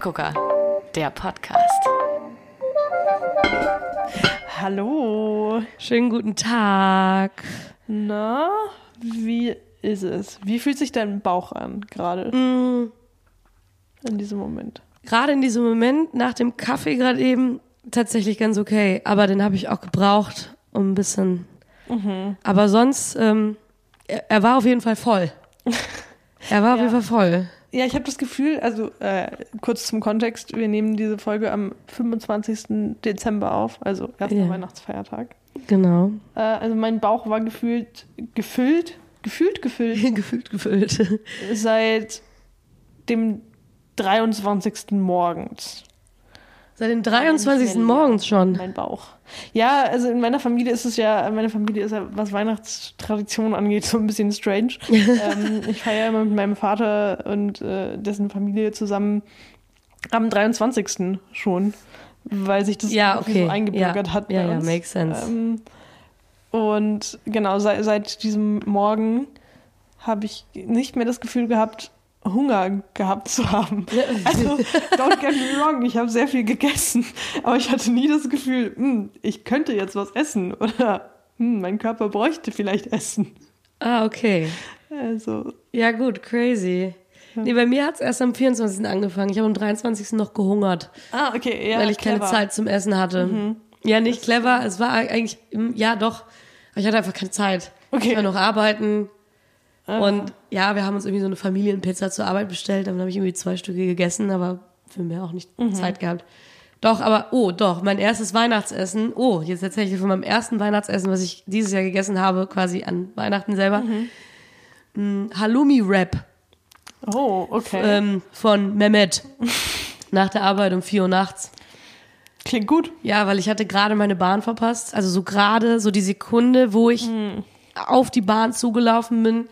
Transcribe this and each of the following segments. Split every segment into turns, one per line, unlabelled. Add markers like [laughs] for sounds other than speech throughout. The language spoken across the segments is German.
Kaffeegucker, der Podcast.
Hallo.
Schönen guten Tag.
Na, wie ist es? Wie fühlt sich dein Bauch an gerade
Mm,
in diesem Moment?
gerade in diesem Moment, nach dem Kaffee gerade eben, tatsächlich ganz okay. Aber den habe ich auch gebraucht, um ein bisschen. Aber sonst, ähm, er, er war auf jeden Fall voll. [laughs] Er war auf jeden Fall voll.
Ja, ich habe das Gefühl, also äh, kurz zum Kontext, wir nehmen diese Folge am 25. Dezember auf, also erster
Ja.
Weihnachtsfeiertag.
Genau.
Äh, also mein Bauch war gefühlt gefüllt, gefühlt gefüllt [laughs]
gefüllt, gefüllt.
seit dem 23. morgens.
Seit dem 23. morgens schon.
Mein Bauch. Ja, also in meiner Familie ist es ja, meine Familie ist ja, was Weihnachtstradition angeht, so ein bisschen strange. [laughs] ähm, ich feiere immer mit meinem Vater und äh, dessen Familie zusammen am 23. schon, weil sich das
Ja, okay.
so eingebürgert
ja.
hat. bei
Ja, ja,
uns.
makes sense.
Ähm, und genau, seit, seit diesem Morgen habe ich nicht mehr das Gefühl gehabt, Hunger gehabt zu haben. Also, don't get me wrong, ich habe sehr viel gegessen, aber ich hatte nie das Gefühl, hm, ich könnte jetzt was essen oder hm, mein Körper bräuchte vielleicht Essen.
Ah, okay.
Also,
Ja, gut, crazy. Nee, bei mir hat es erst am 24. angefangen. Ich habe am 23. noch gehungert.
ah, okay, ja.
weil ich keine
clever.
Zeit zum Essen hatte. Ja, nicht clever. Es war eigentlich, ja doch, aber ich hatte einfach keine Zeit.
Okay.
Ich war noch arbeiten. Und ja, wir haben uns irgendwie so eine Familienpizza zur Arbeit bestellt. Dann habe ich irgendwie zwei Stücke gegessen, aber für mehr auch nicht Zeit gehabt. Doch, aber, oh, doch, mein erstes Weihnachtsessen. Oh, jetzt erzähle ich von meinem ersten Weihnachtsessen, was ich dieses Jahr gegessen habe, quasi an Weihnachten selber. Mm, Halloumi-Wrap
Oh, okay.
ähm, von Mehmet. Nach der Arbeit um 4 Uhr nachts.
Klingt gut.
Ja, weil ich hatte gerade meine Bahn verpasst. Also so gerade, so die Sekunde, wo ich auf die Bahn zugelaufen bin,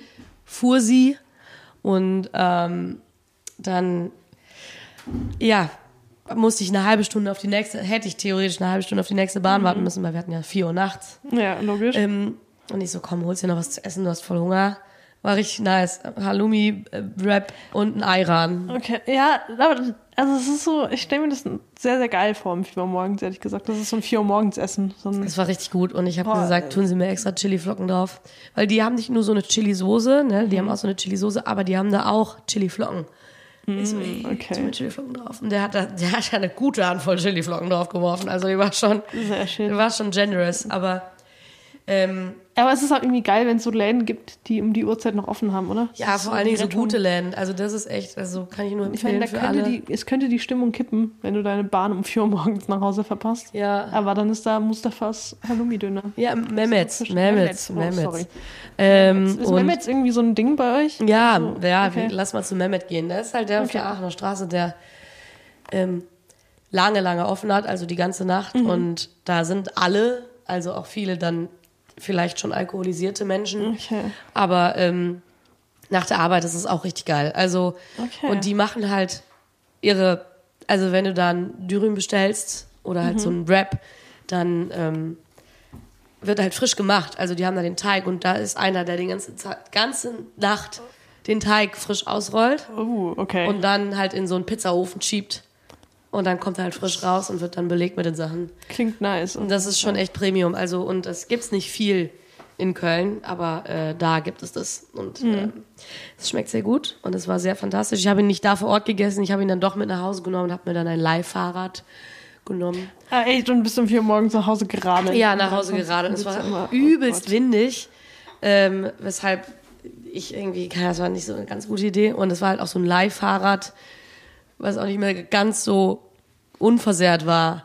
fuhr sie. Und ähm, dann, ja, musste ich eine halbe Stunde auf die nächste, hätte ich theoretisch eine halbe Stunde auf die nächste Bahn warten müssen, weil wir hatten ja 4 Uhr nachts.
Ja, logisch.
Ähm, und ich so, komm, holst dir noch was zu essen, du hast voll Hunger. War richtig nice. Halloumi, äh, Wrap und ein Ayran.
Okay, ja, aber also es ist so, ich stelle mir das sehr, sehr geil vor um 4 Uhr morgens, ehrlich gesagt. Das ist so ein 4 Uhr morgens Essen. So ein,
Es war richtig gut und ich habe gesagt, tun Sie mir extra Chili-Flocken drauf. Weil die haben nicht nur so eine Chili-Soße, ne? die haben auch so eine Chili-Soße, aber die haben da auch Chili-Flocken. Ich so, ey,
okay.
Chili-Flocken drauf. Und der hat, da, der hat eine gute Handvoll Chili-Flocken drauf geworfen. Also die war schon,
Sehr
die
schön.
war schon generous. Aber ähm,
Aber es ist auch irgendwie geil, wenn es so Läden gibt, die um die Uhrzeit noch offen haben, oder?
ja,
Das ist
vor allen Dingen so gute Läden. Also das ist echt, also kann ich nur
Ich meine,
empfehlen
da
für
könnte die, es könnte die Stimmung kippen, wenn du deine Bahn um 4 Uhr morgens nach Hause verpasst.
Ja.
Aber dann ist da Mustafas Halloumi-Döner.
ja, Mehmets,
Mehmets,
Mehmets,
oh,
Mehmets.
sorry.
Ähm,
Ist
und-
Mehmet irgendwie so ein Ding bei euch?
Ja,
Also,
ja,
okay.
lass mal zu Mehmet gehen. Der ist halt der auf
Okay.
der Aachener Straße, der ähm, lange, lange offen hat, also die ganze Nacht.
Mhm.
Und da sind alle, also auch viele dann vielleicht schon alkoholisierte Menschen.
Okay.
Aber ähm, nach der Arbeit ist es auch richtig geil. Also,
Okay.
und die machen halt ihre, also wenn du dann Dürüm bestellst oder halt
Mhm.
so ein Wrap, dann ähm, wird halt frisch gemacht. Also die haben da den Teig und da ist einer, der die ganze Zeit, ganze Nacht den Teig frisch ausrollt
Oh, okay.
und dann halt in so einen Pizzaofen schiebt. Und dann kommt er halt frisch raus und wird dann belegt mit den Sachen.
Klingt nice.
Und das ist schon echt Premium. Also, und es gibt's nicht viel in Köln, aber äh, da gibt es das. Und ähm, es schmeckt sehr gut und es war sehr fantastisch. Ich habe ihn nicht da vor Ort gegessen, ich habe ihn dann doch mit nach Hause genommen und habe mir dann ein Leihfahrrad genommen.
Ah, echt? Und bist um 4 Uhr morgens nach Hause geradelt?
Ja, nach Hause gerade. Und es war
Oh
übelst
Gott.
windig, ähm, weshalb ich irgendwie, keine das war nicht so eine ganz gute Idee. Und es war halt auch so ein Leihfahrrad, was auch nicht mehr ganz so unversehrt war.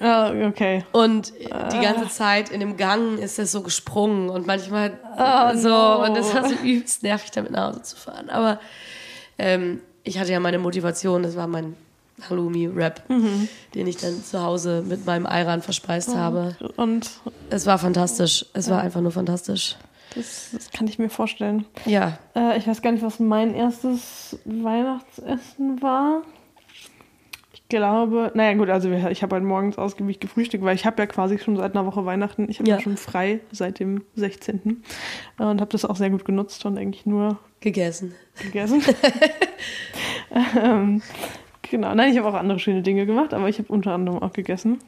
Ah, okay.
Und die ganze Zeit in dem Gang ist das so gesprungen und manchmal
Oh,
so.
no.
Und das war so übelst nervig, damit nach Hause zu fahren. Aber ähm, ich hatte ja meine Motivation, das war mein Halloumi-Rap,
Mhm.
den ich dann zu Hause mit meinem Ayran verspeist habe.
Und
Es war fantastisch. Es war einfach nur fantastisch.
Das, das kann ich mir vorstellen.
Ja.
Äh, ich weiß gar nicht, was mein erstes Weihnachtsessen war. Ich glaube, naja gut, also ich habe halt morgens ausgiebig gefrühstückt, weil ich habe ja quasi schon seit einer Woche Weihnachten. Ich habe ja.
Ja.
schon frei seit dem 16. Äh, und habe das auch sehr gut genutzt und eigentlich nur
Gegessen.
gegessen. [laughs] [laughs] ähm, Genau. Nein, ich habe auch andere schöne Dinge gemacht, aber ich habe unter anderem auch gegessen.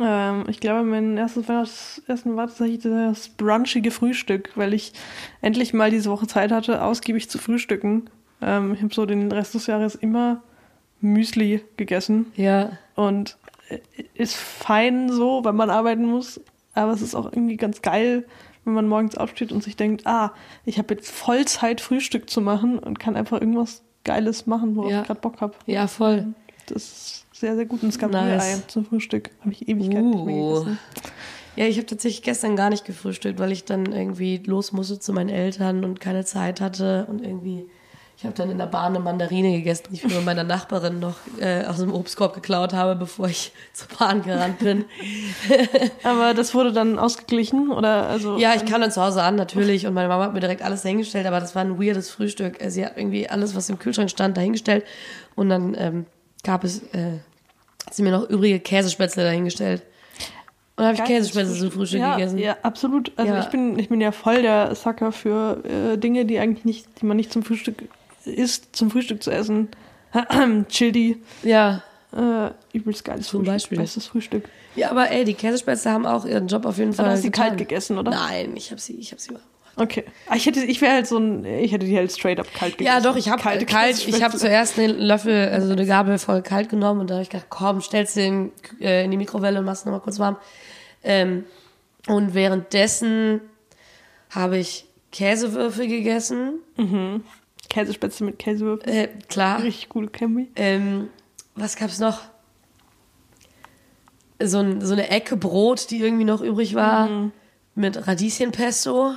Ähm, ich glaube, mein erstes Weihnachtsessen war tatsächlich das brunchige Frühstück, weil ich endlich mal diese Woche Zeit hatte, ausgiebig zu frühstücken. Ähm, ich habe so den Rest des Jahres immer Müsli gegessen.
Ja.
Und äh, ist fein so, wenn man arbeiten muss. Aber es ist auch irgendwie ganz geil, wenn man morgens aufsteht und sich denkt, ah, ich habe jetzt Vollzeit Frühstück zu machen und kann einfach irgendwas Geiles machen, worauf
Ja.
ich gerade Bock habe.
Ja, voll.
Das ist sehr, sehr gut. Und es gab
Nice.
Zum Frühstück. Habe ich Ewigkeit nicht mehr
Uh.
gegessen.
Ja, ich habe tatsächlich gestern gar nicht gefrühstückt, weil ich dann irgendwie los musste zu meinen Eltern und keine Zeit hatte und irgendwie ich habe dann in der Bahn eine Mandarine gegessen, die ich von meiner Nachbarin noch äh, aus dem Obstkorb geklaut habe, bevor ich [laughs] zur Bahn gerannt bin. [laughs]
Aber das wurde dann ausgeglichen oder also
Ja, ich kam dann zu Hause an natürlich und meine Mama hat mir direkt alles dahingestellt, aber das war ein weirdes Frühstück. Äh, Sie hat irgendwie alles, was im Kühlschrank stand, dahingestellt und dann ähm, gab es, äh, sie mir noch übrige Käsespätzle dahingestellt. Und habe ich Käsespätzle zum Frühstück
ja,
gegessen.
Ja, absolut. Also
Ja.
ich bin ich bin ja voll der Sucker für äh, Dinge, die eigentlich nicht, die man nicht zum Frühstück isst, zum Frühstück zu essen. [clears throat] Chili,
ja.
äh, übelst geiles
Zum
Frühstück,
Beispiel.
bestes Frühstück.
Ja, aber ey, die Käsespätzle haben auch ihren Job auf jeden
Dann
Fall.
hast du sie kalt gegessen, oder?
Nein, ich habe sie, ich habe sie. warm.
Okay. Ah, Ich hätte, ich wäre halt so ein, ich hätte die halt straight up kalt gegessen.
Ja, doch, ich habe kalt, kalt ich habe zuerst einen Löffel, also eine Gabel voll kalt genommen und dann habe ich gedacht, komm, stellst du in, äh, in die Mikrowelle und machst noch mal kurz warm. Ähm, und währenddessen habe ich Käsewürfel gegessen.
Käsespätzle mit Käsewürfeln.
Äh, klar.
Richtig gute Kombi.
Ähm, was gab's noch? So, ein, so eine Ecke Brot, die irgendwie noch übrig war, mit Radieschenpesto.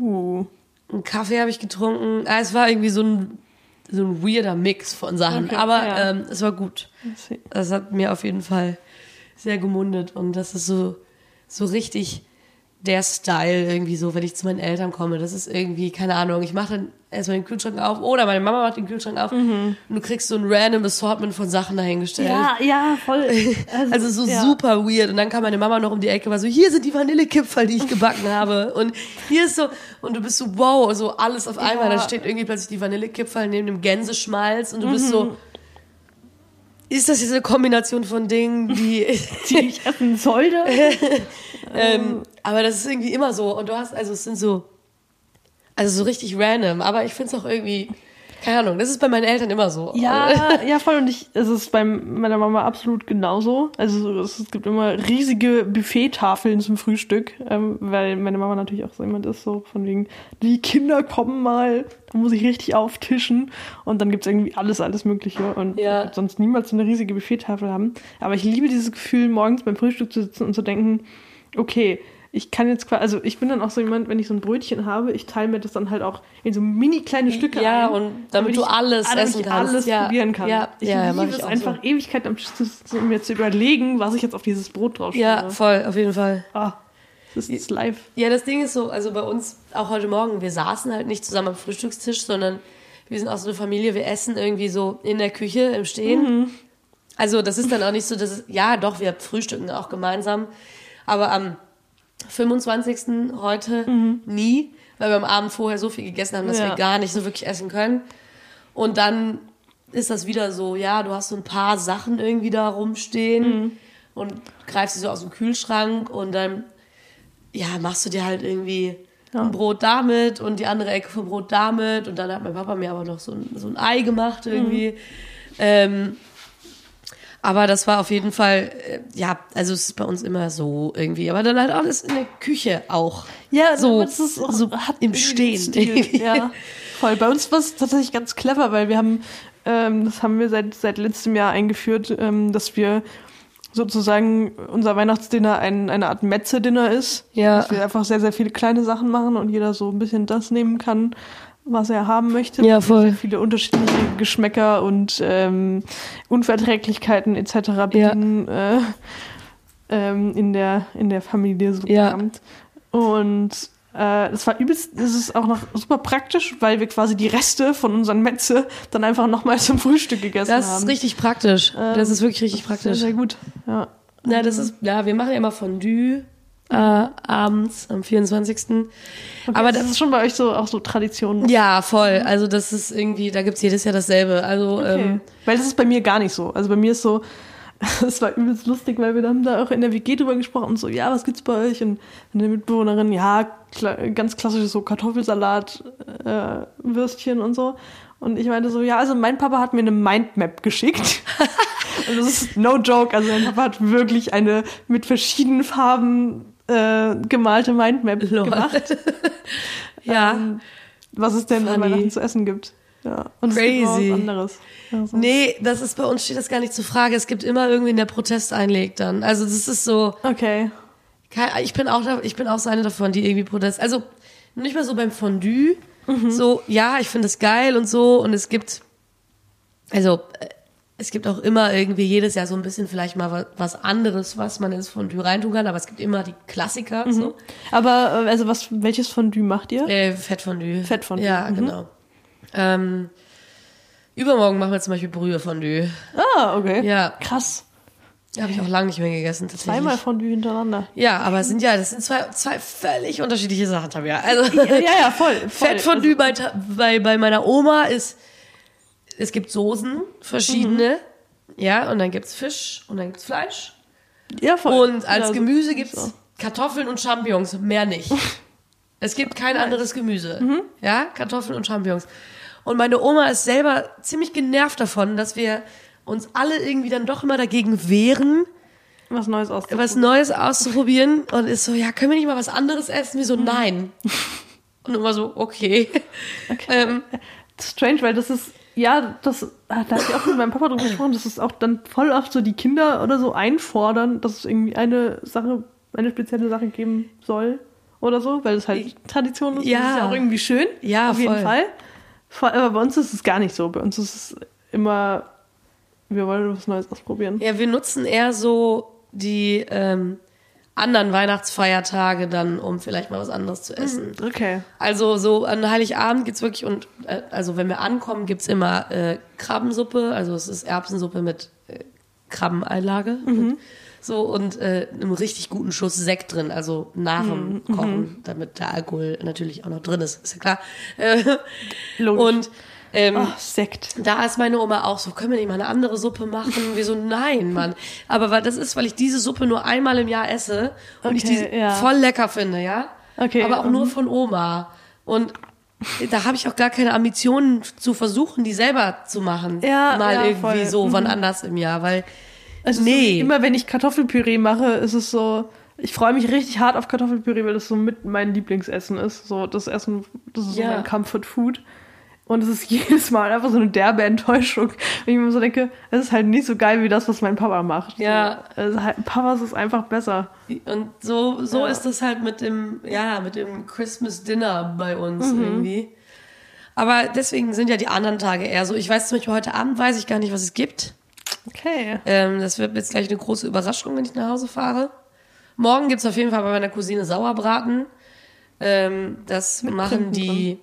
Uh.
Einen Kaffee habe ich getrunken. Ah, es war irgendwie so ein, so ein weirder Mix von Sachen.
Okay,
Aber
ja.
ähm, es war gut. Das hat mir auf jeden Fall sehr gemundet. Und das ist so, so richtig der Style irgendwie so, wenn ich zu meinen Eltern komme. Das ist irgendwie, keine Ahnung, ich mache dann erstmal den Kühlschrank auf oder meine Mama macht den Kühlschrank auf und du kriegst so ein random Assortment von Sachen dahingestellt.
Ja, ja, voll. [laughs]
Also so
ja.
super weird. Und dann kam meine Mama noch um die Ecke, war so, hier sind die Vanillekipferl, die ich gebacken [laughs] habe. Und hier ist so, und du bist so, wow, so alles auf einmal.
Ja.
Dann steht irgendwie plötzlich die Vanillekipferl neben dem Gänseschmalz und du bist so, ist das jetzt eine Kombination von Dingen, die, [laughs]
die ich essen sollte.
Ähm, aber das ist irgendwie immer so. Und du hast, also es sind so, also so richtig random. Aber ich finde es auch irgendwie, keine Ahnung, das ist bei meinen Eltern immer so.
Ja, [laughs] ja, voll. Und ich, es ist bei meiner Mama absolut genauso. Also es, es gibt immer riesige Buffettafeln zum Frühstück, ähm, weil meine Mama natürlich auch so jemand ist, so von wegen, die Kinder kommen mal, da muss ich richtig auftischen. Und dann gibt's irgendwie alles, alles Mögliche. Und
Ja.
sonst niemals so eine riesige Buffettafel haben. Aber ich liebe dieses Gefühl, morgens beim Frühstück zu sitzen und zu denken, okay, ich kann jetzt quasi, also ich bin dann auch so jemand, wenn ich so ein Brötchen habe, ich teile mir das dann halt auch in so mini kleine Stücke
Ja,
ein.
und damit du
ich-
alles
damit
essen
ich
kannst.
alles
Ja,
probieren kann.
ja,
ich
ja,
liebe
ich
es einfach
so.
Ewigkeit am sitzen und mir zu überlegen, was ich jetzt auf dieses Brot drauf
Ja, voll, auf jeden Fall.
Ah, das ist live.
Ja, das Ding ist so, also bei uns, auch heute Morgen, wir saßen halt nicht zusammen am Frühstückstisch, sondern wir sind auch so eine Familie, wir essen irgendwie so in der Küche im Stehen. Also das ist dann auch nicht so, dass es, ja doch, wir frühstücken auch gemeinsam, aber am 25. heute nie, weil wir am Abend vorher so viel gegessen haben, dass
Ja.
wir gar nicht so wirklich essen können. Und dann ist das wieder so, ja, du hast so ein paar Sachen irgendwie da rumstehen und greifst sie so aus dem Kühlschrank und dann ja, machst du dir halt irgendwie ein Brot damit und die andere Ecke vom Brot damit. Und dann hat mein Papa mir aber noch so ein, so ein Ei gemacht irgendwie. Ähm, aber das war auf jeden Fall, äh, ja, also es ist bei uns immer so irgendwie. Aber dann halt alles in der Küche auch.
Ja,
so,
das ist auch,
so
hat
im Stehen.
Stil. [laughs] Ja, voll. Bei uns war es tatsächlich ganz clever, weil wir haben, ähm, das haben wir seit, seit letztem Jahr eingeführt, ähm, dass wir sozusagen unser Weihnachtsdinner ein, eine Art Metze-Dinner ist.
Ja.
Dass wir einfach sehr, sehr viele kleine Sachen machen und jeder so ein bisschen das nehmen kann, was er haben möchte.
Ja, voll.
Viele unterschiedliche Geschmäcker und ähm, Unverträglichkeiten etc. bedienen äh, ähm, in, der, in der Familie so
Ja.
gesamt. Und äh, das war übelst, das ist auch noch super praktisch, weil wir quasi die Reste von unseren Metze dann einfach nochmal zum Frühstück gegessen
Das
haben.
ist richtig praktisch.
Ähm,
das ist wirklich richtig
das
praktisch.
Sehr, sehr gut. Ja.
Ja, das ist, ja, wir machen ja immer Fondue äh, abends am 24.
Okay,
Aber
das
das
ist schon bei euch so auch so Tradition.
ja, voll. Also das ist irgendwie, da gibt's jedes Jahr dasselbe. Also
Okay.
ähm,
weil das ist bei mir gar nicht so. Also bei mir ist so, [laughs] es war übelst lustig, weil wir dann da auch in der WG drüber gesprochen und so, ja, was gibt's bei euch? Und eine Mitbewohnerin, ja, kla ganz klassisches so Kartoffelsalat, äh, Würstchen und so. Und ich meinte so, ja, also mein Papa hat mir eine Mindmap geschickt. und [laughs] das ist no joke. Also mein Papa hat wirklich eine mit verschiedenen Farben äh, gemalte Mindmap
Lol.
gemacht, [laughs]
ja.
ähm, was es denn an
Funny.
Weihnachten zu essen gibt. Ja. Und es gibt auch
Crazy.
was anderes. Also.
Nee, das ist bei uns steht das gar nicht zur Frage. Es gibt immer irgendwie der Protest einlegt dann. Also das ist so,
Okay.
ich bin auch, ich bin auch so eine davon, die irgendwie Protest. Also nicht mal so beim Fondue.
Mhm.
So, ja, ich finde es geil und so. Und es gibt, also äh, es gibt auch immer irgendwie jedes Jahr so ein bisschen vielleicht mal wa- was anderes, was man ins Fondue reintun kann. Aber es gibt immer die Klassiker.
Mhm.
So.
Aber äh, also was welches Fondue macht ihr?
Äh, Fettfondue.
Fettfondue,
Ja,
mhm.
genau. Ähm, übermorgen machen wir zum Beispiel Brühefondue.
Ah, okay.
Ja.
Krass.
Habe ich auch lange nicht mehr gegessen, tatsächlich.
Zweimal Fondue hintereinander.
Ja, aber es sind ja, das sind zwei, zwei völlig unterschiedliche Sachen, Tabia. Also,
Ja, ja, voll. [laughs] voll.
Fettfondue bei, Ta- bei, bei meiner Oma ist, es gibt Soßen, verschiedene. Ja, und dann gibt's Fisch und dann gibt's Fleisch.
Ja, voll.
Und als
ja,
Gemüse gibt's
so.
Kartoffeln und Champignons, mehr nicht. [laughs] Es gibt kein anderes Gemüse.
Mhm.
Ja, Kartoffeln und Champignons. Und meine Oma ist selber ziemlich genervt davon, dass wir uns alle irgendwie dann doch immer dagegen wehren,
was Neues aus.
was Neues auszuprobieren und ist so, ja, können wir nicht mal was anderes essen? Wir so, nein. [laughs] Und immer so, okay. [laughs] Ähm,
Strange, weil das ist ja, das da habe ich auch mit meinem Papa drüber gesprochen, dass es auch dann voll oft so die Kinder oder so einfordern, dass es irgendwie eine Sache, eine spezielle Sache geben soll oder so, weil es halt Tradition ist.
Ja.
Das ist ja auch irgendwie schön.
Ja,
auf jeden
voll.
Fall. Vor- Aber bei uns ist es gar nicht so. Bei uns ist es immer, wir wollen was Neues ausprobieren.
ja, wir nutzen eher so die ähm, anderen Weihnachtsfeiertage dann, um vielleicht mal was anderes zu essen.
Okay.
Also so an Heiligabend gibt's wirklich und äh, also wenn wir ankommen, gibt's immer äh, Krabbensuppe, also es ist Erbsensuppe mit äh, Krabbeneinlage. So und äh, einem richtig guten Schuss Sekt drin, also nach dem Kochen, damit der Alkohol natürlich auch noch drin ist, ist ja klar. Äh,
Logisch.
und ähm,
Ach, Sekt.
da ist meine Oma auch so, können wir nicht mal eine andere Suppe machen? Wir so, nein, Mann. Aber weil das ist, weil ich diese Suppe nur einmal im Jahr esse und ich
Okay,
die
ja.
voll lecker finde, ja?
Okay,
Aber auch
mhm.
nur von Oma. Und da habe ich auch gar keine Ambitionen zu versuchen, die selber zu machen.
Ja,
Mal
ja,
irgendwie
voll.
so, wann
Mhm.
anders im Jahr, weil
Also
nee.
so, immer wenn ich Kartoffelpüree mache, ist es so, ich freue mich richtig hart auf Kartoffelpüree, weil das so mit mein Lieblingsessen ist. So das Essen, das ist
Ja.
so mein Comfort Food. Und es ist [laughs] jedes Mal einfach so eine derbe Enttäuschung, wenn ich mir so denke, es ist halt nicht so geil wie das, was mein Papa macht.
Ja.
So, also halt, Papas ist einfach besser.
Und so, so
Ja.
ist das halt mit dem, ja, mit dem Christmas Dinner bei uns
Mhm.
irgendwie. Aber deswegen sind ja die anderen Tage eher so. Ich weiß zum Beispiel heute Abend weiß ich gar nicht, was es gibt.
Okay.
Ähm, das wird jetzt gleich eine große Überraschung, wenn ich nach Hause fahre. Morgen gibt's auf jeden Fall bei meiner Cousine Sauerbraten. Ähm, das machen
Printen
die.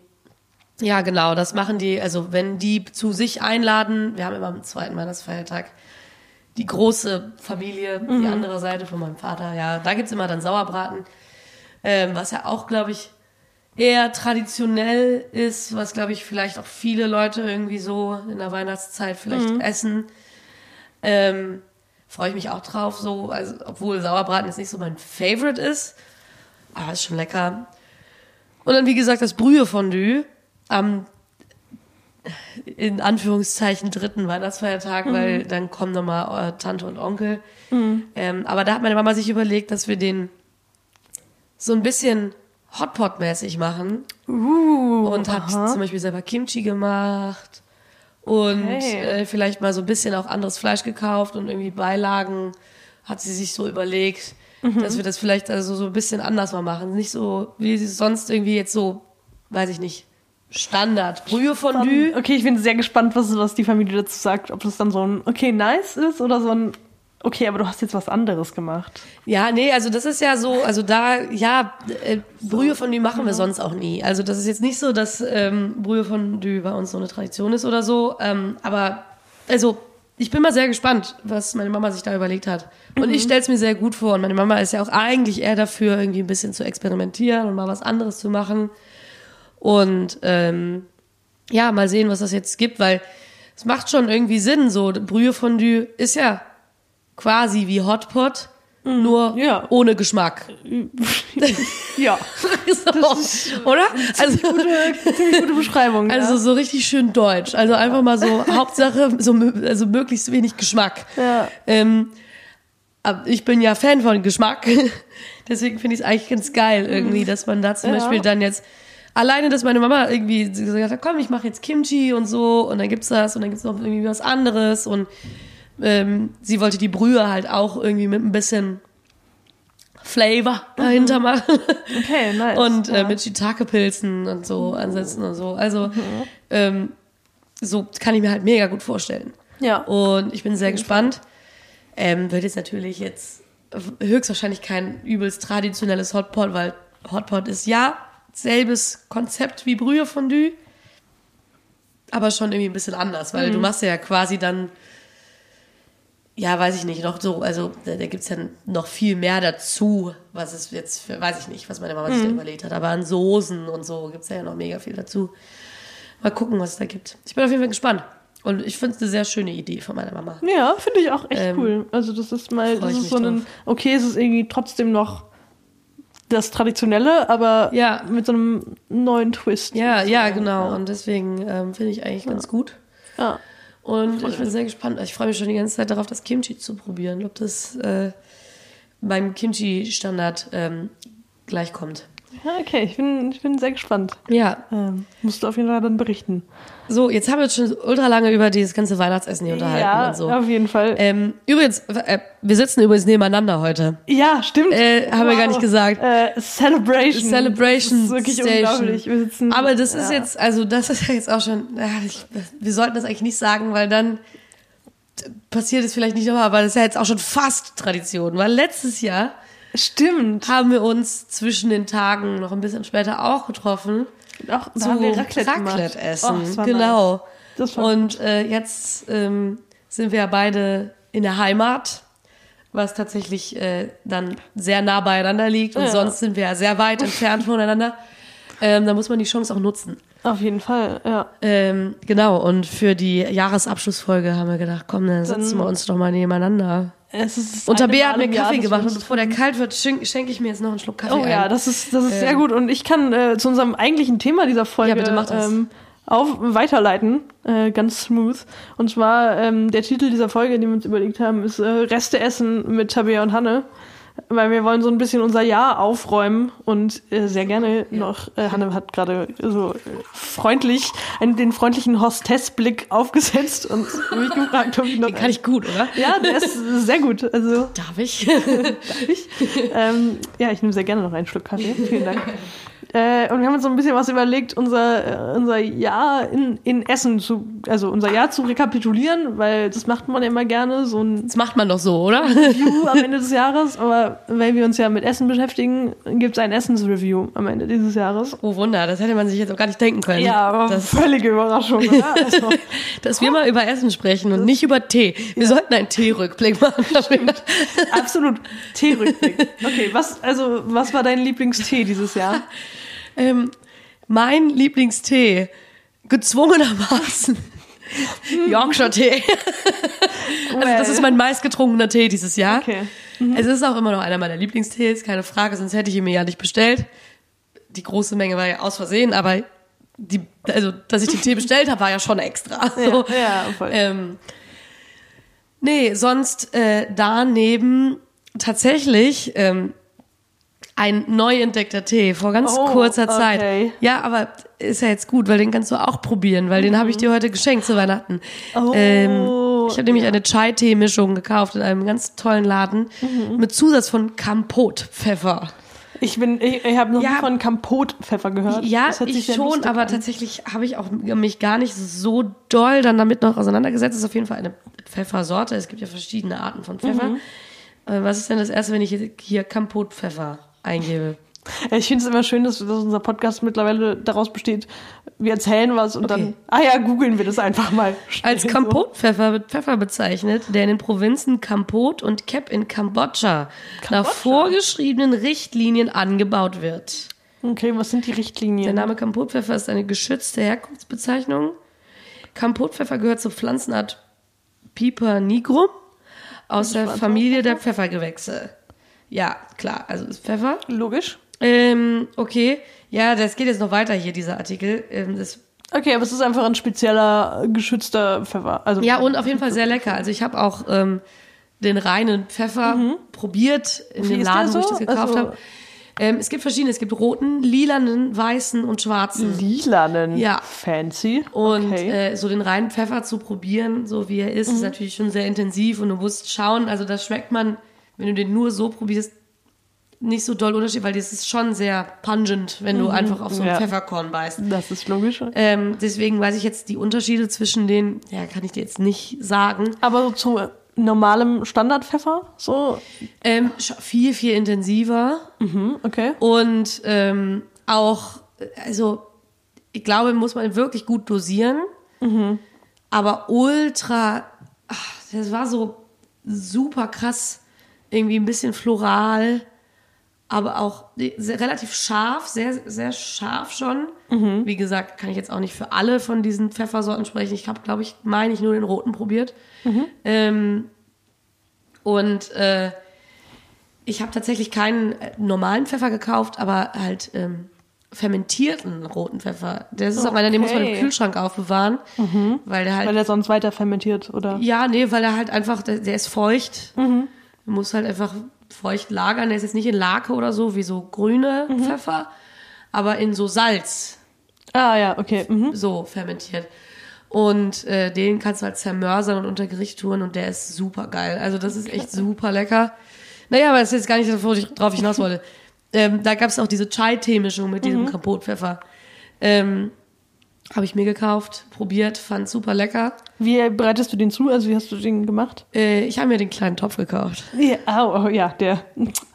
Ja, genau, das machen die, also wenn die zu sich einladen, wir haben immer am zweiten Weihnachtsfeiertag die große Familie, die andere Seite von meinem Vater, ja, da gibt's immer dann Sauerbraten, ähm, was ja auch, glaube ich, eher traditionell ist, was, glaube ich, vielleicht auch viele Leute irgendwie so in der Weihnachtszeit vielleicht essen. Ähm, Freue ich mich auch drauf, so, also, obwohl Sauerbraten jetzt nicht so mein Favorite ist, aber ist schon lecker. Und dann, wie gesagt, das Brühefondue am in Anführungszeichen dritten Weihnachtsfeiertag, weil dann kommen nochmal äh, Tante und Onkel. Ähm, aber da hat meine Mama sich überlegt, dass wir den so ein bisschen Hotpot-mäßig machen
Uh,
und hat
aha.
zum Beispiel selber Kimchi gemacht und
Okay.
äh, vielleicht mal so ein bisschen auch anderes Fleisch gekauft und irgendwie Beilagen hat sie sich so überlegt,
Mhm.
dass wir das vielleicht also so ein bisschen anders mal machen. Nicht so, wie sie sonst irgendwie jetzt so, weiß ich nicht, Standard. Brühefondue.
Okay, ich bin sehr gespannt, was, was die Familie dazu sagt. Ob das dann so ein okay, nice ist oder so ein okay, aber du hast jetzt was anderes gemacht.
Ja, nee, also das ist ja so, also da, ja, äh, Brühefondue machen wir sonst auch nie. Also das ist jetzt nicht so, dass ähm, Brühefondue bei uns so eine Tradition ist oder so, ähm, aber also ich bin mal sehr gespannt, was meine Mama sich da überlegt hat. Und ich stelle es mir sehr gut vor. Und meine Mama ist ja auch eigentlich eher dafür, irgendwie ein bisschen zu experimentieren und mal was anderes zu machen. Und ähm, ja, mal sehen, was das jetzt gibt, weil es macht schon irgendwie Sinn. So Brühefondue ist ja quasi wie Hotpot, nur
Ja.
ohne Geschmack. [laughs]
Ja. [laughs]
so, oder? Also,
Gute, ziemlich gute Beschreibung.
also
ja.
so richtig schön deutsch. Also einfach mal so [laughs] Hauptsache so also möglichst wenig Geschmack.
Ja.
Ähm, ich bin ja Fan von Geschmack. Deswegen finde ich es eigentlich ganz geil irgendwie, dass man da zum
Ja.
Beispiel dann jetzt alleine, dass meine Mama irgendwie gesagt hat, komm, ich mache jetzt Kimchi und so und dann gibt's das und dann gibt's noch irgendwie was anderes und ähm, sie wollte die Brühe halt auch irgendwie mit ein bisschen Flavor dahinter machen.
Okay, nice.
Und äh,
ja.
mit Shiitake-Pilzen und so ansetzen und so. Also ähm, so kann ich mir halt mega gut vorstellen.
Ja.
Und ich bin sehr gespannt. Ähm, wird jetzt natürlich jetzt höchstwahrscheinlich kein übelst traditionelles Hotpot, weil Hotpot ist ja selbes Konzept wie Brühefondue, aber schon irgendwie ein bisschen anders, weil du machst ja quasi dann ja, weiß ich nicht, noch so, also da, da gibt's ja noch viel mehr dazu, was es jetzt, für, weiß ich nicht, was meine Mama sich da überlegt hat, aber an Soßen und so gibt's ja noch mega viel dazu. Mal gucken, was es da gibt. Ich bin auf jeden Fall gespannt. Und ich finde es eine sehr schöne Idee von meiner Mama.
Ja, finde ich auch echt
Ähm,
cool. Also das ist mal, das ist so ein, okay, es ist irgendwie trotzdem noch das Traditionelle, aber
Ja.
mit so einem neuen Twist.
Ja, ja, genau. Und deswegen ähm, finde ich eigentlich ganz gut.
Ja.
Und ich bin sehr gespannt. Ich freue mich schon die ganze Zeit darauf, das Kimchi zu probieren. Ob das äh, beim Kimchi-Standard ähm, gleich kommt.
Ja, okay, ich bin, ich bin sehr gespannt.
Ja,
Ähm, musst du auf jeden Fall dann berichten.
so, jetzt haben wir uns schon ultra lange über dieses ganze Weihnachtsessen hier unterhalten
ja,
und so.
auf jeden Fall.
Ähm, übrigens, äh, wir sitzen übrigens nebeneinander heute.
ja, stimmt.
Äh, haben wir gar nicht gesagt.
Äh, Celebration.
Celebration
Das ist wirklich
Station.
unglaublich. Wir sitzen,
Aber das ist
ja.
jetzt, also das ist ja jetzt auch schon, ich, wir sollten das eigentlich nicht sagen, weil dann passiert es vielleicht nicht nochmal, aber das ist ja jetzt auch schon fast Tradition, weil letztes Jahr
Stimmt.
haben wir uns zwischen den Tagen noch ein bisschen später auch getroffen
da
zu
haben wir Raclette,
essen.
Oh, das war
genau.
Nice.
Und äh, jetzt ähm, sind wir ja beide in der Heimat, was tatsächlich äh, dann sehr nah beieinander liegt. Und
Ja.
sonst sind wir ja sehr weit entfernt voneinander. Ähm, da muss man die Chance auch nutzen.
auf jeden Fall, ja.
Ähm, genau, und für die Jahresabschlussfolge haben wir gedacht, komm, dann setzen wir uns doch mal nebeneinander.
Es ist
Und
eine
Tabea hat mir Kaffee gemacht und bevor der kalt wird, schenke schenk ich mir jetzt noch einen Schluck Kaffee
Oh ja,
ein.
das ist, das ist sehr gut. Und ich kann äh, zu unserem eigentlichen Thema dieser Folge
Ja, bitte mach das.
Ähm, auf, weiterleiten, äh, ganz smooth. Und zwar ähm, der Titel dieser Folge, den wir uns überlegt haben, ist äh, Reste essen mit Tabea und Hanne. Weil wir wollen so ein bisschen unser Jahr aufräumen und äh, sehr gerne noch, äh, Hanne hat gerade so äh, freundlich einen, den freundlichen Hostessblick aufgesetzt und [laughs] mich gefragt, ob ich noch
Den kann ich gut, oder?
ja, der ist sehr gut. Also
Darf ich? [laughs]
ich. Ähm, ja, ich nehme sehr gerne noch einen Schluck Kaffee. Vielen Dank. [laughs] Äh, und wir haben uns so ein bisschen was überlegt, unser, äh, unser Jahr in, in Essen zu, also unser Jahr zu rekapitulieren, weil das macht man ja immer gerne, so ein
Das macht man doch so, oder?
Review am Ende des Jahres. Aber weil wir uns ja mit Essen beschäftigen, gibt es ein Essensreview am Ende dieses Jahres.
Oh Wunder, das hätte man sich jetzt auch gar nicht denken können.
Ja, aber
das,
völlige Überraschung, oder? [laughs] Also,
dass wir mal über Essen sprechen und nicht über Tee. Wir sollten einen Teerückblick [laughs] machen.
Absolut. Teerückblick. Okay, was, also, was war dein Lieblingstee dieses Jahr? [laughs]
Ähm, mein Lieblingstee, gezwungenermaßen, [laughs] Yorkshire Tee. Also das ist mein meistgetrunkener Tee dieses Jahr.
Okay.
Es ist auch immer noch einer meiner Lieblingstees, keine Frage, sonst hätte ich ihn mir ja nicht bestellt. Die große Menge war ja aus Versehen, aber die, also, dass ich den Tee bestellt habe, war ja schon extra. So.
Ja, ja, voll.
Ähm, nee, sonst äh, daneben tatsächlich ähm, ein neu entdeckter Tee vor ganz
Oh,
kurzer Zeit.
okay.
Ja, aber ist ja jetzt gut, weil den kannst du auch probieren, weil den habe ich dir heute geschenkt zu Weihnachten.
Oh,
ähm, ich habe nämlich eine Chai-Tee-Mischung gekauft in einem ganz tollen Laden
Mhm.
mit Zusatz von Kampot-Pfeffer.
Ich bin, ich, ich habe noch
Ja.
nie von Kampotpfeffer gehört.
Ja, ich schon, aber
an.
tatsächlich habe ich auch mich gar nicht so doll dann damit noch auseinandergesetzt. Das ist auf jeden Fall eine Pfeffersorte. Es gibt ja verschiedene Arten von Pfeffer.
Mhm.
Äh, Was ist denn das erste, wenn ich hier Kampotpfeffer eingebe?
Ich finde es immer schön, dass, dass unser Podcast mittlerweile daraus besteht, wir erzählen was und
Okay.
dann, ah ja, googeln wir das einfach mal.
Als. Kampotpfeffer wird Pfeffer bezeichnet, der in den Provinzen Kampot und Kep in Kambodscha nach vorgeschriebenen Richtlinien angebaut wird.
Okay, was sind die
Der
Richtlinien?
Name Kampotpfeffer ist eine geschützte Herkunftsbezeichnung. Kampotpfeffer gehört zur Pflanzenart Piper nigrum aus der Familie der Pfeffergewächse. Ja, klar, also ist Pfeffer.
Logisch.
Ähm, okay. Ja, das geht jetzt noch weiter hier, dieser Artikel. Ähm, das,
Okay, aber es ist einfach ein spezieller, geschützter Pfeffer. Also,
ja, und auf jeden Fall sehr lecker. Also ich habe auch ähm, den reinen Pfeffer probiert in
Wie
dem Laden, wo ich
so?
das gekauft
Also-
habe. Ähm, es gibt verschiedene. Es gibt roten, lilanen, weißen und schwarzen.
lilanen.
Ja.
Fancy.
Und
okay.
äh, so den reinen Pfeffer zu probieren, so wie er ist, ist natürlich schon sehr intensiv und du musst schauen, also das schmeckt man, wenn du den nur so probierst, nicht so doll Unterschied, weil das ist schon sehr pungent, wenn du einfach auf so ein
Ja.
Pfefferkorn beißt.
das ist logisch.
Ähm, deswegen weiß ich jetzt die Unterschiede zwischen den, ja, kann ich dir jetzt nicht sagen.
Aber so zu normalem Standardpfeffer, so,
Ähm, viel, viel intensiver
mhm, okay.
und ähm, auch, also ich glaube, muss man wirklich gut dosieren, aber ultra, ach, das war so super krass, irgendwie ein bisschen floral, aber auch sehr, relativ scharf, sehr, sehr scharf schon. Wie gesagt, kann ich jetzt auch nicht für alle von diesen Pfeffersorten sprechen. Ich habe, glaube ich, meine ich, nur den roten probiert. Ähm, und äh, ich habe tatsächlich keinen äh, normalen Pfeffer gekauft, aber halt ähm, fermentierten roten Pfeffer. Das ist auch einer, den muss man im
Okay.
Kühlschrank aufbewahren, weil der halt
Weil er sonst weiter fermentiert, oder?
ja, nee, weil er halt einfach, der, der ist feucht. Du musst halt einfach feucht lagern. Der ist jetzt nicht in Lake oder so, wie so grüne Pfeffer, aber in so Salz,
Ah, ja, okay. Mhm.
so fermentiert. Und äh, den kannst du halt zermörsern und unter Gericht tun und der ist super geil. Also das ist echt super lecker. Naja, aber das ist jetzt gar nicht das, worauf ich hinaus wollte. [laughs] ähm, da gab es auch diese Chai-Tee-Mischung mit diesem Kapotpfeffer. Ähm, Habe ich mir gekauft, probiert, fand super lecker.
Wie bereitest du den zu? Also, wie hast du den gemacht?
Äh, ich habe mir den kleinen Topf gekauft.
Ja, oh, oh, ja, der.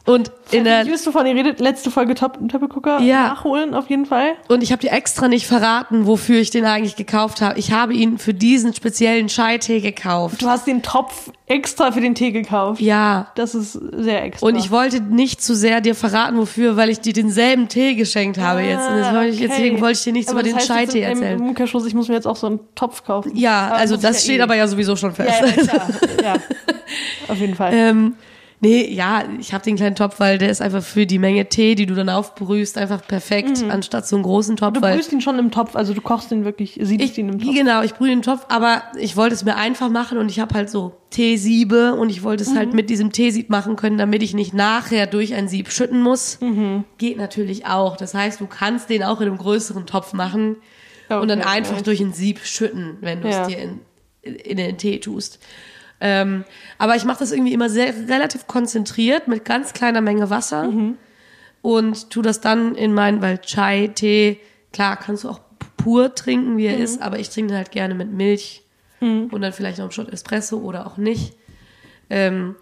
Und in der
Wie bist du von ihr redet? Letzte Folge Top Töppegucker
Ja.
nachholen, auf jeden Fall.
und ich habe dir extra nicht verraten, wofür ich den eigentlich gekauft habe. Ich habe ihn für diesen speziellen Chai-Tee gekauft.
Du hast den Topf extra für den Tee gekauft.
Ja.
Das ist sehr extra.
Und ich wollte nicht zu sehr dir verraten, wofür, weil ich dir denselben Tee geschenkt habe jetzt. Und wollte ich,
Ah, okay.
deswegen wollte ich dir nichts
Aber
über den Chai-Tee
im-
erzählen.
Im Umkehrschluss, ich muss mir jetzt auch so einen Topf kaufen.
Ja,
Aber
also das
ja
steht
eh.
aber ja sowieso schon fest.
Ja, ja, ja, [laughs] auf jeden Fall.
ähm, nee, ja, ich habe den kleinen Topf, weil der ist einfach für die Menge Tee, die du dann aufbrühst, einfach perfekt, anstatt so einen großen Topf.
Mhm. du brühst ihn schon im Topf, also du kochst ihn wirklich, siebst
Ich,
ihn im Topf.
genau, ich brühe den Topf, aber ich wollte es mir einfach machen und ich habe halt so Teesiebe und ich wollte es
Mhm.
halt mit diesem Teesieb machen können, damit ich nicht nachher durch ein Sieb schütten muss.
Mhm.
Geht natürlich auch. Das heißt, du kannst den auch in einem größeren Topf machen und dann
Okay,
einfach
nice.
durch ein Sieb schütten, wenn du
Ja.
es dir in, in den Tee tust. Ähm, aber ich mache das irgendwie immer sehr relativ konzentriert mit ganz kleiner Menge Wasser
Mhm.
und tu das dann in meinen, weil Chai, Tee, klar, kannst du auch pur trinken, wie er
Mhm.
ist, aber ich trinke den halt gerne mit Milch und dann vielleicht noch einen Shot Espresso oder auch nicht. Ähm,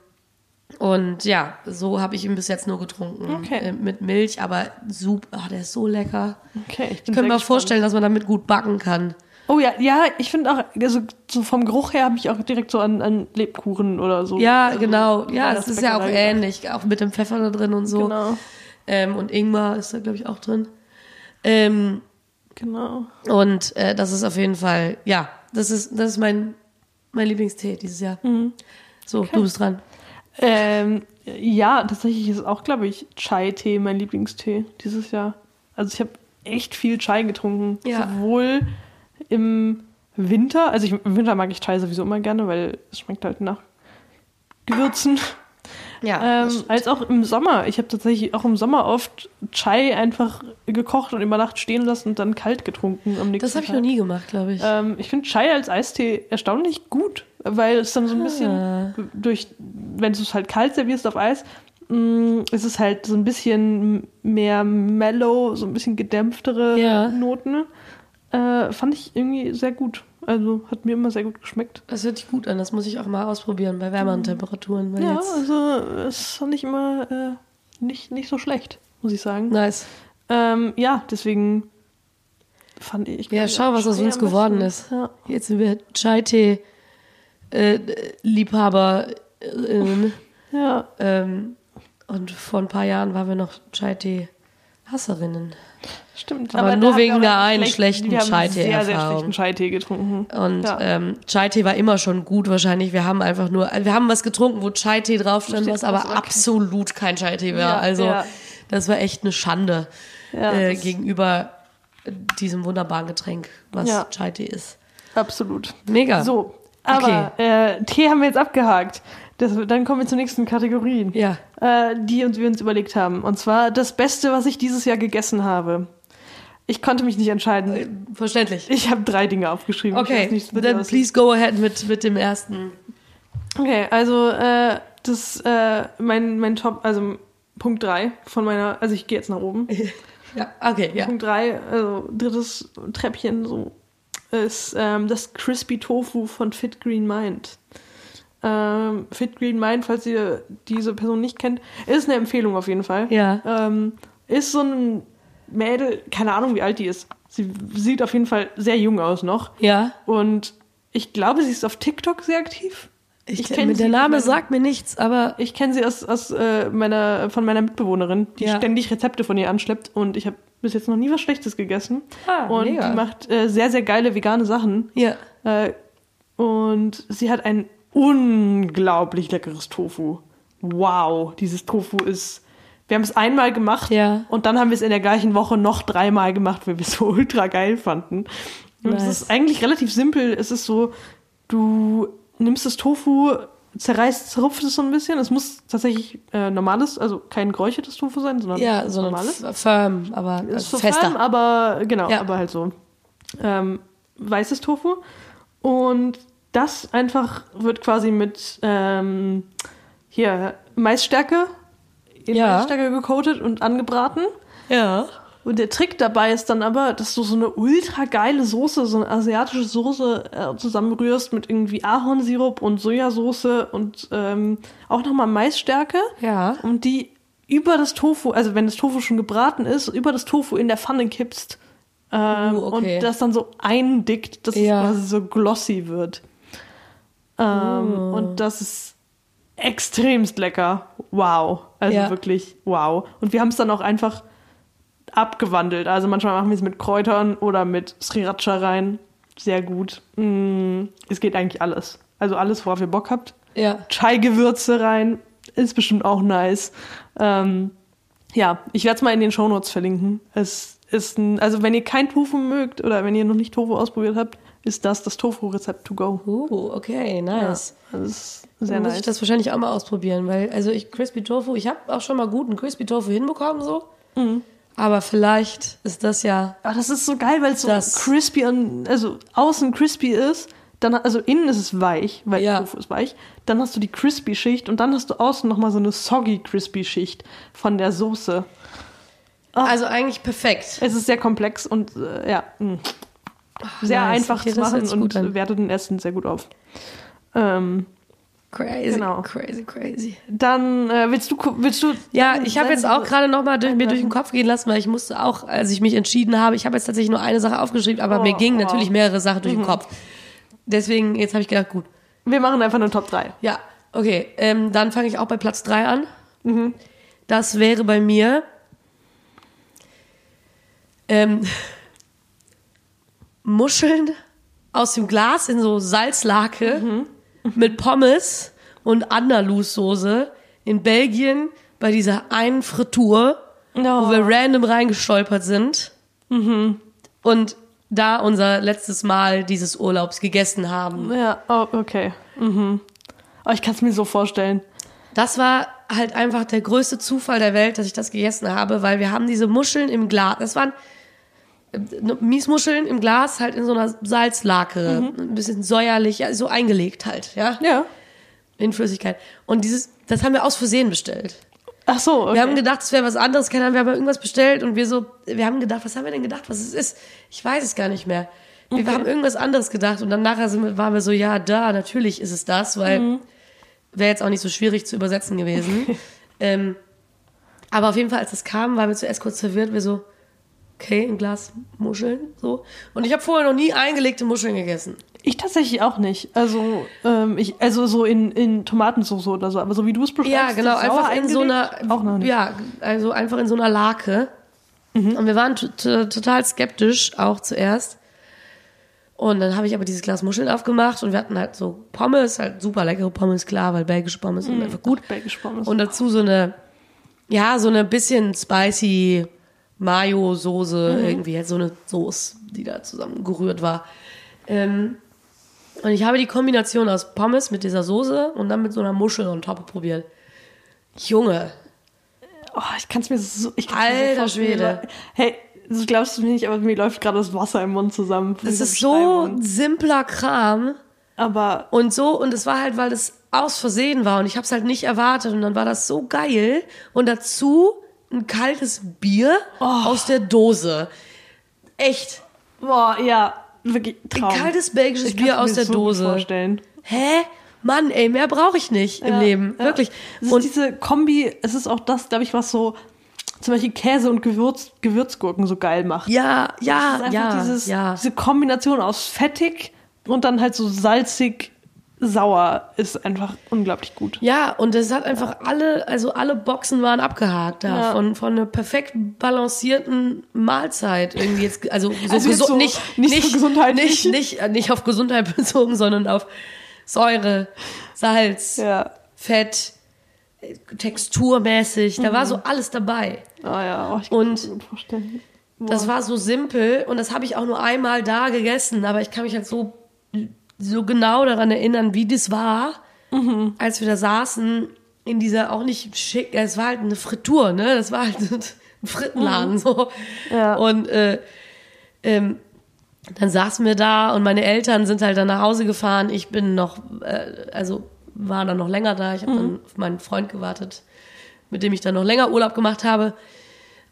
und ja, so habe ich ihn bis jetzt nur getrunken.
Okay.
Äh, mit Milch, aber super, ah, der ist so lecker.
Okay, ich
Ich könnte mir auch vorstellen, dass man damit gut backen kann.
Oh ja, ja, ich finde auch, also so vom Geruch her habe ich auch direkt so an, an Lebkuchen oder so.
Ja,
also,
genau. Ja, das ist ja auch ähnlich. Auch mit dem Pfeffer da drin und so.
Genau,
Ähm, und Ingwer ist da, glaube ich, auch drin. Ähm,
genau.
und äh, das ist auf jeden Fall, ja, das ist, das ist mein, mein Lieblingstee dieses Jahr.
Mhm.
So, du bist dran.
Ähm, ja, tatsächlich ist auch, glaube ich, Chai-Tee mein Lieblingstee dieses Jahr. Also ich habe echt viel Chai getrunken.
Ja.
Sowohl im Winter, also ich, im Winter mag ich Chai sowieso immer gerne, weil es schmeckt halt nach Gewürzen.
Ja,
Ähm, als auch im Sommer. Ich habe tatsächlich auch im Sommer oft Chai einfach gekocht und über Nacht stehen lassen und dann kalt getrunken am nächsten
das habe ich noch nie gemacht, glaube ich.
Ähm, ich finde Chai als Eistee erstaunlich gut, weil es dann so ein bisschen
Ah.
durch, wenn du es halt kalt servierst auf Eis, mh, ist es halt so ein bisschen mehr mellow, so ein bisschen gedämpftere
Ja.
Noten. Äh, fand ich irgendwie sehr gut. Also hat mir immer sehr gut geschmeckt.
Das hört sich gut an. Das muss ich auch mal ausprobieren bei wärmeren Temperaturen.
Ja, also es fand ich immer äh, nicht, nicht so schlecht. muss ich sagen.
Nice.
Ähm, ja, deswegen fand ich.
Ja, schau, was aus uns geworden ist.
Ja.
Jetzt sind wir Chai-Tee-Liebhaber.
ja,
ähm, und vor ein paar Jahren waren wir noch Chai-Tee-Hasserinnen.
Stimmt.
Aber
da
nur wegen der
einen
schlechten
haben Sehr, sehr
Chai-Tee-Erfahrung.
schlechten Chai-Tee getrunken.
Und
Ja.
ähm, Chai-Tee war immer schon gut wahrscheinlich. Wir haben einfach nur, wir haben was getrunken, wo Chai-Tee drauf stand, was aber
okay.
absolut kein Chai-Tee war.
Ja,
also
ja.
das war echt eine Schande äh, gegenüber diesem wunderbaren Getränk, was
Ja.
Chai-Tee ist.
Absolut.
Mega.
So, aber äh, Tee haben wir jetzt abgehakt. Das, dann kommen wir zur nächsten Kategorie,
Ja.
äh, die uns, wir uns überlegt haben. Und zwar das Beste, was ich dieses Jahr gegessen habe. Ich konnte mich nicht entscheiden.
Verständlich.
Ich habe drei Dinge aufgeschrieben.
Okay,
nicht,
dann please go ahead mit, mit dem ersten.
Okay, also äh, das äh, mein mein Top, also Punkt drei von meiner, also ich gehe jetzt nach oben. [laughs]
Ja, okay, ja.
Punkt drei, also drittes Treppchen so ist ähm, das Crispy Tofu von Fit Green Mind. Ähm, Fit Green Mind, falls ihr diese Person nicht kennt, ist eine Empfehlung auf jeden Fall.
Ja.
Ähm, ist so ein Mädel, keine Ahnung wie alt die ist. Sie sieht auf jeden Fall sehr jung aus noch.
Ja.
Und ich glaube, sie ist auf TikTok sehr aktiv.
Ich,
kenn
kenn,
sie
der Name
von-
sagt mir nichts, aber
Ich kenne sie aus, aus äh, meiner, von meiner Mitbewohnerin, die
Ja.
ständig Rezepte von ihr anschleppt und ich habe bis jetzt noch nie was Schlechtes gegessen.
Ah,
und
mega.
die macht äh, sehr, sehr geile vegane Sachen.
ja.
Äh, und sie hat ein unglaublich leckeres Tofu. Wow, dieses Tofu ist. Wir haben es einmal gemacht
Ja.
und dann haben wir es in der gleichen Woche noch dreimal gemacht, weil wir es so [laughs] ultra geil fanden. Und es
Nice.
ist eigentlich relativ simpel. Es ist so, du nimmst das Tofu, zerreißt, zerrupft es so ein bisschen. Es muss tatsächlich äh, normales, also kein geräuchertes Tofu sein, sondern
Ja, so
normales.
firm, aber
Ist
also
so
fester.
firm, aber genau,
Ja.
aber halt so ähm, weißes Tofu. Und das einfach wird quasi mit ähm, hier Maisstärke in
Ja.
Maisstärke gecoatet und angebraten.
Ja.
Und der Trick dabei ist dann aber, dass du so eine ultra geile Soße, so eine asiatische Soße äh, zusammenrührst mit irgendwie Ahornsirup und Sojasauce und ähm, auch nochmal Maisstärke.
Ja.
Und die über das Tofu, also wenn das Tofu schon gebraten ist, über das Tofu in der Pfanne kippst. Ähm,
Uh, okay.
Und das dann so eindickt, dass
Ja.
es quasi so glossy wird. Ähm,
Uh.
Und das ist extremst lecker. Wow. Also
Ja.
wirklich wow. Und wir haben es dann auch einfach abgewandelt. Also manchmal machen wir es mit Kräutern oder mit Sriracha rein. Sehr gut. Mm, es geht eigentlich alles. Also alles, worauf ihr Bock habt.
Ja.
Chai-Gewürze rein. Ist bestimmt auch nice. Ähm, ja, ich werde es mal in den Shownotes verlinken. Es ist ein, also wenn ihr kein Tofu mögt oder wenn ihr noch nicht Tofu ausprobiert habt, ist das das Tofu-Rezept to go.
Uh, okay, nice.
Das ist sehr
Dann muss
nice.
ich das wahrscheinlich auch mal ausprobieren, weil, also ich Crispy Tofu, ich habe auch schon mal guten Crispy Tofu hinbekommen, so.
Mhm.
Aber vielleicht ist das ja.
Aber das ist so geil, weil es so crispy und also außen crispy ist, dann also innen ist es weich, weil
Ja.
Tofu ist weich. Dann hast du die crispy Schicht und dann hast du außen noch mal so eine soggy crispy Schicht von der Soße. Ah.
Also eigentlich perfekt.
Es ist sehr komplex und äh, ja, mh. Sehr
nice.
einfach
Okay,
zu machen und
an.
wertet den Essen sehr gut auf. Ähm,
Crazy,
Genau.
crazy, crazy.
dann äh, willst du willst du
Ja, ich habe jetzt auch gerade noch mal durch, mir durch den Kopf gehen lassen, weil ich musste auch, als ich mich entschieden habe, ich habe jetzt tatsächlich nur eine Sache aufgeschrieben, aber mir
Oh,
gingen
wow.
natürlich mehrere Sachen durch den Kopf. Deswegen, jetzt habe ich gedacht, gut,
wir machen einfach eine Top 3.
Ja, okay. Ähm, dann fange ich auch bei Platz 3 an. Das wäre bei mir ähm, Muscheln aus dem Glas in so Salzlake mit Pommes und Andalus-Soße in Belgien bei dieser einen Fritur, wo wir random reingestolpert sind und da unser letztes Mal dieses Urlaubs gegessen haben.
Ja, oh, okay. Mhm. Oh, ich kann es mir so vorstellen.
Das war halt einfach der größte Zufall der Welt, dass ich das gegessen habe, weil wir haben diese Muscheln im Glas, das waren Miesmuscheln im Glas, halt in so einer Salzlake, ein bisschen säuerlich, ja, so eingelegt halt, ja,
Ja.
in Flüssigkeit. Und dieses, das haben wir aus Versehen bestellt.
Ach so, okay.
Wir haben gedacht, es wäre was anderes, keine Ahnung, wir haben irgendwas bestellt und wir so, wir haben gedacht, was haben wir denn gedacht, was es ist? Ich weiß es gar nicht mehr. Wir haben irgendwas anderes gedacht und dann nachher sind waren wir so, ja, da, natürlich ist es das, weil wäre jetzt auch nicht so schwierig zu übersetzen gewesen. ähm, Aber auf jeden Fall, als das kam, waren wir zuerst kurz verwirrt. Wir so, okay, ein Glas Muscheln, so. Und ich habe vorher noch nie eingelegte Muscheln gegessen.
Ich tatsächlich auch nicht. Also, ähm, ich, also so in, in Tomatensauce oder so, aber so wie du es beschreibst.
Ja, genau, einfach in so einer,
Auch noch nicht. Mhm.
ja, also einfach in so einer Lake. Und wir waren total skeptisch, auch zuerst. Und dann habe ich aber dieses Glas Muscheln aufgemacht und wir hatten halt so Pommes, halt super leckere Pommes, klar, weil belgische Pommes sind einfach gut.
Belgisch Pommes.
Und dazu so eine, ja, so eine bisschen spicy Mayo-Soße, irgendwie, halt so eine Soße, die da zusammen gerührt war. Ähm, und ich habe die Kombination aus Pommes mit dieser Soße und dann mit so einer Muschel on top probiert. Junge,
Oh, ich kann es mir so. Ich kann's mir
Alter
so.
Schwede.
Hey, das glaubst du mir nicht, aber mir läuft gerade das Wasser im Mund zusammen. dieser
ist so simpler Kram.
Aber
Und so, und es war halt, weil das aus Versehen war und ich habe es halt nicht erwartet und dann war das so geil. Und dazu ein kaltes Bier
Oh.
aus der Dose. Echt.
boah, ja, wirklich Traum.
Ein kaltes belgisches
Ich
Bier aus der
so
Dose.
Vorstellen.
Hä? Mann, ey, mehr brauche ich nicht im
Ja,
Leben.
ja.
Wirklich.
Es
Und
diese Kombi, es ist auch das, glaube ich, was so zum Beispiel Käse und Gewürz, Gewürzgurken so geil macht.
ja, ja, ja,
dieses,
ja.
diese Kombination aus fettig und dann halt so salzig, sauer ist einfach unglaublich gut.
Ja, und es hat einfach alle, also alle Boxen waren abgehakt da
Ja.
von, von einer perfekt balancierten Mahlzeit irgendwie jetzt, also [laughs] so,
Also jetzt so
nicht,
nicht so gesundheitlich.
nicht, nicht, äh, nicht auf Gesundheit [laughs] bezogen, sondern auf Säure, Salz,
Ja.
Fett, äh, texturmäßig, da war so alles dabei.
Ah ja, oh, ich kann
Und-
das gut vorstellen.
Das war so simpel und das habe ich auch nur einmal da gegessen, aber ich kann mich halt so, so genau daran erinnern, wie das war,
Mhm.
als wir da saßen in dieser auch nicht schick, es war halt eine Frittur, ne? Das war halt [laughs] ein Frittenladen so.
Mhm. Ja.
Und äh, ähm, dann saßen wir da und meine Eltern sind halt dann nach Hause gefahren. Ich bin noch, äh, also war dann noch länger da. Ich habe dann auf meinen Freund gewartet, mit dem ich dann noch länger Urlaub gemacht habe.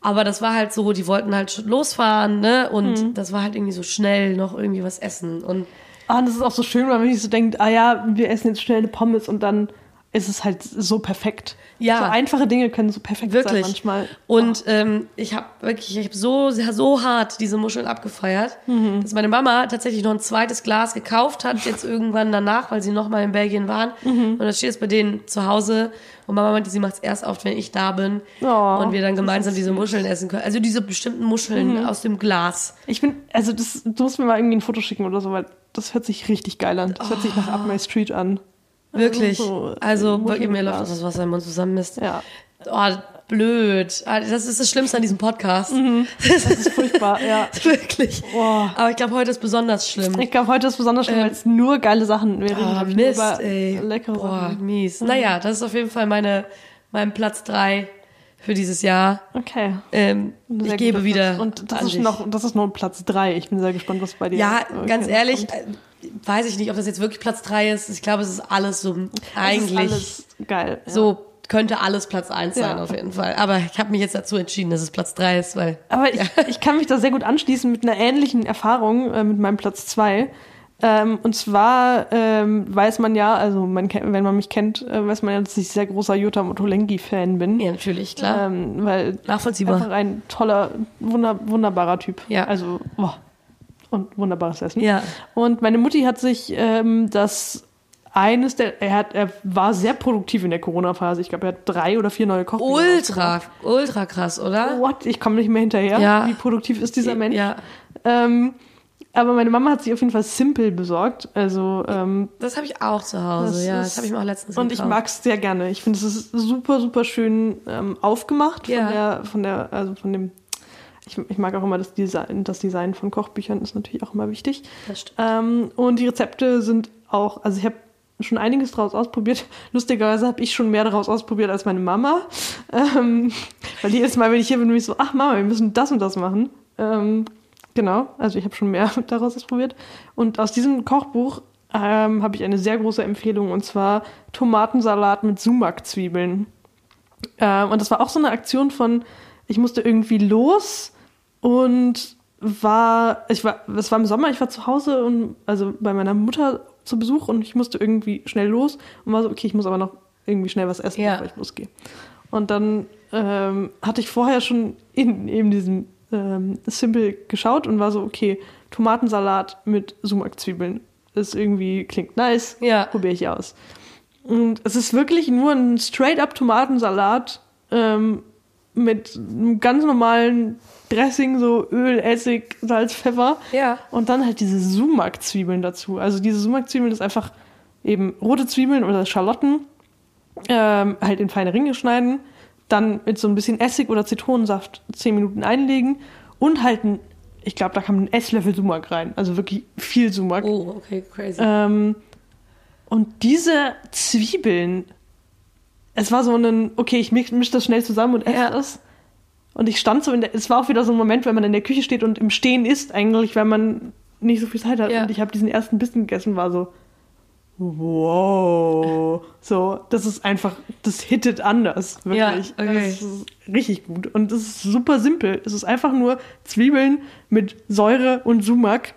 Aber das war halt so, die wollten halt schon losfahren, ne? Und das war halt irgendwie so schnell noch irgendwie was essen. Und
Ah, und das ist auch so schön, weil man nicht so denkt, ah ja, wir essen jetzt schnell eine Pommes und dann ist es halt so perfekt.
Ja.
So einfache Dinge können so perfekt
Wirklich.
sein manchmal.
Und ähm, ich habe wirklich, ich habe so, sehr- so hart diese Muscheln abgefeiert,
Mhm.
dass meine Mama tatsächlich noch ein zweites Glas gekauft hat, jetzt irgendwann danach, weil sie noch mal in Belgien waren.
Mhm.
Und das steht jetzt bei denen zu Hause. Und Mama meinte, sie macht es erst auf, wenn ich da bin.
Oh,
und wir dann gemeinsam diese Muscheln essen können. Also diese bestimmten Muscheln
Mhm.
aus dem Glas.
Ich bin, also das, du musst mir mal irgendwie ein Foto schicken oder so, weil das hört sich richtig geil an. Das hört sich nach Up My Street an.
Wirklich.
so,
Also
Muscheln
wirklich, mir läuft das Wasser im Mund zusammenmisst.
Ja.
Oh, blöd. Ah, Das ist das Schlimmste an diesem Podcast. [laughs]
Das ist furchtbar, ja. [laughs]
Wirklich.
Boah.
Aber ich glaube, heute ist besonders schlimm.
Ich glaube, heute ist besonders schlimm,
Ähm,
weil es nur geile Sachen wären.
Ah,
ich nur
Mist,
über
ey.
Leckere
Boah,
Sachen.
mies. Naja, das ist auf jeden Fall meine, mein Platz drei für dieses Jahr.
Okay.
Ähm, ich
sehr
gebe wieder.
Und das ist, noch, das ist nur Platz drei. Ich bin sehr gespannt, was bei dir
Ja,
okay,
ganz
noch
ehrlich,
kommt.
Weiß ich nicht, ob das jetzt wirklich Platz drei ist. Ich glaube, es ist alles so eigentlich
alles geil. ja.
so könnte alles Platz eins sein
Ja.
auf jeden Fall. Aber ich habe mich jetzt dazu entschieden, dass es Platz drei ist, weil
Aber ich, ich kann mich da sehr gut anschließen mit einer ähnlichen Erfahrung äh, mit meinem Platz zwei. Ähm, und zwar ähm, weiß man ja, also man wenn man mich kennt, äh, weiß man ja, dass ich sehr großer Jutta Motolengi-Fan bin.
ja natürlich klar.
Ähm, weil
Nachvollziehbar.
einfach ein toller, wunder, wunderbarer Typ.
Ja.
Also, boah. Und wunderbares Essen.
Ja.
Und meine Mutti hat sich ähm, das eines der, er hat, er war sehr produktiv in der Corona-Phase. Ich glaube, er hat drei oder vier neue Kochbücher
Ultra, ultra krass, oder?
What? Ich komme nicht mehr hinterher.
Ja.
Wie produktiv ist dieser Mensch?
Ja,
Ähm, aber meine Mama hat sich auf jeden Fall Simple besorgt. Also, ähm,
das habe ich auch zu Hause.
Das
ja,
ist-
das habe ich mir auch letztens
und ich
gekauft.
mag es sehr gerne. Ich finde, es ist super, super schön ähm, aufgemacht
Ja.
von der, von der, also von dem. Ich, ich mag auch immer das Design, das Design von Kochbüchern ist natürlich auch immer wichtig.
Das stimmt.
Ähm, und die Rezepte sind auch, also ich habe schon einiges draus ausprobiert. Lustigerweise habe ich schon mehr daraus ausprobiert als meine Mama. Ähm, weil jedes Mal, wenn ich hier bin, bin ich so, ach Mama, wir müssen das und das machen. Ähm, genau, also ich habe schon mehr [laughs] daraus ausprobiert. Und aus diesem Kochbuch ähm, habe ich eine sehr große Empfehlung und zwar Tomatensalat mit Sumak-Zwiebeln. Ähm, und das war auch so eine Aktion von, ich musste irgendwie los und war, ich war, es war im Sommer, ich war zu Hause und also bei meiner Mutter zu Besuch und ich musste irgendwie schnell los und war so, okay, ich muss aber noch irgendwie schnell was essen,
Ja.
bevor ich losgehe. Und dann ähm, hatte ich vorher schon in eben diesem ähm, Simple geschaut und war so, okay, Tomatensalat mit Sumak-Zwiebeln. Das irgendwie klingt nice.
Ja.
Probiere ich aus. Und es ist wirklich nur ein straight-up Tomatensalat ähm, mit einem ganz normalen Dressing, so Öl, Essig, Salz, Pfeffer.
Ja.
Und dann halt diese Sumak-Zwiebeln dazu. Also diese Sumak-Zwiebeln ist einfach eben rote Zwiebeln oder Schalotten ähm, halt in feine Ringe schneiden, dann mit so ein bisschen Essig oder Zitronensaft 10 Minuten einlegen und halt ein, ich glaube, da kam ein Esslöffel Sumak rein. Also wirklich viel Sumak.
Oh, okay, crazy.
Ähm, und diese Zwiebeln, es war so ein, okay, ich misch, misch das schnell zusammen und esse
Ja.
das. Und ich stand so in der, es war auch wieder so ein Moment, wenn man in der Küche steht und im Stehen isst eigentlich, wenn man nicht so viel Zeit hat.
Ja.
Und ich habe diesen ersten Bissen gegessen, war so, wow. So, das ist einfach, das hittet anders, wirklich.
Ja, okay.
Das ist richtig gut. Und das ist super simpel. Es ist einfach nur Zwiebeln mit Säure und Sumak.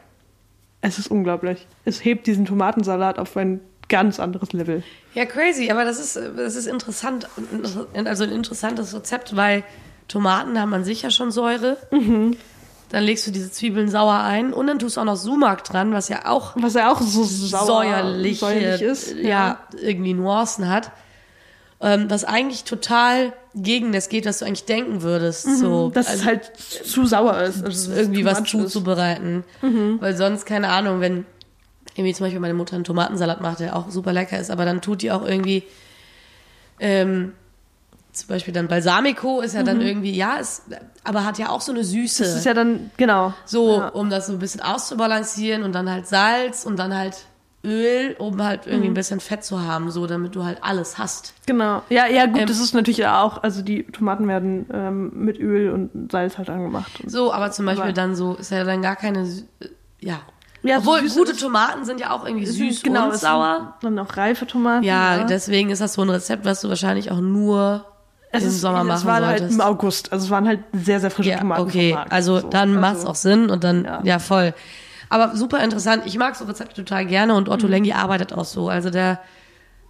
Es ist unglaublich. Es hebt diesen Tomatensalat auf ein ganz anderes Level.
Ja, crazy, aber das ist, das ist interessant, also ein interessantes Rezept, weil Tomaten haben an sich ja schon Säure. Dann legst du diese Zwiebeln sauer ein und dann tust du auch noch Sumak dran, was ja auch
Was ja auch so sauer,
säuerlich,
säuerlich ist.
ja, irgendwie Nuancen hat. Ähm, was eigentlich total gegen das geht, was du eigentlich denken würdest. so,
Dass
also
es halt zu sauer ist. Also
irgendwie was zuzubereiten. Weil sonst, keine Ahnung, wenn irgendwie zum Beispiel meine Mutter einen Tomatensalat macht, der auch super lecker ist, aber dann tut die auch irgendwie ähm, zum Beispiel dann Balsamico ist ja dann irgendwie, ja, ist, aber hat ja auch so eine Süße.
Das ist ja dann, genau.
so,
Ja.
um das so ein bisschen auszubalancieren und dann halt Salz und dann halt Öl, um halt irgendwie
Mhm.
ein bisschen Fett zu haben, so damit du halt alles hast.
Genau. Ja, ja, gut,
Ähm,
das ist natürlich auch, also die Tomaten werden ähm, mit Öl und Salz halt angemacht. Und
So, aber zum Beispiel
Aber-
dann so, ist ja dann gar keine, äh, ja.
Ja, so
Obwohl,
süß
gute Tomaten sind ja auch irgendwie süß
genau,
und sauer.
Dann auch reife Tomaten.
Ja, deswegen ist das so ein Rezept, was du wahrscheinlich auch nur
es
im
ist,
Sommer
es
machen
war halt
solltest.
im August. Also es waren halt sehr, sehr frische
ja,
Tomaten.
okay,
vom Markt.
also
So,
dann macht's auch Sinn und dann,
Ja.
ja. voll. Aber super interessant. Ich mag so Rezepte total gerne und
Mhm.
Otto Lengi arbeitet auch so. Also der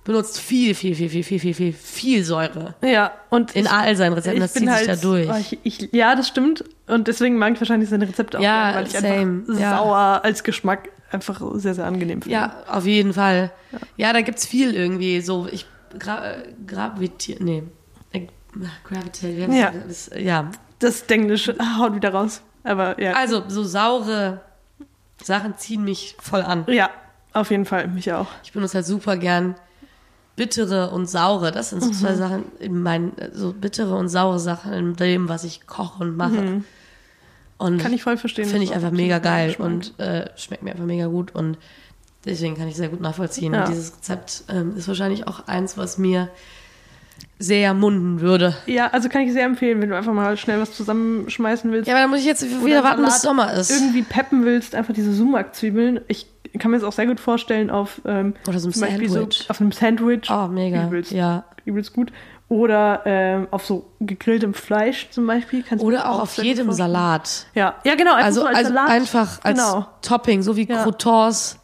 benutzt viel, viel, viel, viel, viel, viel, viel, viel Säure.
Ja, und
In
ich-
all seinen Rezepten, das zieht
halt,
sich da durch.
oh, Ich, ich, ja, das stimmt. Und deswegen mag ich wahrscheinlich seine Rezepte auch
Ja,
gerne, weil ich
same,
einfach
ja.
sauer als Geschmack einfach sehr, sehr angenehm finde.
Ja, auf jeden Fall. Ja, da gibt's viel irgendwie. So, ich gra äh, gravitier, nee, gravitate, wie heißt
Ja.
das? ja.
Das Englische haut wieder raus. Aber ja.
Also, so saure Sachen ziehen mich voll an.
ja, auf jeden Fall, mich auch.
Ich benutze halt super gern bittere und saure. Das sind so
Mhm.
zwei Sachen in meinen, so bittere und saure Sachen in dem, was ich koche und mache. Und
Mhm. Kann ich voll verstehen.
finde ich einfach mega geil und äh, schmeckt mir einfach mega gut und deswegen kann ich sehr gut nachvollziehen.
Ja.
Und dieses Rezept ähm, ist wahrscheinlich auch eins, was mir sehr munden würde.
Ja, also kann ich sehr empfehlen, wenn du einfach mal schnell was zusammenschmeißen willst.
Ja, aber dann muss ich jetzt wieder warten, bis Sommer ist.
Irgendwie peppen willst, einfach diese Sumak-Zwiebeln. Ich kann mir das auch sehr gut vorstellen auf ähm,
Oder so ein Sandwich.
So, auf einem Sandwich.
Oh, mega.
Übelst,
Ja.
übelst gut. Oder ähm, auf so gegrilltem Fleisch zum Beispiel. Kannst
Oder auch auf
sehr gut
jedem
vorstellen.
Salat.
Ja, ja genau. Einfach
Also,
so als
also
Salat.
einfach als
Genau.
Topping, so wie
Ja.
Croutons.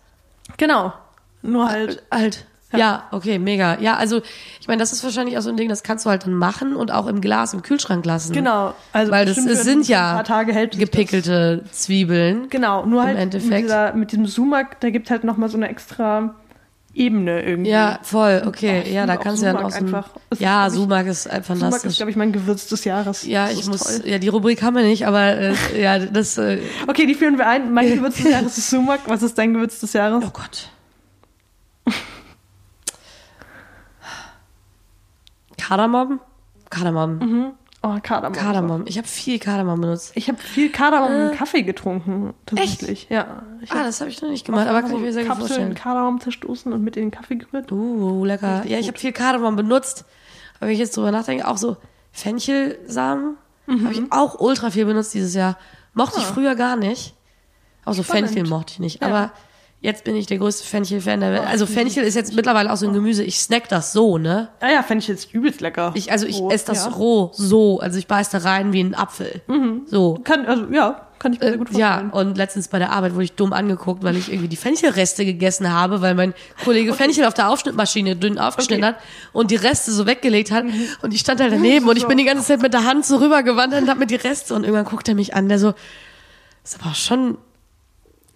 Genau. Nur halt.
Halt. Ja. okay, mega. Ja, also ich meine, das ist wahrscheinlich auch so ein Ding, das kannst du halt dann machen und auch im Glas, im Kühlschrank lassen.
Genau. Also
Weil das es sind ja
paar Tage hält sich das.
gepickelte Zwiebeln.
Genau, nur
Im
halt
Endeffekt.
Mit, dieser, mit diesem Sumak, da gibt halt nochmal so eine extra Ebene irgendwie.
Ja, voll, okay.
Ich
ja, da kannst du ja aus dem, Ja, Sumak ist einfach
Sumak ist, glaube ich, mein Gewürz des Jahres.
ja, ich muss,
toll.
ja, die Rubrik haben wir nicht, aber äh, [laughs] ja, das, äh,
Okay, die führen wir ein. Mein [laughs] Gewürz des Jahres ist Sumak. Was ist dein Gewürz des Jahres?
oh Gott. Kardamom? Kardamom.
Oh, Kardamom.
Kardamom. Ich habe viel Kardamom benutzt.
Ich habe viel Kardamom im Kaffee getrunken. Tatsächlich. Ja. Ich
Ah, das habe ich noch nicht gemacht, aber kann ich mir sehr gut
Kapseln
vorstellen.
Kardamom zerstoßen und mit in den Kaffee gerührt.
Uh, lecker. Ja, ich habe viel Kardamom benutzt. Aber wenn ich jetzt drüber nachdenke, auch so Fenchelsamen habe ich auch ultra viel benutzt dieses Jahr. Mochte ich früher gar nicht. Auch so
Spannend.
Fenchel mochte ich nicht.
Ja.
Aber jetzt bin ich der größte Fenchel-Fan der Welt. Also Fenchel ist jetzt mittlerweile auch so ein Gemüse. Ich snack das so, ne?
Ah ja, ich jetzt übelst lecker.
Ich, also ich
Roh,
esse das
ja.
roh, so. Also ich beiß da rein wie ein Apfel. So.
Kann, also, ja, kann ich mir sehr gut
Ja,
vorstellen.
und letztens bei der Arbeit wurde ich dumm angeguckt, weil ich irgendwie die Fenchelreste gegessen habe, weil mein Kollege Fenchel auf der Aufschnittmaschine dünn aufgeschnitten
Okay. Mhm.
hat und die Reste so weggelegt hat. Und ich stand halt daneben und ich bin die ganze Zeit mit der Hand so rübergewandert und hab mir die Reste und irgendwann guckt er mich an, der so, ist aber schon,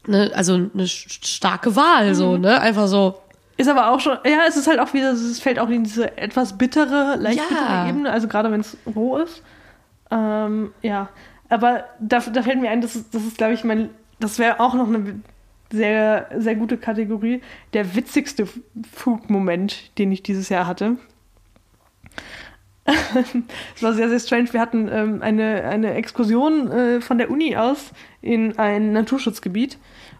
ne, also eine starke Wahl, so,
Mhm.
ne, einfach so.
Ist aber auch schon, ja, es ist halt auch wieder, es fällt auch in diese etwas bittere, leicht
Ja.
bittere Ebene, also gerade wenn es roh ist. Ähm, ja, aber da, da fällt mir ein, das ist, das ist glaube ich, mein, das wäre auch noch eine sehr, sehr gute Kategorie. Der witzigste Food-Moment, den ich dieses Jahr hatte. Es war sehr, sehr strange. Wir hatten ähm, eine, eine Exkursion äh, von der Uni aus in ein Naturschutzgebiet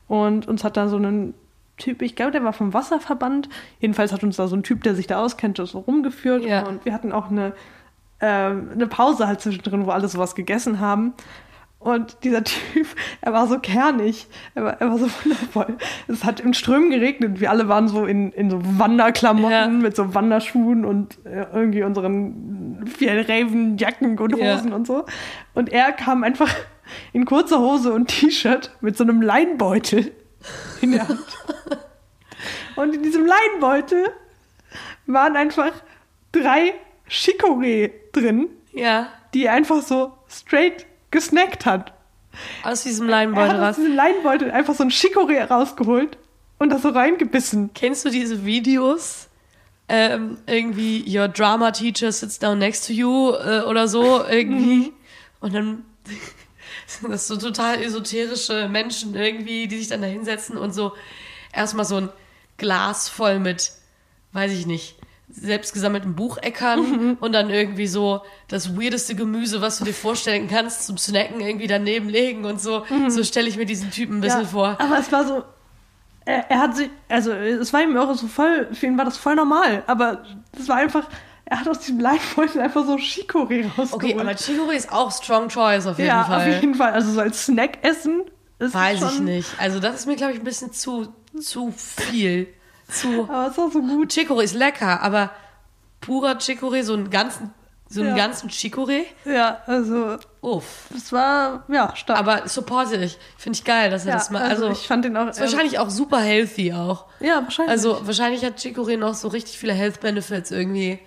und uns hat da so ein Typ, ich glaube, der war vom Wasserverband. Jedenfalls hat uns da so ein Typ, der sich da auskennt, so rumgeführt.
Ja.
Und wir hatten auch eine, ähm, eine Pause halt zwischendrin, wo alle sowas gegessen haben. Und dieser [laughs] Typ, er war so kernig, er war, er war so wundervoll. Es hat im Strömen geregnet. Wir alle waren so in, in so Wanderklamotten
Ja.
mit so Wanderschuhen und äh, irgendwie unseren Fjellraven-Jacken und
Ja.
Hosen und so. Und er kam einfach in kurzer Hose und T-Shirt mit so einem Leinbeutel in der Hand. [laughs] Und in diesem Leinbeutel waren einfach drei Chicorée drin,
Ja.
die einfach so straight gesnackt hat.
Aus diesem Leinbeutel
hat aus
raus.
diesem Leinbeutel einfach so ein Chicorée rausgeholt und das so reingebissen.
Kennst du diese Videos? Ähm, irgendwie, your drama teacher sits down next to you äh, oder so, irgendwie. Und dann sind [laughs] das so total esoterische Menschen irgendwie, die sich dann da hinsetzen und so erstmal so ein Glas voll mit, weiß ich nicht, selbstgesammelten Bucheckern und dann irgendwie so das weirdeste Gemüse, was du dir vorstellen kannst, zum Snacken irgendwie daneben legen und so. So stelle ich mir diesen Typen ein bisschen
Ja,
vor.
Aber es war so, er, er hat sich, also es war ihm auch so voll, für ihn war das voll normal, aber es war einfach, er hat aus diesem Leinbeutel einfach so Chicorée rausgeholt.
Okay, aber Chicorée ist auch strong choice auf jeden
ja,
Fall.
auf jeden Fall. Also so als Snack essen ist
Weiß ich nicht. Also das ist mir, glaube ich, ein bisschen zu, zu viel. Zu.
Aber es war so gut.
Chicorée ist lecker, aber purer Chicorée, so einen ganzen, so einen
Ja.
ganzen Chicorée,
Ja, also
uff.
es war, ja, stark.
Aber supporte ich. Finde ich geil, dass er
ja,
das mal,
also,
also,
ich fand den auch,
ist wahrscheinlich auch super healthy auch.
ja, wahrscheinlich.
Also wahrscheinlich hat Chicorée noch so richtig viele Health Benefits irgendwie.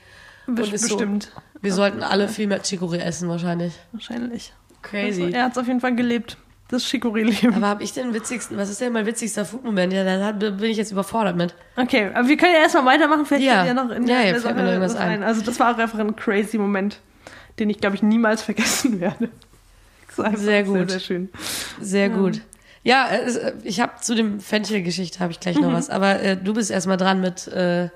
Be-
und ist so-
bestimmt.
Wir sollten alle viel mehr Chicorée essen wahrscheinlich.
Wahrscheinlich.
Crazy.
Also, er hat es auf jeden Fall gelebt. Das Chicorée-Leben.
Aber habe ich den witzigsten, was ist denn mein witzigster Food-Moment? Ja, da bin ich jetzt überfordert mit.
Okay, aber wir können ja erstmal weitermachen. Vielleicht
Ja.
fällt dir noch in
Ja,
der,
ja, mir
Sache
irgendwas
was
ein.
Also das war auch einfach ein crazy Moment, den ich, glaube ich, niemals vergessen [laughs] werde.
Sehr gut.
Sehr, sehr schön.
Sehr gut. Ja, äh, ich habe zu dem Fenchel-Geschichte habe ich gleich noch was, aber äh, du bist erstmal dran mit, äh,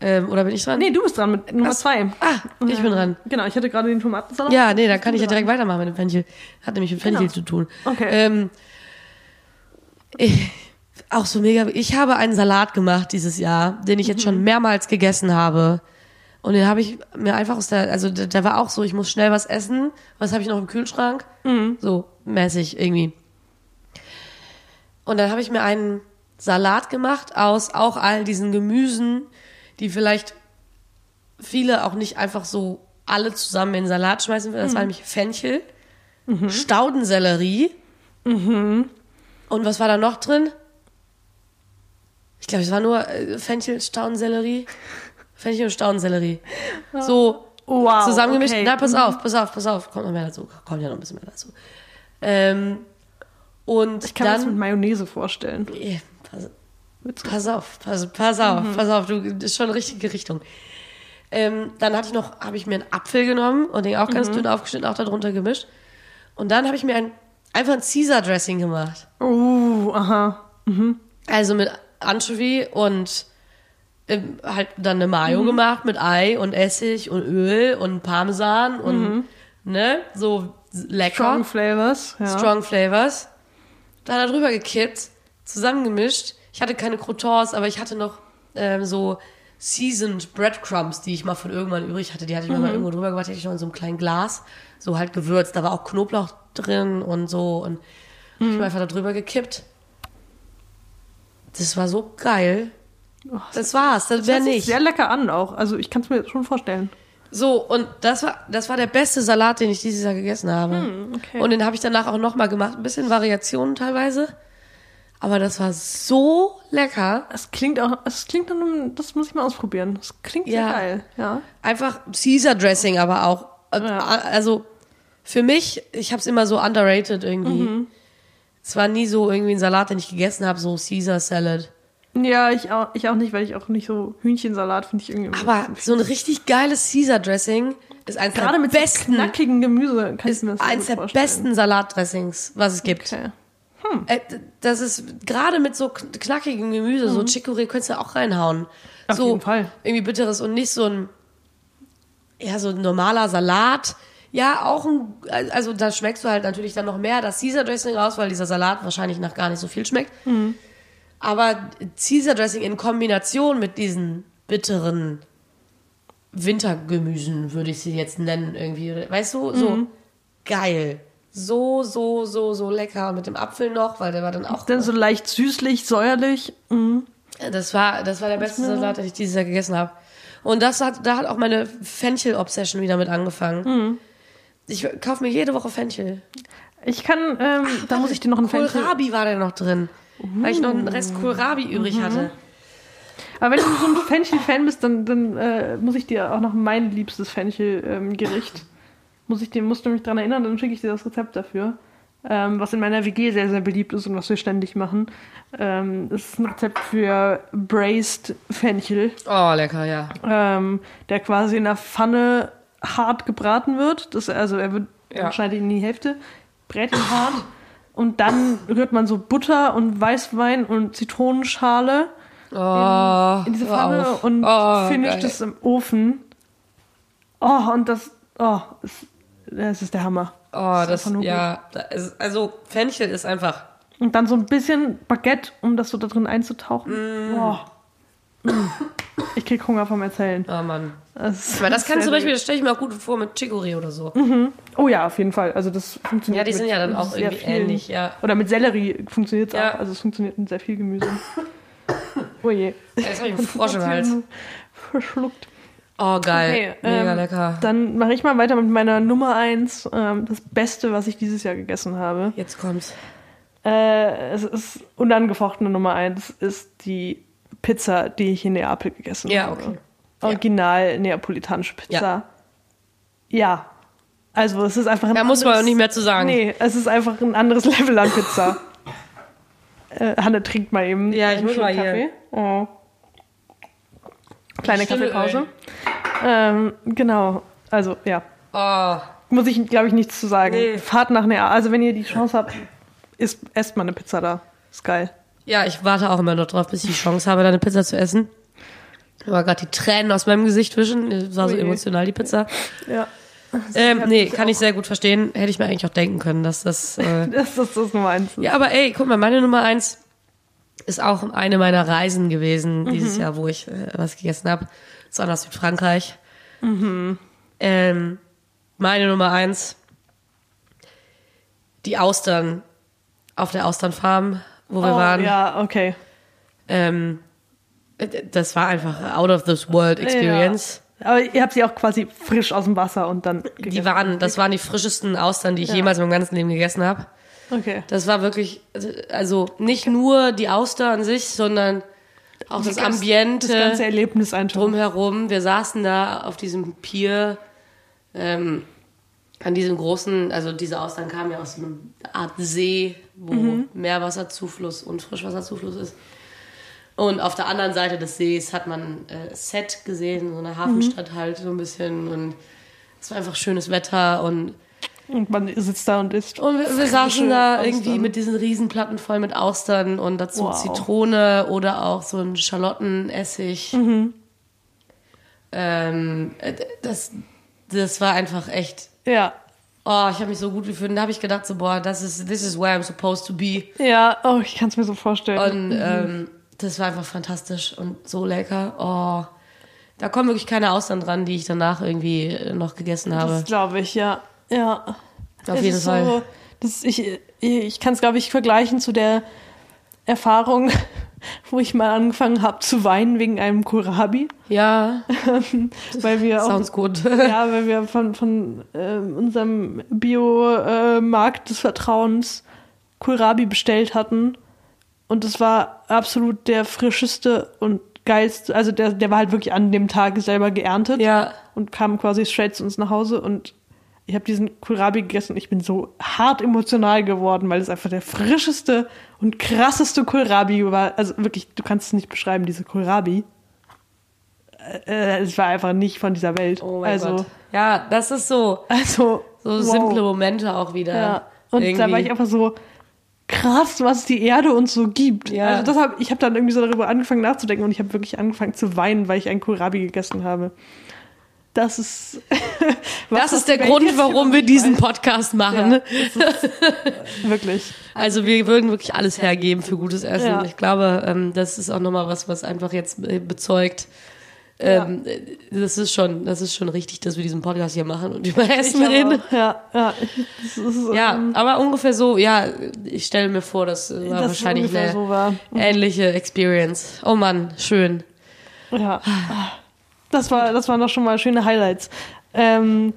ähm, oder bin ich dran?
Nee, du bist dran mit Nummer zwei.
Ah, ich bin dran.
Genau, ich hatte gerade den Tomatensalat.
Ja, nee, dann kann ich ja direkt weitermachen mit dem Fenchel. Hat nämlich mit Fenchel
Genau.
zu tun.
Okay.
Ähm, ich, auch so mega. Ich habe einen Salat gemacht dieses Jahr, den ich jetzt
Mhm.
schon mehrmals gegessen habe. Und den habe ich mir einfach aus der, also der, der war auch so, ich muss schnell was essen. Was habe ich noch im Kühlschrank?
Mhm.
So mäßig irgendwie. Und dann habe ich mir einen Salat gemacht aus auch all diesen Gemüsen, die vielleicht viele auch nicht einfach so alle zusammen in den Salat schmeißen will. Das war nämlich Fenchel, Staudensellerie. Und was war da noch drin? Ich glaube, es war nur äh, Fenchel, Staudensellerie. Fenchel und Staudensellerie. So
Wow,
zusammengemischt.
okay.
Na, pass auf, pass auf, pass auf. Kommt noch mehr dazu. Kommt ja noch ein bisschen mehr dazu. Ähm, und
Ich kann mir
dann.
das mit Mayonnaise vorstellen.
Pass, auf, pass, pass auf, pass auf, du das ist schon richtige Richtung. Ähm, dann hatte ich noch, habe ich mir einen Apfel genommen und den auch ganz dünn aufgeschnitten, auch darunter gemischt. Und dann habe ich mir ein, einfach ein Caesar Dressing gemacht.
Oh, aha.
Also mit Anchovy und ähm, halt dann eine Mayo gemacht mit Ei und Essig und Öl und Parmesan und ne, so lecker.
Strong Flavors. Ja.
Strong Flavors. Dann darüber gekippt, zusammengemischt. Ich hatte keine Croutons, aber ich hatte noch ähm, so seasoned Breadcrumbs, die ich mal von irgendwann übrig hatte. Die hatte ich mir mal irgendwo drüber gemacht, die hatte ich noch in so einem kleinen Glas. So halt gewürzt. Da war auch Knoblauch drin und so. Und hab ich mir einfach da drüber gekippt. das war so geil. Das war's, das wäre nicht.
sehr lecker an auch. Also ich kann es mir schon vorstellen.
So, und das war, das war der beste Salat, den ich dieses Jahr gegessen habe.
Hm, okay.
Und den habe ich danach auch nochmal gemacht. Ein bisschen Variationen teilweise. Aber das war so lecker.
Es klingt auch, es klingt dann, das muss ich mal ausprobieren. Es klingt
Ja.
sehr geil, ja.
Einfach Caesar Dressing, aber auch. äh,
Ja.
Also für mich, ich habe es immer so underrated irgendwie.
Mhm.
Es war nie so irgendwie ein Salat, den ich gegessen habe, so Caesar Salad.
Ja, ich auch, ich auch nicht, weil ich auch nicht so Hühnchensalat finde ich irgendwie.
Aber so ein richtig geiles Caesar Dressing ist eins
Gerade
der
mit so
besten,
knackigen Gemüse kann ich
ist
mir das
eins der
vorstellen.
besten Salatdressings, was es gibt.
Okay.
Äh, Das ist gerade mit so kn- knackigem Gemüse, so Chicorée könntest du auch reinhauen.
Mhm. Auf
so
jeden Fall.
irgendwie bitteres und nicht so ein ja so ein normaler Salat. Ja, auch ein also da schmeckst du halt natürlich dann noch mehr das Caesar Dressing raus, weil dieser Salat wahrscheinlich nach gar nicht so viel schmeckt.
Mhm.
Aber Caesar Dressing in Kombination mit diesen bitteren Wintergemüsen würde ich sie jetzt nennen irgendwie, weißt du, so
Mhm.
geil. So, so, so, so lecker. Und mit dem Apfel noch, weil der war dann auch.
Dann so leicht süßlich, säuerlich. Mhm.
Das war, das war der beste Salat, den ich dieses Jahr gegessen habe. Und das hat, da hat auch meine Fenchel-Obsession wieder mit angefangen.
Mhm.
Ich kaufe mir jede Woche Fenchel.
Ich kann, ähm, da muss ich dir noch einen Fenchel.
Kohlrabi war da noch drin. Weil ich noch einen Rest Kohlrabi
Mhm.
übrig hatte.
Aber wenn du so ein Fenchel-Fan bist, dann, dann äh, muss ich dir auch noch mein liebstes Fenchel-Gericht. Muss ich dir, musst du mich dran erinnern, dann schicke ich dir das Rezept dafür. Ähm, was in meiner WG sehr, sehr beliebt ist und was wir ständig machen. Ähm, das ist ein Rezept für Braised Fenchel,
Oh, lecker, ja.
ähm, der quasi in der Pfanne hart gebraten wird. Das, also er wird,
Ja.
schneidet ihn in die Hälfte, brät ihn hart und dann rührt man so Butter und Weißwein und Zitronenschale
Oh,
in diese
hör
Pfanne
auf.
und
oh,
finisht es im Ofen. Oh, und das, oh, es, das ist der Hammer.
Oh, das,
nur
ja. ist- Also, Fenchel ist einfach.
Und dann so ein bisschen Baguette, um das so da drin einzutauchen.
Mm.
Oh. Mm. Ich krieg Hunger vom Erzählen.
Oh, Mann.
Das
Aber das kann zum Beispiel, das stelle ich mir auch gut vor mit Chicorée oder so.
Oh ja, auf jeden Fall. Also das funktioniert.
Ja, die sind ja dann auch irgendwie
vielen-
ähnlich, ja.
Oder mit Sellerie funktioniert es
Ja.
auch. Also es funktioniert mit sehr viel Gemüse. [laughs] Oh je.
Jetzt habe ich einen Frosch im Hals.
Verschluckt.
Oh, geil.
Okay,
Mega
ähm,
lecker.
Dann mache ich mal weiter mit meiner Nummer eins. Ähm, das Beste, was ich dieses Jahr gegessen habe.
Jetzt kommt's.
Äh, es ist unangefochtene Nummer eins, ist die Pizza, die ich in Neapel gegessen
Ja,
habe.
okay.
Original neapolitanische Pizza. Ja. Also es ist einfach ein
Da muss man
anderes-
auch nicht mehr zu sagen.
Nee, es ist einfach ein anderes [laughs] Level an Pizza. äh, Hanne trinkt mal eben.
Ja, ich muss mal hier.
Kaffee. Oh. Kleine
Stimme
Kaffeepause. Ähm, genau. Also, ja.
Oh,
Muss ich, glaube ich, nichts zu sagen.
Nee.
Fahrt nach Neapel. Also, wenn ihr die Chance habt, isst, esst mal eine Pizza da. Ist geil.
Ja, ich warte auch immer noch drauf, bis ich die Chance habe, da eine Pizza zu essen. Aber gerade die Tränen aus meinem Gesicht wischen. Das war so
Ui.
emotional, die Pizza.
Ja.
Ähm, nee, kann ich sehr gut verstehen. Hätte ich mir eigentlich auch denken können, dass das. Äh [laughs]
Das ist das Nummer eins.
ja, aber ey, guck mal, meine Nummer eins ist auch eine meiner Reisen gewesen dieses Jahr, wo ich äh, was gegessen habe. Das war nach Südfrankreich. Ähm, meine Nummer eins, die Austern auf der Austernfarm, wo wir
oh,
waren.
Ja, okay.
Ähm, das war einfach out of this world experience.
Ja. Aber ihr habt sie auch quasi frisch aus dem Wasser und dann
Die
gegessen.
waren, das waren die frischesten Austern, die ich jemals in meinem ganzen Leben gegessen habe.
Okay.
Das war wirklich, also nicht nur die Auster an sich, sondern auch das Ambiente
Das ganze Erlebnis einfach.
drumherum. Wir saßen da auf diesem Pier, ähm, an diesem großen, also diese Austern kamen ja aus einer Art See, wo
Mhm.
Meerwasserzufluss und Frischwasserzufluss ist. Und auf der anderen Seite des Sees hat man äh, Set gesehen, so eine Hafenstadt halt so ein bisschen. Und es war einfach schönes Wetter und
Und man sitzt da und isst.
und wir, wir saßen da
Austern.
irgendwie mit diesen Riesenplatten voll mit Austern und dazu
Wow.
Zitrone oder auch so ein Schalottenessig.
Mhm.
Ähm, äh, das, das war einfach echt.
Ja.
Oh, ich habe mich so gut gefühlt. Da habe ich gedacht, so, boah, das ist, this is where I'm supposed to be.
Ja, oh, ich kann es mir so vorstellen.
Und ähm, das war einfach fantastisch und so lecker. Oh, da kommen wirklich keine Austern dran, die ich danach irgendwie noch gegessen habe.
das glaube ich, ja. Ja.
Auf jeden Fall.
So, das, ich ich kann es, glaube ich, vergleichen zu der Erfahrung, [laughs] wo ich mal angefangen habe zu weinen wegen einem Kohlrabi,
Ja, [laughs]
weil wir auch
sounds gut. [laughs]
ja, weil wir von, von äh, unserem Bio-Markt des Vertrauens Kohlrabi bestellt hatten. Und es war absolut der frischeste und geilste. Also der, der war halt wirklich an dem Tag selber geerntet
Ja,
und kam quasi straight zu uns nach Hause. Und ich habe diesen Kohlrabi gegessen und ich bin so hart emotional geworden, weil es einfach der frischeste und krasseste Kohlrabi war. Also wirklich, du kannst es nicht beschreiben, diese Kohlrabi. Äh, es war einfach nicht von dieser Welt.
oh mein
also,
Gott. Ja, das ist so,
also
so
wow.
simple Momente auch wieder.
Ja. Und da
Irgendwie.
war ich einfach so krass, was die Erde uns so gibt.
Ja.
Also das hab, ich habe dann irgendwie so darüber angefangen nachzudenken und ich habe wirklich angefangen zu weinen, weil ich einen Kohlrabi gegessen habe. Das ist [laughs]
das ist der Grund, warum wir diesen. Podcast machen.
Ja, [laughs] ist, [laughs] wirklich.
Also wir würden wirklich alles hergeben für gutes Essen.
Ja.
Ich glaube, ähm, das ist auch nochmal was, was einfach jetzt äh, bezeugt. Ähm, äh, Das ist schon, das ist schon richtig, dass wir diesen Podcast hier machen und über Essen
Ich
reden.
auch. Ja, ja. Ist,
Ja,
ähm,
aber ungefähr so, ja, ich stelle mir vor, das war
das
wahrscheinlich eine
so war.
ähnliche Experience. Oh Mann, schön.
Ja. Das war, das waren doch schon mal schöne Highlights. Ähm,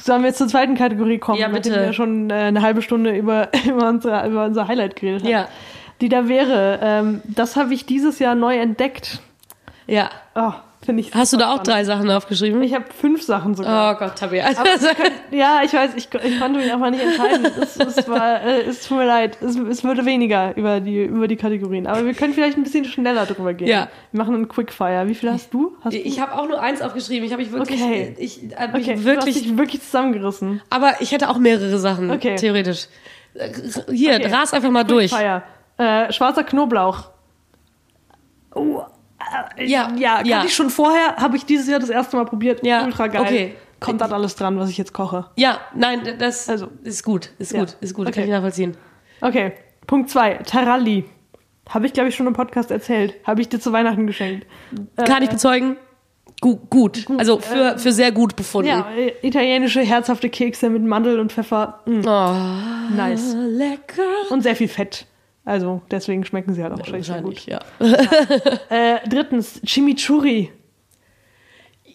sollen wir jetzt zur zweiten Kategorie kommen?
Ja, bitte.
wir schon äh, eine halbe Stunde über, [laughs] über, unsere, über unser Highlight geredet haben.
Ja.
Die da wäre, ähm, das habe ich dieses Jahr neu entdeckt.
Ja.
Oh, finde ich.
Hast du da auch
spannend.
drei Sachen aufgeschrieben?
Ich habe fünf Sachen sogar.
Oh Gott, Tabea. [laughs]
Ja, ich weiß, ich, ich konnte mich einfach nicht entscheiden. Es, es, war, äh, es tut mir leid. Es, es würde weniger über die, über die Kategorien. Aber wir können vielleicht ein bisschen schneller drüber gehen.
Ja.
Wir machen einen Quickfire. Wie viel hast du? Hast du?
Ich habe auch nur eins aufgeschrieben. Ich habe mich wirklich,
Okay.
ich hab mich
okay, du hast
wirklich,
dich wirklich zusammengerissen.
aber ich hätte auch mehrere Sachen,
Okay.
theoretisch. Äh, Hier,
Okay.
ras einfach mal durch.
Quickfire. Äh, schwarzer Knoblauch. Oh,
Ja,
ja, kannte
ja.
ich schon vorher. Habe ich dieses Jahr das erste Mal probiert.
Ja,
Ultra geil.
okay.
Kommt dann alles dran, was ich jetzt koche.
Ja, nein, das
Also.
ist gut, ist
Ja.
gut, ist gut,
Okay.
kann ich nachvollziehen.
Okay, Punkt zwei. Taralli. Habe ich, glaube ich, schon im Podcast erzählt. Habe ich dir zu Weihnachten geschenkt.
Kann ich bezeugen? Gut, gut. Also für, für sehr gut befunden.
Ja, äh, italienische herzhafte Kekse mit Mandel und Pfeffer. Mm,
Oh,
nice.
lecker.
Und sehr viel Fett. Also deswegen schmecken sie halt auch wahrscheinlich sehr gut.
Wahrscheinlich, ja. [laughs]
Äh, drittens, Chimichurri.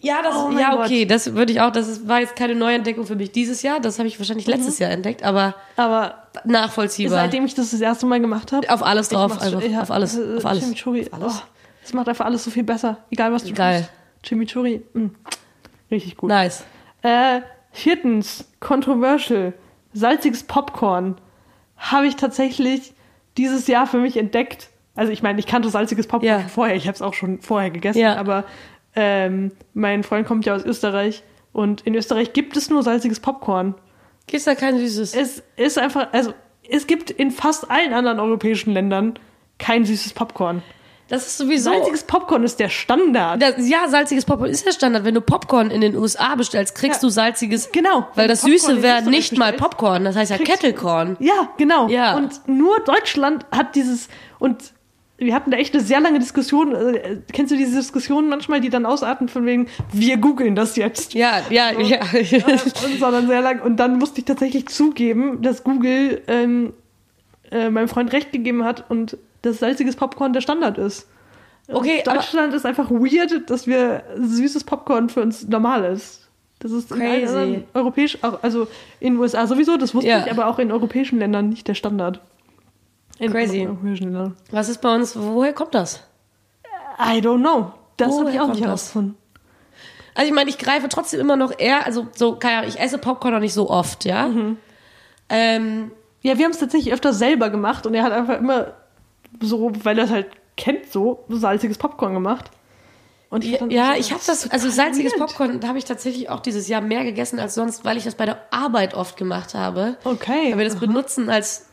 Ja, das,
Oh
ja,
Gott.
okay, das würde ich auch, das ist, war jetzt keine Neuentdeckung für mich dieses Jahr, das habe ich wahrscheinlich letztes Jahr entdeckt, aber
Aber
nachvollziehbar.
seitdem ich das das erste Mal gemacht habe,
auf alles drauf, einfach,
ja,
auf alles,
äh,
auf alles.
Chimichurri,
Auf alles.
Oh, das macht einfach alles so viel besser. Egal was du
Geil.
tust. Chimichurri, mm, richtig gut.
Nice.
Äh, viertens, controversial, salziges Popcorn. Habe ich tatsächlich dieses Jahr für mich entdeckt. Also ich meine, ich kannte salziges Popcorn
Ja.
vorher, ich habe es auch schon vorher gegessen,
Ja.
aber ähm, mein Freund kommt ja aus Österreich und in Österreich gibt es nur salziges Popcorn.
Gibt's da kein süßes?
Es ist einfach, also es gibt in fast allen anderen europäischen Ländern kein süßes Popcorn.
Das ist sowieso.
Salziges Popcorn ist der Standard.
Das, ja, salziges Popcorn ist der Standard. Wenn du Popcorn in den USA bestellst, kriegst
Ja.
du salziges.
Genau.
Weil das
Popcorn
Süße wäre nicht mal Popcorn, das heißt ja Kettelkorn.
Ja, genau.
Ja.
Und nur Deutschland hat dieses und wir hatten da echt eine sehr lange Diskussion. Äh, kennst du diese Diskussionen manchmal, die dann ausarten von wegen, wir googeln das jetzt?
Ja, ja, ja.
Äh, und sondern sehr lang. Und dann musste ich tatsächlich zugeben, dass Google ähm, äh, meinem Freund recht gegeben hat und dass salziges Popcorn der Standard ist.
Okay,
Deutschland ist einfach weird, dass wir süßes Popcorn für uns normal ist. Das ist in
Crazy.
anderen europäisch, also in den USA sowieso, das wusste
Ja.
ich, aber auch in europäischen Ländern nicht der Standard. In
Crazy.
europäischen Ländern.
was ist bei uns? Woher kommt das?
I don't know. Das habe ich auch nicht herausgefunden.
Also ich meine, ich greife trotzdem immer noch eher, also so, keine ich esse Popcorn noch nicht so oft, ja.
Mhm.
Ähm,
Ja, wir haben es tatsächlich öfter selber gemacht und er hat einfach immer so, weil er es halt kennt, so salziges Popcorn gemacht. Und
ja,
fand
ja,
das
ich habe das, also salziges
weird.
Popcorn, da habe ich tatsächlich auch dieses Jahr mehr gegessen als sonst, weil ich das bei der Arbeit oft gemacht habe.
Okay.
Weil wir das benutzen als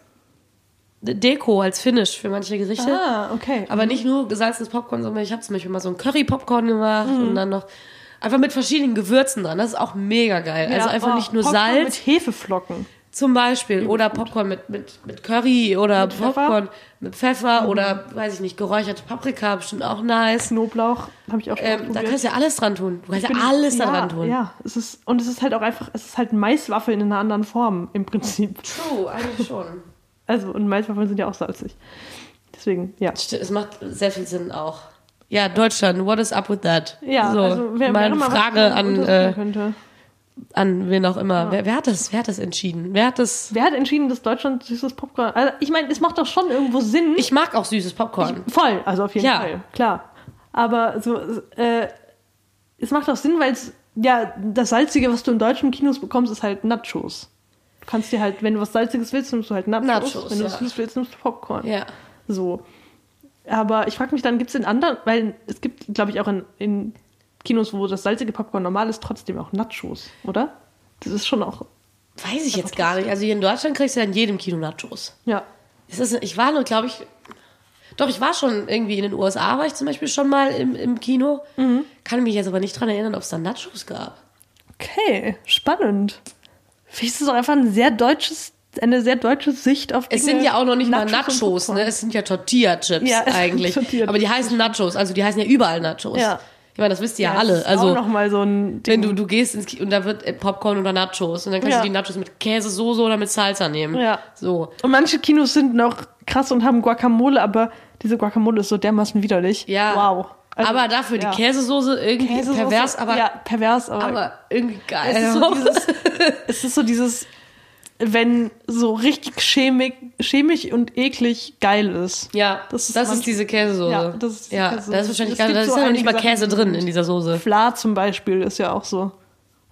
Deko, als Finish für manche Gerichte.
Ah, okay.
Aber nicht nur gesalzenes Popcorn, sondern ich habe zum Beispiel mal so ein Curry-Popcorn gemacht
Mhm.
und dann noch einfach mit verschiedenen Gewürzen dran. Das ist auch mega geil. also
Ja,
einfach
oh,
nicht nur
Popcorn
Salz
mit Hefeflocken.
Zum Beispiel oder Popcorn mit, mit, mit Curry oder
Mit Pfeffer? Mhm.
Popcorn mit Pfeffer oder, weiß ich nicht, geräucherte Paprika, bestimmt auch nice.
Knoblauch habe ich auch schon
Ähm, da
ausprobiert.
kannst du ja alles dran tun. Du kannst ja alles da
ja,
dran tun.
Ja, es ist, und es ist halt auch einfach, es ist halt Maiswaffeln in einer anderen Form im Prinzip.
True, eigentlich schon. [laughs]
Also, und Maiswaffeln sind ja auch salzig. Deswegen, ja.
Es macht sehr viel Sinn auch. Ja, Deutschland, what is up with that?
Ja,
so,
also wer,
meine Frage an,
untersuchen
äh,
könnte.
An wen auch immer. Wer, wer, hat das, wer hat das entschieden? Wer hat das?
Wer hat entschieden, dass Deutschland süßes Popcorn. Also ich meine, es macht doch schon irgendwo Sinn.
Ich mag auch süßes Popcorn.
Voll, also auf jeden
Ja.
Fall, klar. Aber so, äh, es macht auch Sinn, weil es, ja, das Salzige, was du in deutschen Kinos bekommst, ist halt Nachos. Du kannst dir halt, wenn du was Salziges willst, nimmst du halt Nachos.
Nachos,
wenn du
ja.
süß willst, nimmst du Popcorn.
ja.
So. Aber ich frage mich dann, gibt es in anderen, weil es gibt, glaube ich, auch in, in Kinos, wo das salzige Popcorn normal ist, trotzdem auch Nachos, oder? Das ist schon auch,
Weiß ich jetzt gar nicht. Also hier in Deutschland kriegst du ja in jedem Kino Nachos.
ja.
Ist das, ich war nur, glaube ich, doch, ich war schon irgendwie in den USA, war ich zum Beispiel schon mal im, im Kino.
Mhm.
Kann mich jetzt aber nicht dran erinnern, ob es da Nachos gab.
Okay, spannend. Vielleicht ist es auch einfach ein sehr deutsches, eine sehr deutsche Sicht auf
Es
Dinge.
sind ja auch noch nicht mal
und
Nachos, ne? Es sind ja Tortilla-Chips
Ja, es
eigentlich.
Tortilla-Chips.
Aber die heißen Nachos, also die heißen ja überall Nachos.
Ja.
Ich meine, das wisst ihr ja,
Ja,
alle. Also
auch noch mal so ein Ding.
wenn du, du gehst ins Kino und da wird äh, Popcorn oder Nachos und dann kannst
Ja.
du die Nachos mit Käsesoße oder mit Salsa nehmen.
Ja.
So.
Und manche Kinos sind noch krass und haben Guacamole, aber diese Guacamole ist so dermaßen widerlich.
Ja.
Wow. Also,
aber dafür
ja.
die Käsesoße irgendwie
Käsesoße-
pervers, aber,
ja, pervers, aber,
aber irgendwie geil.
es, ist so dieses, [laughs] es ist so dieses, wenn so richtig chemik, chemisch und eklig geil ist.
ja,
Das
das
ist
ist, diese Käsesoße.
Ja, das ist
ja,
Käsesoße.
da ist wahrscheinlich gar, da ist
so
ja noch nicht mal Käse drin in dieser Soße.
Fla zum Beispiel ist ja auch so.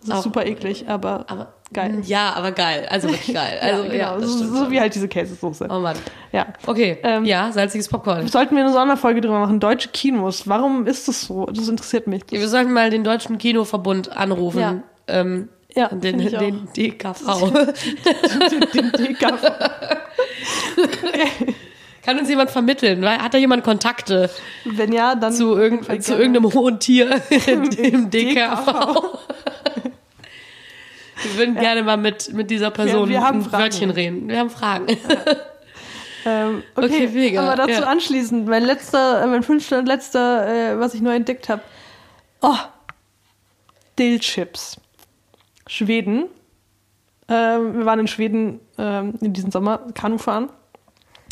Das ist
Auch-
super eklig, aber,
Aber
geil. [laughs]
Ja, aber geil. Also wirklich [laughs] geil. Also
ja,
ja,
genau.
das
so, so wie halt diese Käsesoße.
Oh Mann.
Ja.
Okay.
Ähm,
ja, salziges Popcorn.
Sollten wir eine Sonderfolge drüber machen? Deutsche Kinos. Warum ist das so? Das interessiert mich.
Wir sollten mal den Deutschen Kinoverbund anrufen.
Ja.
Ähm,
Ja,
den,
ich auch. [laughs]
den DKV.
Den DKV.
Kann uns jemand vermitteln? Hat da jemand Kontakte
Wenn ja, dann
zu, irgend, zu irgendeinem hohen Tier [laughs] im DKV? Wir würden gerne mal mit, mit dieser Person
wir
ein
Fragen.
Wörtchen reden. Wir haben Fragen.
Ähm, okay,
Okay, mega,
aber dazu
ja.
anschließend, mein letzter, mein fünfter und letzter, äh, was ich neu entdeckt habe. Oh, Dillchips. Schweden. Ähm, wir waren in Schweden ähm, in diesem Sommer Kanu fahren.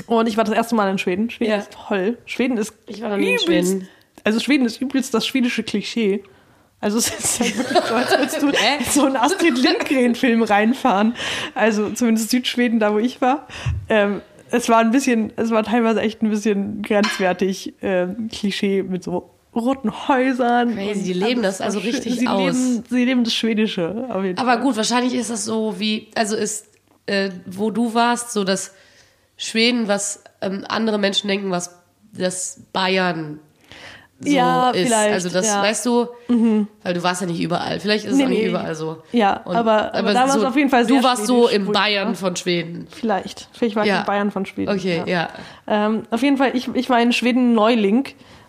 Und ich war das erste Mal in Schweden. Schweden
Ja.
ist toll. Schweden ist
Ich war noch nie in
übelst-
Schweden.
Also Schweden ist übelst das schwedische Klischee. Also es ist halt wirklich so, als würdest du [laughs] in so einen Astrid Lindgren-Film reinfahren. Also zumindest Südschweden, da wo ich war. Ähm, es war ein bisschen, es war teilweise echt ein bisschen grenzwertig ähm, Klischee mit so roten Häusern.
Crazy,
und
die leben das also
so
richtig
sie
aus.
Leben, sie leben das Schwedische.
Aber
Fall.
gut, wahrscheinlich ist das so wie, also ist, äh, wo du warst, so dass Schweden, was ähm, andere Menschen denken, was das Bayern so
Ja,
ist.
vielleicht,
also das,
ja. Mhm.
weißt du, weil du warst ja nicht überall. Vielleicht ist es
Nee,
auch nicht
nee.
überall so.
Ja, aber- aber da war es auf jeden Fall sehr
Du warst so im Bayern von Schweden.
Vielleicht. Vielleicht war ich
Ja.
in Bayern von Schweden.
Okay, ja.
Ähm, auf jeden Fall, ich, ich war in Schweden Neuling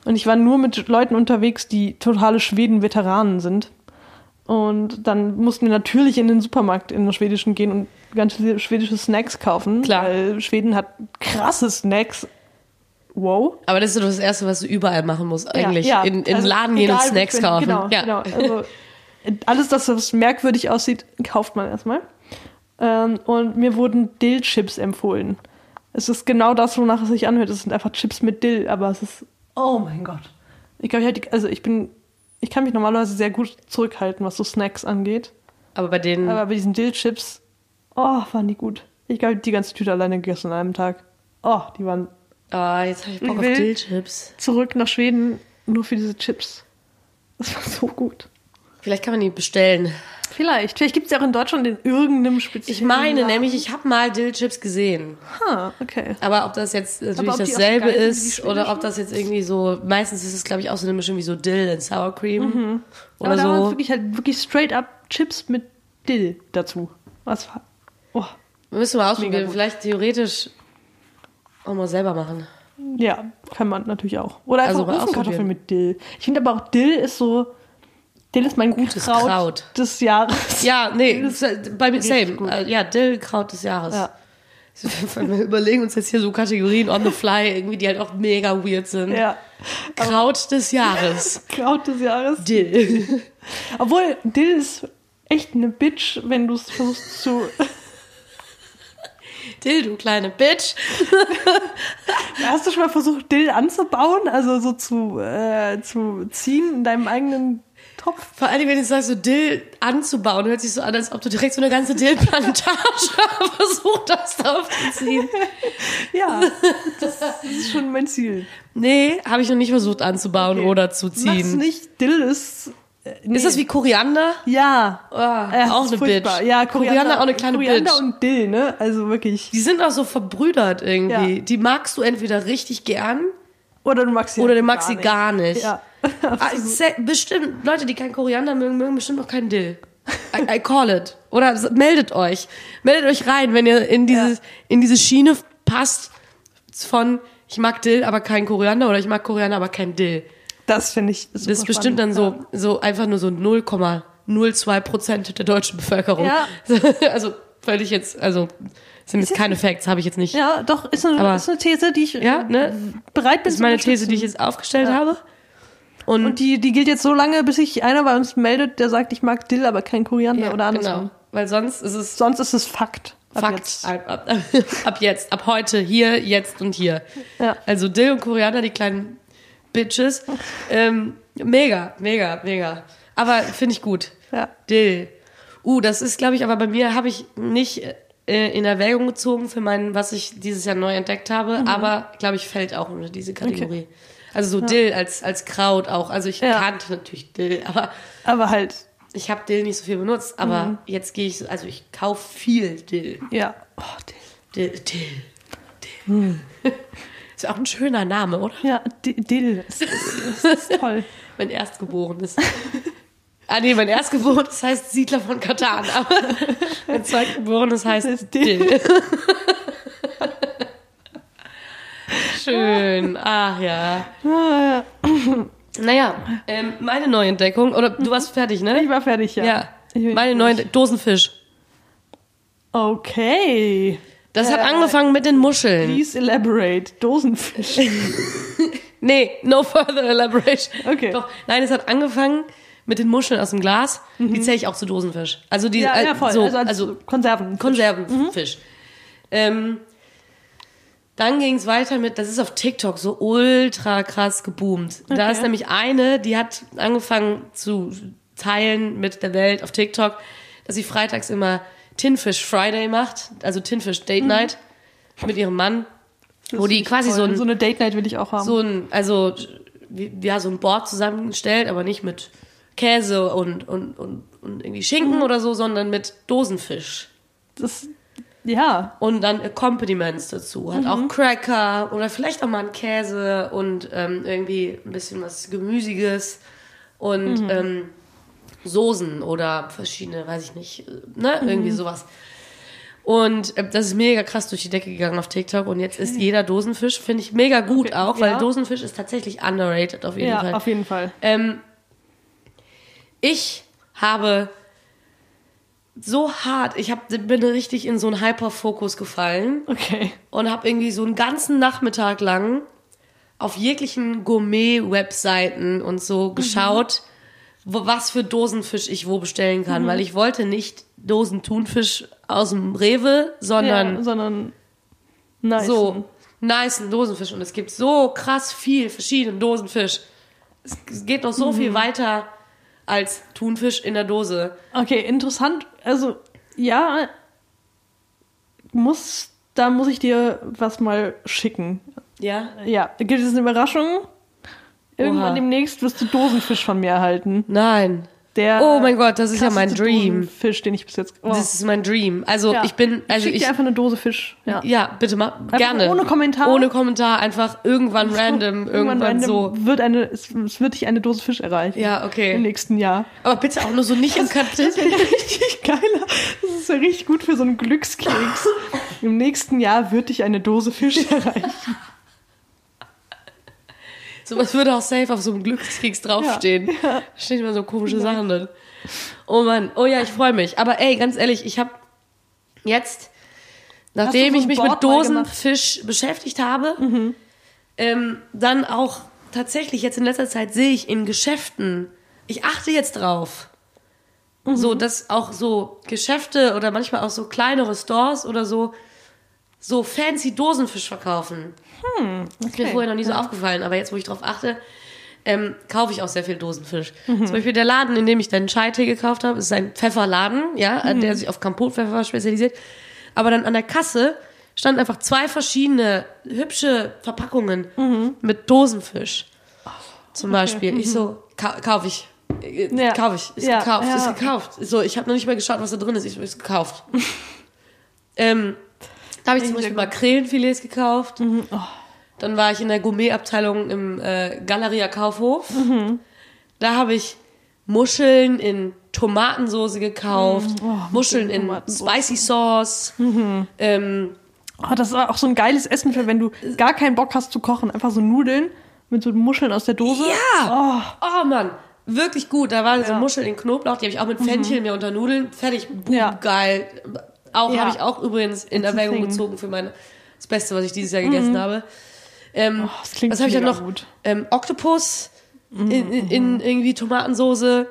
und ich war nur mit Leuten unterwegs, die totale Schweden-Veteranen sind. Und dann mussten wir natürlich in den Supermarkt in den schwedischen gehen und ganz viele schwedische Snacks kaufen.
Klar.
Weil Schweden hat krasse Snacks. Wow.
Aber das ist so das Erste, was du überall machen musst, eigentlich.
Ja, ja.
In, in den
Also
Laden gehen und Snacks
bin.
kaufen.
Genau,
ja.
genau. Also, alles, das was merkwürdig aussieht, kauft man erstmal. Ähm, und mir wurden Dill-Chips empfohlen. Es ist genau das, wonach es sich anhört. Es sind einfach Chips mit Dill, aber es ist. Oh mein Gott. Ich glaube, ich, hatte- also ich bin. Ich kann mich normalerweise sehr gut zurückhalten, was so Snacks angeht.
Aber bei denen,
Aber bei diesen Dill-Chips, oh, waren die gut. Ich glaube, die ganze Tüte alleine gegessen an einem Tag. Oh, die waren
ah, jetzt habe ich Bock
Ich
auf Dillchips.
zurück nach Schweden nur für diese Chips. Das war so gut.
Vielleicht kann man die bestellen.
Vielleicht. Vielleicht gibt es ja auch in Deutschland in irgendeinem speziellen
Ich meine
Laden.
nämlich, ich habe mal Dillchips gesehen.
Ah, okay.
Aber ob das jetzt natürlich
so
dasselbe
sind
ist
die
oder ob das jetzt irgendwie so, meistens ist es glaube ich auch so eine Mischung wie so Dill und Sour Cream oder
Aber da waren
so.
wirklich halt wirklich straight up Chips mit Dill dazu. Was war? Oh.
Müssen wir ausprobieren, vielleicht theoretisch auch mal selber machen.
Ja, kann man natürlich auch. Oder einfach
Also
Ofenkartoffeln mit Dill. Ich finde aber auch Dill ist so. Dill ist mein
Gutes
Kraut,
Kraut.
des Jahres.
Ja, nee,
Das
bei mir same.
gut.
Äh, Ja, Dill, Kraut des Jahres.
Ja. [laughs]
Wir überlegen uns jetzt hier so Kategorien on the fly, irgendwie, die halt auch mega weird sind.
Ja.
Kraut des Jahres. [laughs]
Kraut des Jahres.
Dill.
Obwohl, Dill ist echt eine Bitch, wenn du es versuchst zu. [laughs]
Dill, du kleine Bitch.
Hast du schon mal versucht, Dill anzubauen? Also so zu, äh, zu ziehen in deinem eigenen Topf?
Vor allem, wenn du sagst, so Dill anzubauen, hört sich so an, als ob du direkt so eine ganze Dillplantage [laughs] versucht hast aufzuziehen.
Ja, das, ist schon mein Ziel.
Nee, habe ich noch nicht versucht anzubauen
Okay.
oder zu
Mach's
ziehen.
nicht. Dill ist... äh, nee.
Ist das wie Koriander?
Ja.
Ah,
Äh,
auch eine
furchtbar.
Bitch.
Ja,
Koriander, auch eine kleine
Koriander
Bitch.
und Dill, ne? Also wirklich.
Die sind auch so verbrüdert irgendwie.
Ja.
Die magst du entweder richtig gern
Oder du magst sie
oder du magst sie gar nicht.
Ja. [laughs]
Ah, bestimmt, Leute, die kein Koriander mögen, mögen bestimmt auch keinen Dill. I, I call it. Oder meldet euch. Meldet euch rein, wenn ihr in, dieses, in diese Schiene passt von ich mag Dill, aber kein Koriander oder ich mag Koriander, aber kein Dill.
Das finde ich super
Das ist bestimmt dann
spannend.
so, so einfach nur so 0,02 Prozent der deutschen Bevölkerung.
Ja. [laughs]
Also völlig jetzt, also sind jetzt keine Facts, habe ich jetzt nicht.
Ja, doch, ist eine,
Aber-
ist eine These, die ich
Ja, ne?
bereit bin
ist meine These, die ich jetzt aufgestellt habe. Und,
Und die, die gilt jetzt so lange, bis sich einer bei uns meldet, der sagt, ich mag Dill, aber kein Koriander
ja,
oder andersrum.
genau. Weil sonst ist es
Sonst ist es Fakt. Ab
Fakt.
jetzt.
Ab, ab, [laughs] ab jetzt, ab heute, hier, jetzt und hier.
Ja.
Also Dill und Koriander, die kleinen Bitches. Ähm, mega, mega, mega. Aber finde ich gut.
Ja.
Dill. Uh, das ist, glaube ich, aber bei mir habe ich nicht äh, in Erwägung gezogen für mein, was ich dieses Jahr neu entdeckt habe,
Mhm.
aber glaube ich, fällt auch unter diese Kategorie. Also so Dill als, als Kraut auch. Also ich
Ja.
kannte natürlich Dill, [laughs] aber
Aber halt,
ich habe Dill nicht so viel benutzt, aber
Mhm.
jetzt gehe ich, so- also ich kaufe viel Dill.
ja. Oh, Dill.
Dill. Dill. Dill. [laughs] Ist auch ein schöner Name, oder?
Ja, Di- Dill. Das ist, das ist [laughs] toll.
Mein Erstgeborenes. ah nee, mein Erstgeborenes heißt Siedler von Katan, aber mein Zweitgeborenes heißt
Dill.
Schön. Ach ja. Naja, ähm, meine Neuentdeckung, oder du warst fertig,
ja. Ich
ne?
war fertig, ja.
Ja. Meine neue Dosenfisch.
Okay.
Das hat
Äh,
angefangen mit den Muscheln.
Please elaborate. Dosenfisch. [laughs]
Nee, no further elaboration.
Okay.
Doch, nein, es hat angefangen mit den Muscheln aus dem Glas. Die zähle ich auch zu Dosenfisch. Also die,
Mhm. ja,
äh,
ja, voll.
so,
also, als
also
Konserven.
Konservenfisch. Ähm, dann ging es weiter mit, das ist auf TikTok so ultra krass geboomt. Da
Okay.
ist nämlich eine, die hat angefangen zu teilen mit der Welt auf TikTok, dass sie freitags immer Tinfish Friday macht, also Tinfish Date
Mhm.
Night mit ihrem Mann,
Das
wo die quasi so
toll.
ein,
so eine Date Night will ich auch haben.
so ein, also ja, so ein Board zusammengestellt, aber nicht mit Käse und, und, und, und irgendwie Schinken
Mhm.
oder so, sondern mit Dosenfisch.
das, ja.
Und dann Accompaniments dazu. Hat
Mhm.
auch Cracker oder vielleicht auch mal einen Käse und ähm, irgendwie ein bisschen was Gemüsiges und
Mhm.
ähm, Soßen oder verschiedene, weiß ich nicht, äh, ne,
Mhm.
irgendwie sowas. Und äh, das ist mega krass durch die Decke gegangen auf TikTok und jetzt ist jeder Dosenfisch, finde ich mega gut
Okay,
auch, weil
ja.
Dosenfisch ist tatsächlich underrated auf jeden
Ja,
Fall.
auf jeden Fall.
Ähm, ich habe so hart, ich hab, bin richtig in so einen Hyperfokus gefallen.
Okay.
und habe irgendwie so einen ganzen Nachmittag lang auf jeglichen Gourmet-Webseiten und so geschaut, wo, was für Dosenfisch ich wo bestellen kann, weil ich wollte nicht Dosen-Thunfisch aus dem Rewe, sondern
ja, sondern nice.
so nice Dosenfisch. Und es gibt so krass viel verschiedenen Dosenfisch. Es es geht noch so viel weiter als Thunfisch in der Dose.
Okay, interessant. Also, ja, muss, da muss ich dir was mal schicken.
Ja?
Ja, da gibt es eine Überraschung. Irgendwann
Oha.
demnächst wirst du Dosenfisch von mir erhalten.
Nein.
Der
Oh mein Gott, das ist ja mein Dream.
Dosenfisch, den ich bis jetzt. Oh.
Das ist mein Dream. Also
Ja.
ich bin, also
schick
ich,
dir einfach eine Dose Fisch. Ja.
ja, bitte mal, gerne.
ohne Kommentar?
Ohne Kommentar, einfach [laughs] irgendwann random, irgendwann,
random
so.
Wird eine, es, es wird dich eine Dose Fisch erreichen.
Ja, okay.
Im nächsten Jahr.
Aber bitte auch nur so nicht im Karton.
Das wäre richtig geiler. Das ist ja richtig gut für so einen Glückskeks. [laughs] Im nächsten Jahr wird dich eine Dose Fisch [laughs] erreichen.
Sowas würde auch safe auf so einem Glückskeks draufstehen. Da stehen immer so komische Sachen drin. Oh Mann, oh ja, ich freue mich. Aber ey, ganz ehrlich, ich habe jetzt, nachdem
so
ich mich
Board
mit? Dosenfisch beschäftigt habe, ähm, dann auch tatsächlich jetzt in letzter Zeit sehe ich in Geschäften, ich achte jetzt drauf. So, dass auch so Geschäfte oder manchmal auch so kleinere Stores oder so so fancy Dosenfisch verkaufen. Ist mir vorher noch nie so aufgefallen, aber jetzt, wo ich drauf achte, ähm, kaufe ich auch sehr viel Dosenfisch. Zum Beispiel der Laden, in dem ich deinen Chai-Tee gekauft habe, ist ein Pfefferladen, ja, äh, der sich auf Kampotpfeffer spezialisiert. Aber dann an der Kasse standen einfach zwei verschiedene hübsche Verpackungen mit Dosenfisch. Zum Beispiel. Ich so, ka kaufe ich. Äh,
Ja.
Kaufe ich. Ist
Ja,
gekauft.
ja.
Ist gekauft. So, ich habe noch nicht mal geschaut, was da drin ist. Ich ist gekauft. [laughs] ähm, da habe ich zum Beispiel. Makrelenfilets gekauft.
Mhm. Oh.
Dann war ich in der Gourmet-Abteilung im äh, Galeria Kaufhof.
Mhm.
Da habe ich Muscheln in Tomatensoße gekauft, Muscheln in
Mhm. Tomatensoße.
Spicy Sauce. Ähm,
Oh, das war auch so ein geiles Essen für, wenn du gar keinen Bock hast zu kochen. Einfach so Nudeln mit so Muscheln aus der Dose.
ja! Oh, Mann, wirklich gut. Da waren so
Ja. Mhm.
Muscheln in Knoblauch, die habe ich auch mit Fenchel mir unter Nudeln. Fertig,
Ja.
geil. Auch
Ja.
habe ich auch übrigens in Erwägung gezogen für meine, das Beste, was ich dieses Jahr gegessen habe. Ähm,
Oh, das klingt
was habe ich dann noch?
gut.
Ähm, Oktopus in, in, in irgendwie Tomatensoße,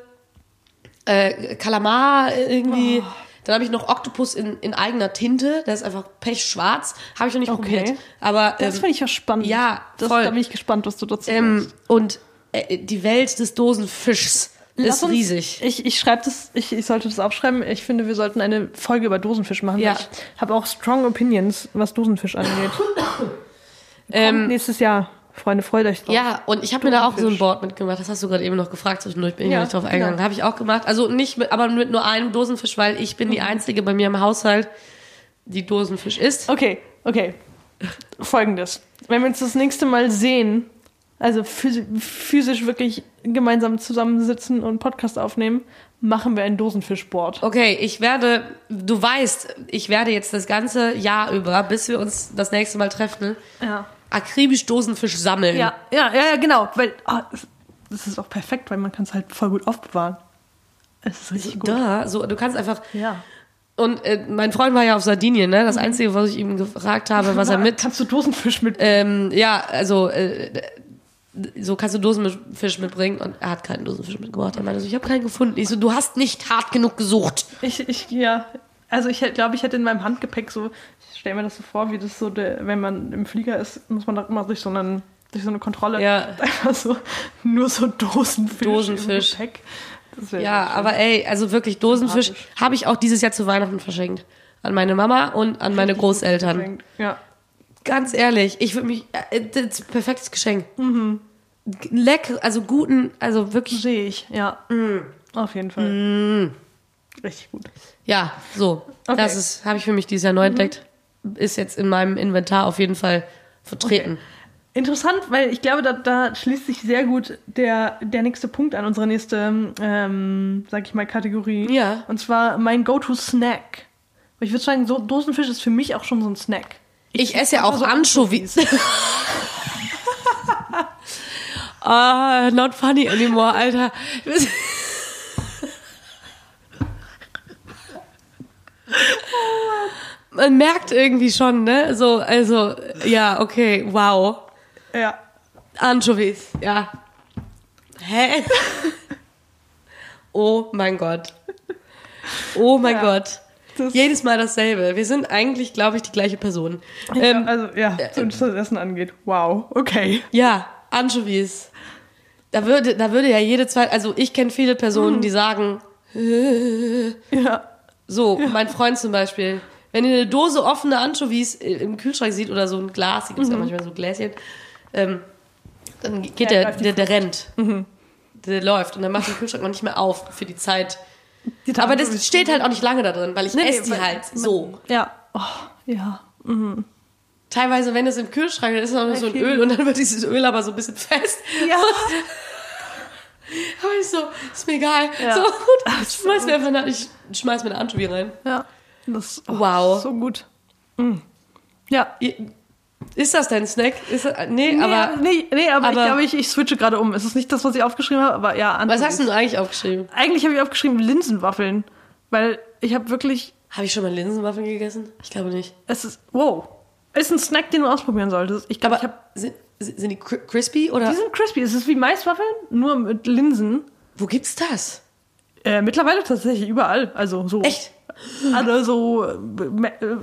äh, Kalamar irgendwie.
Oh.
Dann habe ich noch Oktopus in, in eigener Tinte, der ist einfach pechschwarz. Habe ich noch nicht
Okay.
probiert. Aber
Das
ähm,
finde ich ja spannend.
ja,
das,
voll.
Da bin ich gespannt, was du dazu
ähm,
sagst.
und äh, die Welt des Dosenfischs ist
uns-
riesig.
Ich, ich schreibe das, ich, ich sollte das aufschreiben. Ich finde, wir sollten eine Folge über Dosenfisch machen.
Ja.
Ich habe auch strong opinions, was Dosenfisch angeht. [coughs]
Ähm,
nächstes Jahr. Freunde, freut euch drauf.
Ja, und ich habe mir da auch so ein. Board mitgemacht. Das hast du gerade eben noch gefragt zwischendurch, bin ich
Ja,
noch nicht drauf eingegangen.
genau.
Habe ich auch gemacht. Also nicht mit, aber mit nur einem Dosenfisch, weil ich bin die Einzige bei mir im Haushalt, die Dosenfisch isst.
Okay, okay. Folgendes. Wenn wir uns das nächste Mal sehen, also phys physisch wirklich gemeinsam zusammensitzen und Podcast aufnehmen, machen wir ein Dosenfischboard.
Okay, ich werde, du weißt, ich werde jetzt das ganze Jahr über, bis wir uns das nächste Mal treffen,
Ja.
Akribisch Dosenfisch sammeln.
Ja, ja, ja, genau. Weil ah, das- ist auch perfekt, weil man kann es halt voll gut aufbewahren. Es ist richtig gut.
Da, so, du kannst einfach.
Ja.
Und äh, mein Freund war ja auf Sardinien, ne? Das Einzige, was ich ihm gefragt habe, was er [laughs] mit
Kannst du Dosenfisch mit.
Ähm, ja, also äh, so kannst du Dosenfisch mitbringen und er hat keinen Dosenfisch mitgebracht. Er meinte so, ich habe keinen gefunden. Ich so, du hast nicht hart genug gesucht.
Ich, ich, ja. Also ich glaube, ich hätte in meinem Handgepäck so, stelle mir das so vor, wie das so, der, wenn man im Flieger ist, muss man da immer durch so einen, durch so eine Kontrolle
Ja. [laughs]
einfach so nur so Dosenfisch,
Dosenfisch.
im Gepäck.
Ja, aber ey, also wirklich Dosenfisch habe ich auch dieses Jahr zu Weihnachten verschenkt. An meine Mama und an meine Großeltern.
Ja.
Ganz ehrlich, ich würde mich, äh, das ist ein perfektes Geschenk. Lecker, also guten, also wirklich,
Sehe ich, ja.
Mm.
Auf jeden Fall. Richtig gut.
ja, so.
Okay. Mhm.
Das ist, habe ich für mich dieses Jahr neu entdeckt. Ist jetzt in meinem Inventar auf jeden Fall vertreten.
Interessant, weil ich glaube, da, da schließt sich sehr gut der, der nächste Punkt an, unsere nächste, ähm, sag ich mal, Kategorie.
Ja.
Und zwar mein Go-To-Snack. Ich würde sagen, so Dosenfisch ist für mich auch schon so ein Snack.
Ich esse ja auch
so
Anchovies. [laughs] Ah, not funny anymore, Alter. [laughs] Man merkt irgendwie schon, ne? So, also, ja, okay, wow.
Ja.
Anchovies, ja. Hä? [laughs] Oh mein Gott. Oh mein
Ja,
Gott.
das-
Jedes Mal dasselbe. Wir sind eigentlich, glaube ich, die gleiche Person. Ähm,
ja also, ja, was das Essen angeht. Wow, okay.
Ja, Anchovies. Da würde, da würde ja jede zweite, also ich kenne viele Personen, die sagen, [laughs]
Ja.
so, mein Freund zum Beispiel, wenn ihr eine Dose offene Anchovies im Kühlschrank sieht oder so ein Glas, die gibt es ja manchmal so Gläschen, ähm, dann geht
Ja,
der, der, der rennt. Der läuft und dann macht den Kühlschrank noch nicht mehr auf für die Zeit.
Die
Aber das steht halt auch nicht lange da drin, weil ich
Nee,
esse die
weil-
halt so.
Ja. Oh, ja.
Teilweise, wenn es im Kühlschrank ist, ist noch so ein
Okay.
Öl und dann wird dieses Öl aber so ein bisschen fest.
Ja. [laughs]
Aber ich so, ist mir egal.
Ja.
So [laughs] ich schmeiß mir einfach eine, ich schmeiß mir eine Anchovy rein.
Ja. Das, oh,
Wow.
So gut. Mm. Ja.
Ist das dein Snack? Ist das, nee,
Nee,
aber
nee, nee, aber, ich
aber-
glaube, ich, ich switche gerade um. Es ist nicht das, was ich aufgeschrieben habe, aber ja,
was hast du denn eigentlich aufgeschrieben?
Eigentlich habe ich aufgeschrieben Linsenwaffeln, weil ich habe wirklich,
Habe ich schon mal Linsenwaffeln gegessen? Ich glaube nicht.
es ist, wow, ist ein Snack, den du ausprobieren solltest. Ich glaube,
Aber
ich habe,
sind, sind die cri- crispy oder
die sind crispy. Es ist wie Maiswaffeln, nur mit Linsen.
wo gibt's das?
Äh, mittlerweile tatsächlich überall. Also so.
Echt? [laughs]
alle so äh, äh,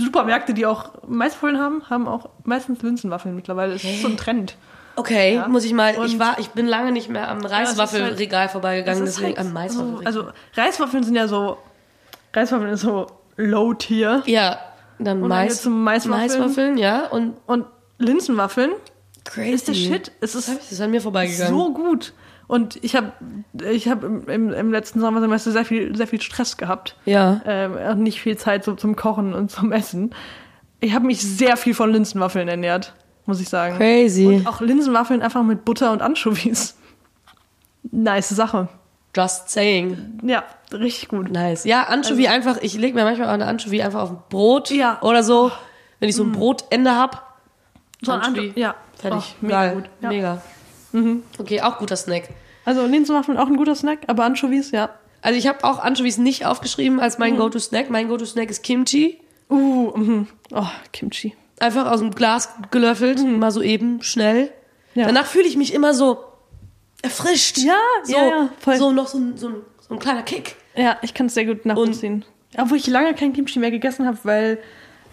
Supermärkte, die auch Maiswaffeln haben, haben auch meistens Linsenwaffeln mittlerweile. Das ist so ein Trend.
Okay,
Ja.
muss ich mal. ich
Und-
war, ich bin lange nicht mehr am
ist halt-
Reiswaffelregal vorbeigegangen,
Das
deswegen
halt
am Maiswaffelregal.
so, Also Reiswaffeln sind ja so, Reiswaffeln ist so Low-Tier.
ja, dann
Und dann
Mais,
zum Maiswaffeln.
Maiswaffeln, ja und
Und Linsenwaffeln
crazy.
ist der Shit. Es ist
Das ist an mir vorbeigegangen.
so gut. Und ich habe ich hab im, im, letzten Sommersemester sehr viel, sehr viel Stress gehabt.
Ja.
Ähm, und nicht viel Zeit so zum Kochen und zum Essen. Ich habe mich sehr viel von Linsenwaffeln ernährt, muss ich sagen.
Crazy.
Und auch Linsenwaffeln einfach mit Butter und Anchovies. Nice Sache.
Just saying.
Ja, richtig gut.
Nice. Ja, Anchovy einfach, ich lege mir manchmal auch eine Anchovy einfach auf ein Brot
Ja.
oder so. Wenn ich so ein Brotende hab.
So ein
Anchovy.
Ancho- ja.
Fertig.
Oh, mega
Geil.
gut. Ja.
Mega. Okay, auch guter Snack.
Also Linsenwaffeln auch ein guter Snack, aber Anchovies, ja.
Also ich habe auch Anchovies nicht aufgeschrieben als mein Go-To-Snack. Mein Go-To-Snack ist Kimchi.
Uh, mhm. oh, Kimchi.
Einfach aus dem Glas gelöffelt, mal so eben, schnell.
Ja.
Danach fühle ich mich immer so erfrischt.
Ja,
so,
ja, ja, voll.
so noch so ein, so, ein, so ein kleiner Kick.
Ja, ich kann es sehr gut nachvollziehen. Obwohl ich lange kein Kimchi mehr gegessen habe, weil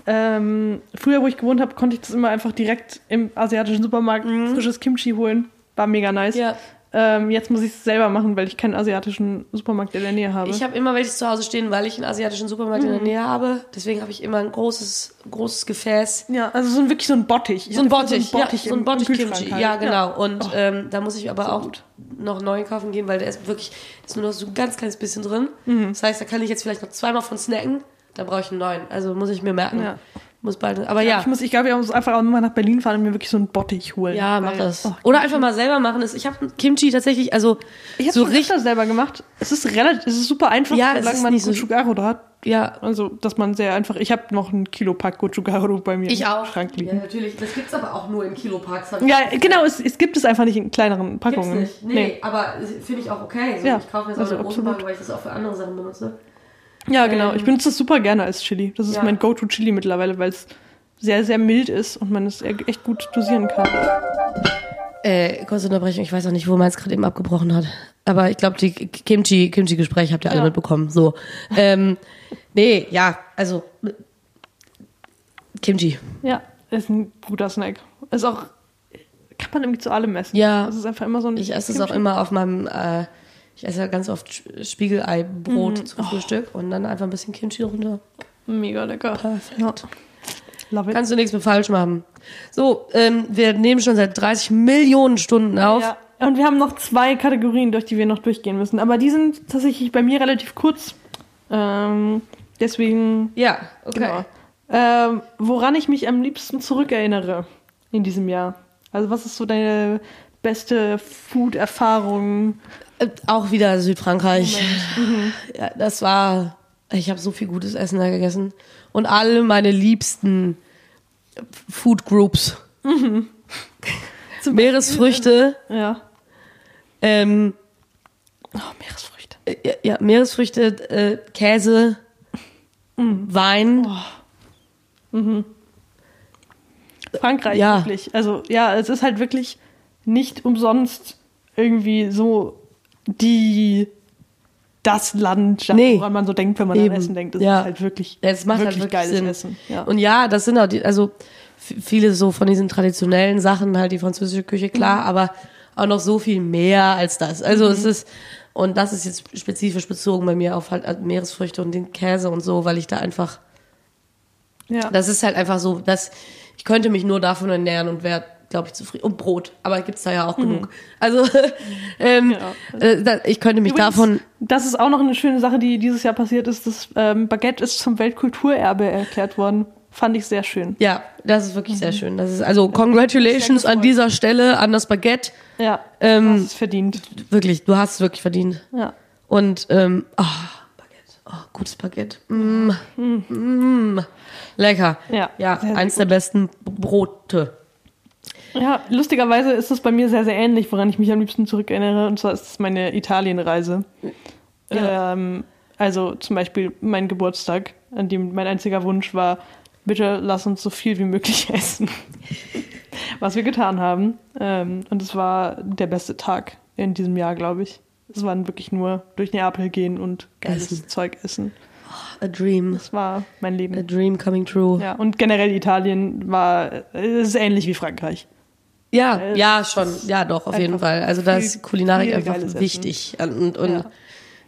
ähm, früher, wo ich gewohnt habe, konnte ich das immer einfach direkt im asiatischen Supermarkt frisches Kimchi holen. War mega nice.
Mhm. Ja.
Ähm, jetzt muss ich es selber machen, weil ich keinen asiatischen Supermarkt in der Nähe habe.
Ich habe immer welches zu Hause stehen, weil ich einen asiatischen Supermarkt in der Nähe habe. Deswegen habe ich immer ein großes, großes Gefäß.
ja, also so ein, wirklich so ein Bottich. Ich
So ein Bottich,
so ein Bottich,
ja, so ein Bottich Kimchi.
halt.
Ja, genau. Und
Oh.
ähm, da muss ich aber auch
gut.
noch neuen kaufen gehen, weil der ist wirklich, ist nur noch so ein ganz kleines bisschen drin.
Mhm.
Das heißt, da kann ich jetzt vielleicht noch zweimal von snacken. Da brauche ich einen neuen. Also muss ich mir merken.
Ja.
Muss bald. Aber ja.
Ich muss, ich glaube, ich muss einfach auch mal nach Berlin fahren und mir wirklich so ein Bottich holen.
ja,
weil-
mach das.
Oh,
Oder einfach mal selber machen. Ich habe Kimchi tatsächlich, also
ich habe
so
so
richtig,
selber gemacht. Es ist relativ, es ist super einfach,
Ja,
solange
ist
man
nicht so-
Gochujaro da hat.
ja,
Also, dass man sehr einfach. Ich habe noch ein Kilo Pack Gochujaro bei mir
ich
im
auch.
Schrank
Ja,
liegen.
natürlich. Das gibt's aber auch nur in Kilopacks.
Ja, genau, es, es gibt es einfach nicht in kleineren
Gibt's
Packungen.
nicht. Nee, aber finde ich auch okay. So,
Ja,
ich kaufe jetzt
also
auch eine große
absolut.
Packung, weil ich das auch für andere Sachen benutze.
Ja, genau.
Ähm,
Ich benutze das super gerne als Chili. Das ist
Ja.
mein Go-To-Chili mittlerweile, weil es sehr, sehr mild ist und man es e- echt gut dosieren kann.
Äh, kurze Unterbrechung, ich weiß auch nicht, wo man es gerade eben abgebrochen hat. Aber ich glaube, die Kimchi, Kimchi-Gespräche habt ihr alle
Ja.
mitbekommen. So. Ähm, nee, ja, also Kimchi.
Ja, ist ein guter Snack. Ist auch, kann man irgendwie zu allem essen.
Ja.
Es ist einfach immer so ein.
Ich esse es auch immer auf meinem, äh, ich esse ja ganz oft Spiegeleibrot
Mhm.
zum Frühstück und dann einfach ein bisschen Kimchi drunter.
Mega lecker.
Perfekt.
Ja. It.
Kannst du nichts mehr falsch machen. So, ähm, wir nehmen schon seit 30 Millionen Stunden auf.
Ja. Und wir haben noch zwei Kategorien, durch die wir noch durchgehen müssen. Aber die sind tatsächlich bei mir relativ kurz. Ähm, deswegen,
Ja, okay.
genau. Ähm, woran ich mich am liebsten zurückerinnere in diesem Jahr. Also was ist so deine beste Food-Erfahrung?
Äh, Auch wieder Südfrankreich. Ja, das war, ich habe so viel gutes Essen da gegessen. Und alle meine liebsten Food Groups. [laughs] Meeresfrüchte,
Ja.
ähm,
Oh, Meeresfrüchte.
äh, ja, ja, Meeresfrüchte, äh, Käse, Wein.
Frankreich,
Ja.
wirklich. Also ja, es ist halt wirklich nicht umsonst irgendwie so die das Land,
Nee.
woran man so denkt, wenn man
Eben.
an Essen denkt. Es
Ja.
ist halt wirklich,
Es macht
wirklich
halt wirklich
geiles
Sinn.
Essen. Ja.
Und ja, das sind auch die, also viele so von diesen traditionellen Sachen, halt die französische Küche, klar,
Mhm.
aber auch noch so viel mehr als das. Also es ist, und das ist jetzt spezifisch bezogen bei mir auf halt Meeresfrüchte und den Käse und so, weil ich da einfach,
ja.
das ist halt einfach so, dass ich könnte mich nur davon ernähren und wäre, glaube ich, zufrieden. Und Brot, aber gibt's da ja auch genug. Also [laughs] ähm,
Ja.
äh, da, ich könnte mich
Übrigens,
davon,
Das ist auch noch eine schöne Sache, die dieses Jahr passiert ist. Das ähm, Baguette ist zum Weltkulturerbe erklärt worden. Fand ich sehr schön.
ja, das ist wirklich sehr schön. Das ist also congratulations an dieser Stelle an das Baguette.
Ja,
Ähm,
das ist verdient.
Wirklich, du hast es wirklich verdient.
Ja.
Und, ähm, ah, Baguette. Oh, gutes Baguette. Mm, mm, lecker.
Ja,
Ja, eins der besten Brote.
Ja, lustigerweise ist es bei mir sehr, sehr ähnlich, woran ich mich am liebsten zurückerinnere. Und zwar ist es meine Italienreise.
Ja.
Ähm, also zum Beispiel mein Geburtstag, an dem mein einziger Wunsch war, bitte lass uns so viel wie möglich [laughs] essen. Was wir getan haben. Ähm, und es war der beste Tag in diesem Jahr, glaube ich. Es waren wirklich nur durch Neapel gehen und geiles
Essen.
Zeug essen.
A dream.
Das war mein
A
Leben.
dream coming true.
Ja, und generell Italien war, es ist ähnlich wie Frankreich.
Ja,
Weil
ja, schon. Ja, doch, auf jeden Fall. Also da ist Kulinarik einfach
geiles Essen.
wichtig und, und
Ja.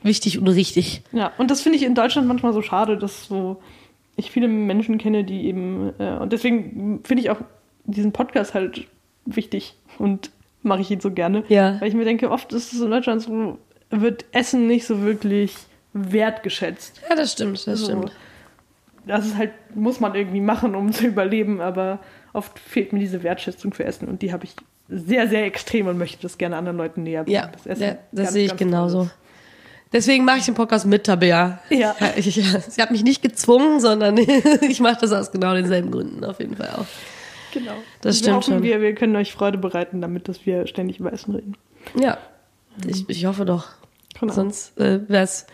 wichtig und richtig.
Ja, und das finde ich in Deutschland manchmal so schade, dass so ich viele Menschen kenne, die eben, äh, und deswegen finde ich auch diesen Podcast halt wichtig und mache ich ihn so gerne.
Ja.
Weil ich mir denke, oft ist es in Deutschland so, wird Essen nicht so wirklich wertgeschätzt.
Ja, das stimmt, das
So.
stimmt.
Das ist halt, muss man irgendwie machen, um zu überleben, aber oft fehlt mir diese Wertschätzung für Essen und die habe ich sehr, sehr extrem und möchte das gerne anderen Leuten näher bringen.
Ja,
Das Essen
ja, das
ganz,
sehe ich genauso.
ist.
Deswegen mache ich den Podcast mit Tabea.
Ja. [laughs]
Ich, ich, sie hat mich nicht gezwungen, sondern [laughs] ich mache das aus genau denselben Gründen auf jeden Fall auch.
Genau.
Das
wir
stimmt
hoffen,
schon.
Wir, wir können euch Freude bereiten, damit dass wir ständig über Essen reden.
Ja, ich, ich hoffe doch.
Genau.
Sonst äh, wäre es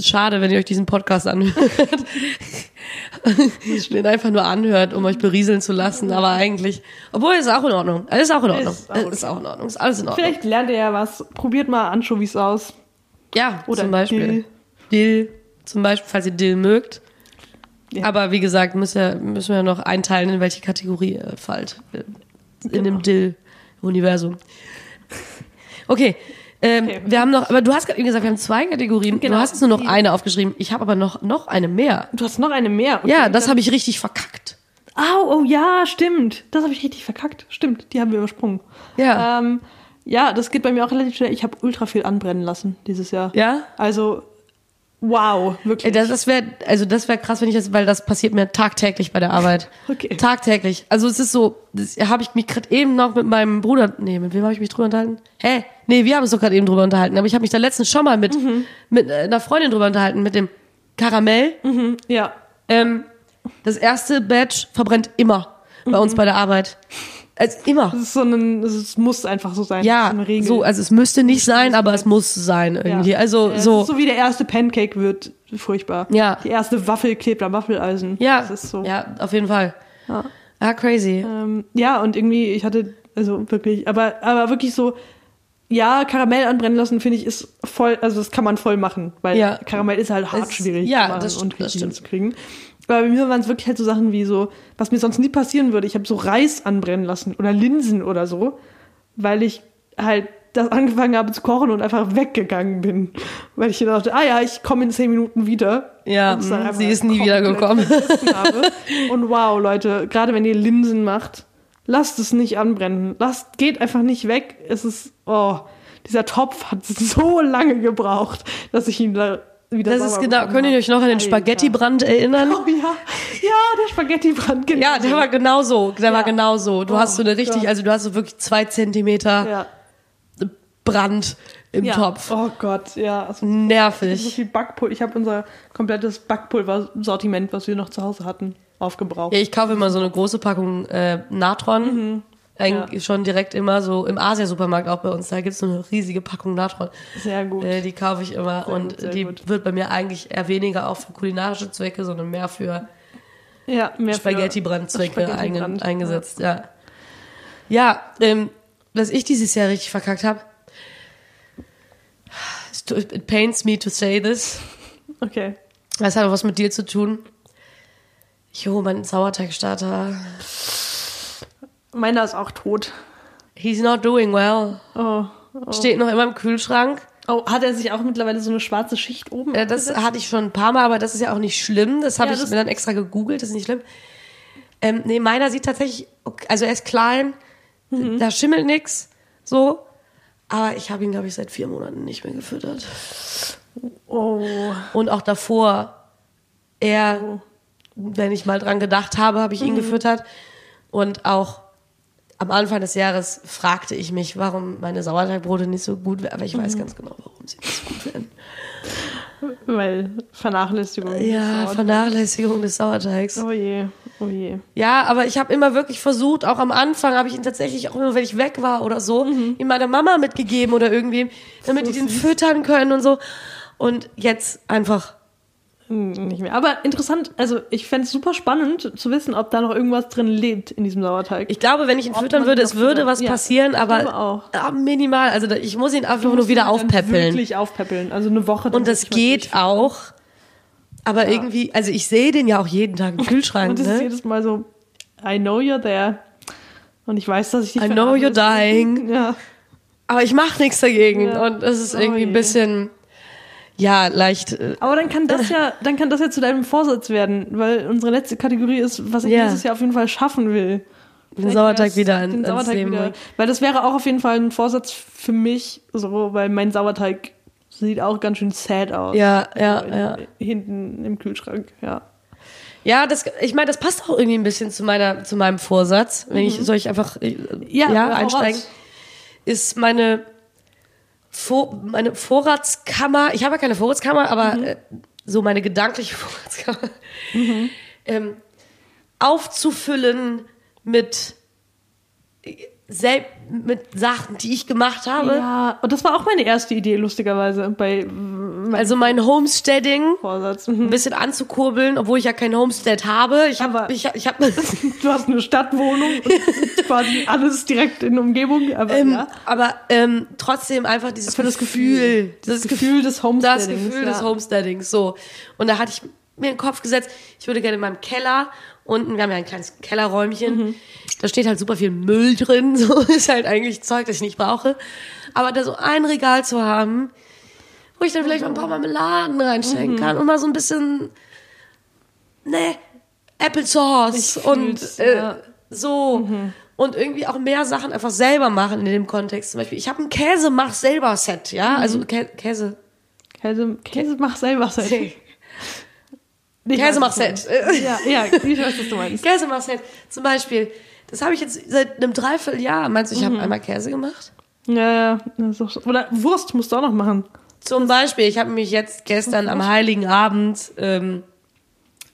schade, wenn ihr euch diesen Podcast anhört. [laughs] Den einfach nur anhört, um euch berieseln zu lassen. Aber eigentlich, obwohl ist auch in Ordnung. Ist auch in Ordnung.
Ist auch
Ist,
okay.
ist auch in Ordnung. Ist alles in Ordnung.
Vielleicht lernt ihr ja was. Probiert mal Anchovies aus.
Ja,
Oder
zum Beispiel.
Dill.
Dill, zum Beispiel, falls ihr Dill mögt.
Ja.
Aber wie gesagt, müssen wir, müssen wir noch einteilen, in welche Kategorie ihr fallt. In
Genau.
dem Dill-Universum. Okay. Ähm,
Okay.
Wir haben noch, aber du hast gerade eben gesagt, wir haben zwei Kategorien.
Genau.
Du hast jetzt nur noch eine aufgeschrieben. Ich habe aber noch, noch eine mehr.
Du hast noch eine mehr. Okay,
ja, das habe ich richtig verkackt.
Au, oh ja, stimmt. Das habe ich richtig verkackt. Stimmt, die haben wir übersprungen.
Ja.
Ähm, ja, das geht bei mir auch relativ schnell. Ich habe ultra viel anbrennen lassen dieses Jahr.
Ja?
Also, wow, wirklich.
Das, das wäre, also das wäre krass, wenn ich das, weil das passiert mir tagtäglich bei der Arbeit. [laughs]
Okay.
Tagtäglich. Also es ist so, das habe ich mich gerade eben noch mit meinem Bruder, nee, mit wem habe ich mich drüber unterhalten? Hä? Nee, wir haben uns doch gerade eben drüber unterhalten, aber ich habe mich da letztens schon mal mit, mit äh, einer Freundin drüber unterhalten, mit dem Karamell.
ja,
Ähm, das erste Batch verbrennt immer bei uns bei der Arbeit. Also immer.
das ist so ein, es muss einfach so sein.
Ja, so, also es müsste nicht sein, aber es muss sein irgendwie.
Ja.
Also
Ja,
so.
so wie der erste Pancake wird furchtbar.
Ja.
Die erste Waffel klebt am Waffeleisen.
ja,
Das ist so.
ja, auf jeden Fall.
Ja.
Ah, crazy.
Ähm, ja, und irgendwie, ich hatte, also wirklich, aber, aber wirklich so, ja, Karamell anbrennen lassen, finde ich, ist voll, also das kann man voll machen, weil
Ja.
Karamell ist halt hart
Es-
schwierig
ja,
zu machen
das
und
das
richtig
stimmt.
Aber bei mir waren es wirklich halt so Sachen wie so, was mir sonst nie passieren würde. Ich habe so Reis anbrennen lassen oder Linsen oder so, weil ich halt das angefangen habe zu kochen und einfach weggegangen bin. Weil ich dachte, ah ja, ich komme in zehn Minuten wieder.
Ja,
einfach
sie ist nie
vergessen [laughs] habe. Und wow, Leute, gerade wenn ihr Linsen macht, lasst es nicht anbrennen. Lasst, geht einfach nicht weg. Es ist, oh, dieser Topf hat so lange gebraucht, dass ich ihn da wieder
Das ist genau, könnt ihr euch noch an den. Spaghetti-Brand erinnern?
Oh ja, ja, der Spaghetti-Brand, genau.
Ja, der war genauso. Der war
Ja.
genauso. Du
Oh
hast so eine richtig,
Gott.
also du hast so wirklich zwei Zentimeter
ja.
Brand im
ja.
Topf.
Oh Gott, ja. Es ist so
Nervig.
viel Backpulver. Ich habe unser komplettes Backpulversortiment, was wir noch zu Hause hatten, aufgebraucht.
Ja, ich kaufe immer so eine große Packung äh, Natron. Eigentlich.
Ja.
schon direkt immer so im Asia-Supermarkt auch bei uns. Da gibt's so eine riesige Packung Natron.
Sehr gut.
Äh, die kaufe ich immer
Sehr
und
gut,
die
gut.
wird bei mir eigentlich eher weniger auch für kulinarische Zwecke, sondern mehr für
ja, mehr
Spaghetti-Brandzwecke
Spaghetti-Brand,
einge eingesetzt. Ja, ja ähm, was ich dieses Jahr richtig verkackt habe, it pains me to say this.
Okay.
das hat auch was mit dir zu tun. Jo, mein Sauerteigstarter,
Meiner ist auch tot.
he's not doing well.
Oh. oh.
Steht noch immer im Kühlschrank.
Oh, hat er sich auch mittlerweile so eine schwarze Schicht oben?
Ja, das hatte ich schon ein paar Mal, aber das ist ja auch nicht schlimm. Das habe
Ja,
ich mir dann extra gegoogelt, das ist nicht schlimm. Ähm, nee, meiner sieht tatsächlich, also er ist klein,
Mhm.
da schimmelt nix, so. Aber ich habe ihn, glaube ich, seit vier Monaten nicht mehr gefüttert.
Oh.
Und auch davor, er,
Oh.
wenn ich mal dran gedacht habe, habe ich
Mhm.
ihn gefüttert. Und auch am Anfang des Jahres fragte ich mich, warum meine Sauerteigbrote nicht so gut werden. Aber ich
Mhm.
weiß ganz genau, warum sie nicht so gut werden.
Weil Vernachlässigung.
Ja,
Das
Vernachlässigung des Sauerteigs.
Oh je, oh je.
Ja, aber ich habe immer wirklich versucht, auch am Anfang habe ich ihn tatsächlich auch immer, wenn ich weg war oder so, ihm meiner Mama mitgegeben oder irgendwem, damit
So
die den
süß.
füttern können und so. Und jetzt einfach,
Nicht mehr. Aber interessant, also ich fände es super spannend zu wissen, ob da noch irgendwas drin lebt in diesem Sauerteig.
ich glaube, wenn ich ihn
Ob
füttern würde, es würde was
Ja,
passieren, aber. Ja, minimal. Also ich muss ihn einfach nur wieder aufpäppeln.
Wirklich aufpäppeln. Also eine Woche.
Und das geht auch. Aber irgendwie, also ich sehe den ja auch jeden Tag im [laughs] Kühlschrank.
Und ist
Ne?
jedes Mal so, I know you're there. Und ich weiß, dass ich dich
I know you're dying.
Ja.
Aber ich mache nichts dagegen.
Ja.
Und es ist
Oh
irgendwie
je.
ein bisschen, ja, leicht. äh,
Aber dann kann das ja, dann kann das ja zu deinem Vorsatz werden, weil unsere letzte Kategorie ist, was ich
Ja.
dieses Jahr auf jeden Fall schaffen will.
Den Sauerteig wieder
den Sauerteig
Leben
wieder.
bringen.
Weil das wäre auch auf jeden Fall ein Vorsatz für mich, so, weil mein Sauerteig sieht auch ganz schön sad aus.
Ja, ja,
in,
ja.
Hinten im Kühlschrank, ja.
Ja, das, ich meine, das passt auch irgendwie ein bisschen zu meiner, zu meinem Vorsatz. Wenn ich, soll ich einfach, äh, ja,
Ja,
einsteigen? Ist meine, Vor, meine Vorratskammer, ich habe ja keine Vorratskammer, aber
Mhm.
äh, so meine gedankliche [laughs] Vorratskammer, ähm, aufzufüllen mit, äh, sel mit Sachen, die ich gemacht habe.
Ja, und das war auch meine erste Idee, lustigerweise, bei
Also mein Homesteading
Vorsatz.
ein
Mhm.
bisschen anzukurbeln, obwohl ich ja kein Homestead habe. Ich habe, ich, hab- ich [laughs] habe
Du hast eine Stadtwohnung und [laughs] quasi alles direkt in der Umgebung, aber
Ähm,
ja.
Aber ähm, trotzdem einfach dieses
Für das
Gefühl,
Das Gefühl des Homesteadings.
das Gefühl
ja.
des Homesteadings. So. Und da hatte ich mir in den Kopf gesetzt, ich würde gerne in meinem Keller unten, wir haben ja ein kleines Kellerräumchen,
Mhm.
Da steht halt super viel Müll drin, [laughs] so ist halt eigentlich Zeug, das ich nicht brauche. Aber da so ein Regal zu haben, wo ich dann vielleicht mal ein paar Marmeladen reinstecken
Mhm.
kann und mal so ein bisschen, ne, Applesauce und äh,
ja.
so. Und irgendwie auch mehr Sachen einfach selber machen in dem Kontext. Zum Beispiel, ich habe ein Käse-Mach-selber-Set, ja? Also Kä Käse.
Käse, Käse mach selber selbst. Ich [laughs]
Käse mach Set.
Ja, ja, ich weiß, was du meinst. [laughs]
Käse mach Set. Zum Beispiel, das habe ich jetzt seit einem Dreivierteljahr. Meinst du, ich
Mhm.
habe einmal Käse gemacht?
Ja, ja. Das ist auch so. Oder Wurst musst du auch noch machen.
Zum Beispiel, ich habe mich jetzt gestern am Heiligen Abend ähm,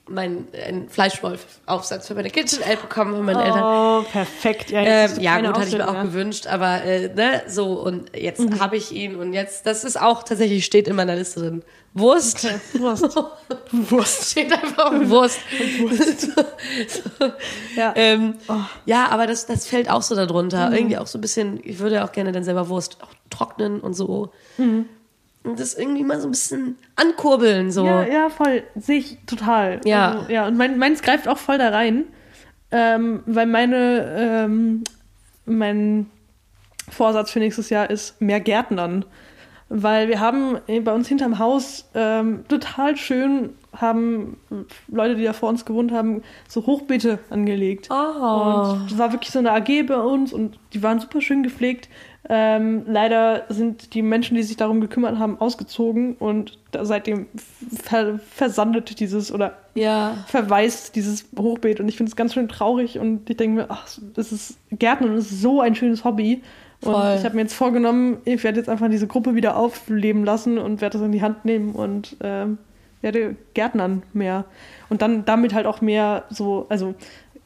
mein ein Fleischwolf-Aufsatz für meine KitchenAid bekommen von meinen Eltern.
Oh, perfekt. Ja,
Ähm, ja, gut, hatte ich mir auch gewünscht, aber äh, ne, so und jetzt
Mhm.
habe ich ihn und jetzt, das ist auch tatsächlich steht in meiner Liste drin. Wurst.
Wurst. [laughs]
Wurst. Steht einfach Wurst. so, [laughs]
Ja. [laughs]
ähm,
Oh.
ja, aber das, das fällt auch so darunter.
Mhm.
Irgendwie auch so ein bisschen, ich würde auch gerne dann selber Wurst auch trocknen und so.
Mhm.
Und das irgendwie mal so ein bisschen ankurbeln, so.
Ja, ja, voll. Sehe ich total.
Ja.
Also, ja, und mein, meins greift auch voll da rein, ähm, weil meine, ähm, mein Vorsatz für nächstes Jahr ist mehr Gärtnern. Weil wir haben äh, bei uns hinterm Haus ähm, total schön, haben Leute, die da vor uns gewohnt haben, so Hochbeete angelegt.
Oh.
Und das war wirklich so eine AG bei uns und die waren super schön gepflegt. Ähm, leider sind die Menschen, die sich darum gekümmert haben, ausgezogen und seitdem ver versandet dieses oder
Ja.
verwaist dieses Hochbeet und ich finde es ganz schön traurig und ich denke mir, ach, das ist Gärtnern ist so ein schönes Hobby. Und
Voll.
ich habe mir jetzt vorgenommen, ich werde jetzt einfach diese Gruppe wieder aufleben lassen und werde das in die Hand nehmen und ähm, werde Gärtnern mehr. Und dann damit halt auch mehr so, also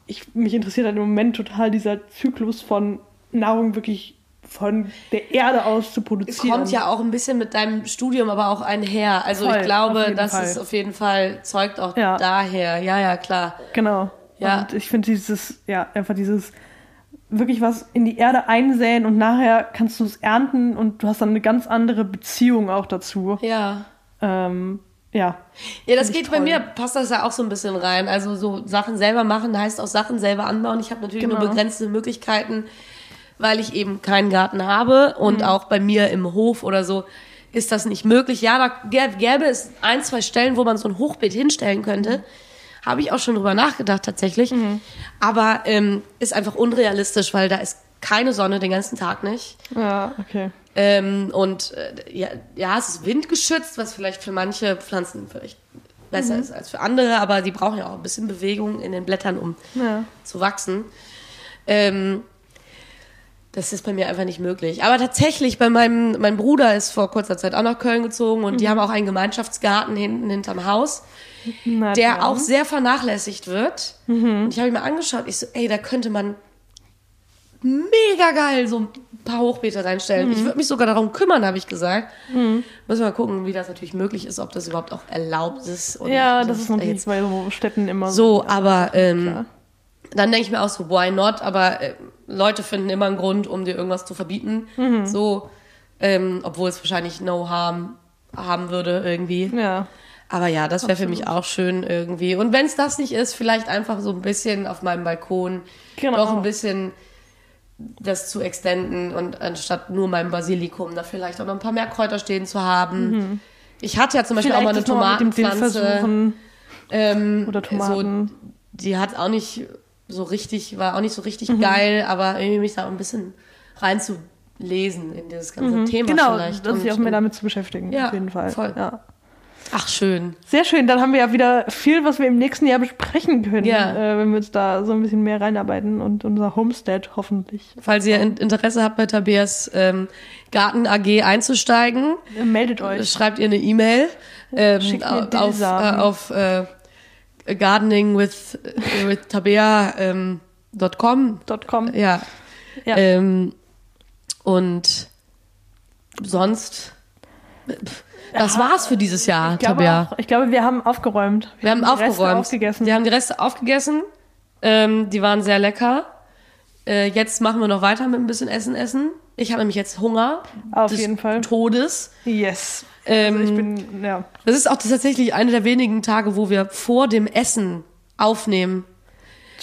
ich, mich interessiert halt im Moment total dieser Zyklus von Nahrung wirklich von der Erde aus zu
Es
produzieren.
kommt ja auch ein bisschen mit deinem Studium aber auch einher. Also
Voll,
ich glaube, das
Fall.
ist auf jeden Fall, zeugt auch
Ja.
daher. Ja, ja, klar.
Genau.
Ja.
Und ich finde dieses, ja, einfach dieses wirklich was in die Erde einsäen und nachher kannst du es ernten und du hast dann eine ganz andere Beziehung auch dazu.
Ja.
Ähm, ja.
Ja, das geht bei
toll.
mir, passt das ja auch so ein bisschen rein. Also so Sachen selber machen heißt auch Sachen selber anbauen. Ich habe natürlich nur
Genau.
begrenzte Möglichkeiten, weil ich eben keinen Garten habe
Mhm.
und auch bei mir im Hof oder so ist das nicht möglich. Ja, da gä- gäbe es ein, zwei Stellen, wo man so ein Hochbeet hinstellen könnte. Habe ich auch schon drüber nachgedacht tatsächlich.
Mhm.
Aber ähm, ist einfach unrealistisch, weil da ist keine Sonne den ganzen Tag nicht.
Ja, okay.
Ähm, und äh, ja, ja, es ist windgeschützt, was vielleicht für manche Pflanzen vielleicht besser
Mhm.
ist als für andere, aber die brauchen ja auch ein bisschen Bewegung in den Blättern, um
Ja.
zu wachsen. Ähm, das ist bei mir einfach nicht möglich. Aber tatsächlich, bei meinem, mein Bruder ist vor kurzer Zeit auch nach Köln gezogen und die
Mhm.
haben auch einen Gemeinschaftsgarten hinten hinterm Haus,
Na
der
dann.
auch sehr vernachlässigt wird. Und ich habe mir angeschaut, ich so, ey, da könnte man mega geil so ein paar Hochbeete reinstellen.
Mhm.
Ich würde mich sogar darum kümmern, habe ich gesagt. Müssen wir mal gucken, wie das natürlich möglich ist, ob das überhaupt auch erlaubt ist.
Ja,
ob
das ist natürlich
jetzt
bei so Städten immer
so, aber ähm,
klar.
Dann denke ich mir auch so, why not? Aber äh, Leute finden immer einen Grund, um dir irgendwas zu verbieten.
Mhm.
So, ähm, obwohl es wahrscheinlich no harm haben würde irgendwie.
Ja.
Aber ja, das wäre für mich auch schön irgendwie. Und wenn es das nicht ist, vielleicht einfach so ein bisschen auf meinem Balkon
Genau.
noch ein bisschen das zu extenden und anstatt nur meinem Basilikum da vielleicht auch noch ein paar mehr Kräuter stehen zu haben. Ich hatte ja zum Beispiel auch mal eine Tomatenpflanze. Ähm,
Oder Tomaten.
So, die hat auch nicht so richtig, war auch nicht so richtig
Mhm.
geil, aber irgendwie mich da ein bisschen reinzulesen in dieses ganze Thema
Genau,
vielleicht.
das sich auch mehr damit zu beschäftigen,
Ja,
auf jeden Fall.
voll.
Ja.
Ach, schön.
Sehr schön, dann haben wir ja wieder viel, was wir im nächsten Jahr besprechen können,
Ja.
äh, wenn wir uns da so ein bisschen mehr reinarbeiten und unser Homestead hoffentlich.
Falls ihr in- Interesse habt, bei Tabeas ähm, Garten AG einzusteigen,
Äh, Meldet euch.
schreibt ihr eine E-Mail ähm, auf, äh, auf äh, gardening with, with Tabea ähm, dot .com.
.com.
Ja.
Ja.
Ähm, und sonst, pff, das war's für dieses Jahr,
Ich
Tabea.
auch, ich glaube, wir haben aufgeräumt.
Wir haben
die Reste
aufgeräumt.
aufgegessen.
Wir haben die Reste aufgegessen. Ähm, die waren sehr lecker. Äh, jetzt machen wir noch weiter mit ein bisschen Essen essen. Ich habe nämlich jetzt Hunger.
Auf jeden Fall.
Todes.
Yes.
Ähm,
Also ich bin, ja.
Das ist auch tatsächlich eine der wenigen Tage, wo wir vor dem Essen aufnehmen.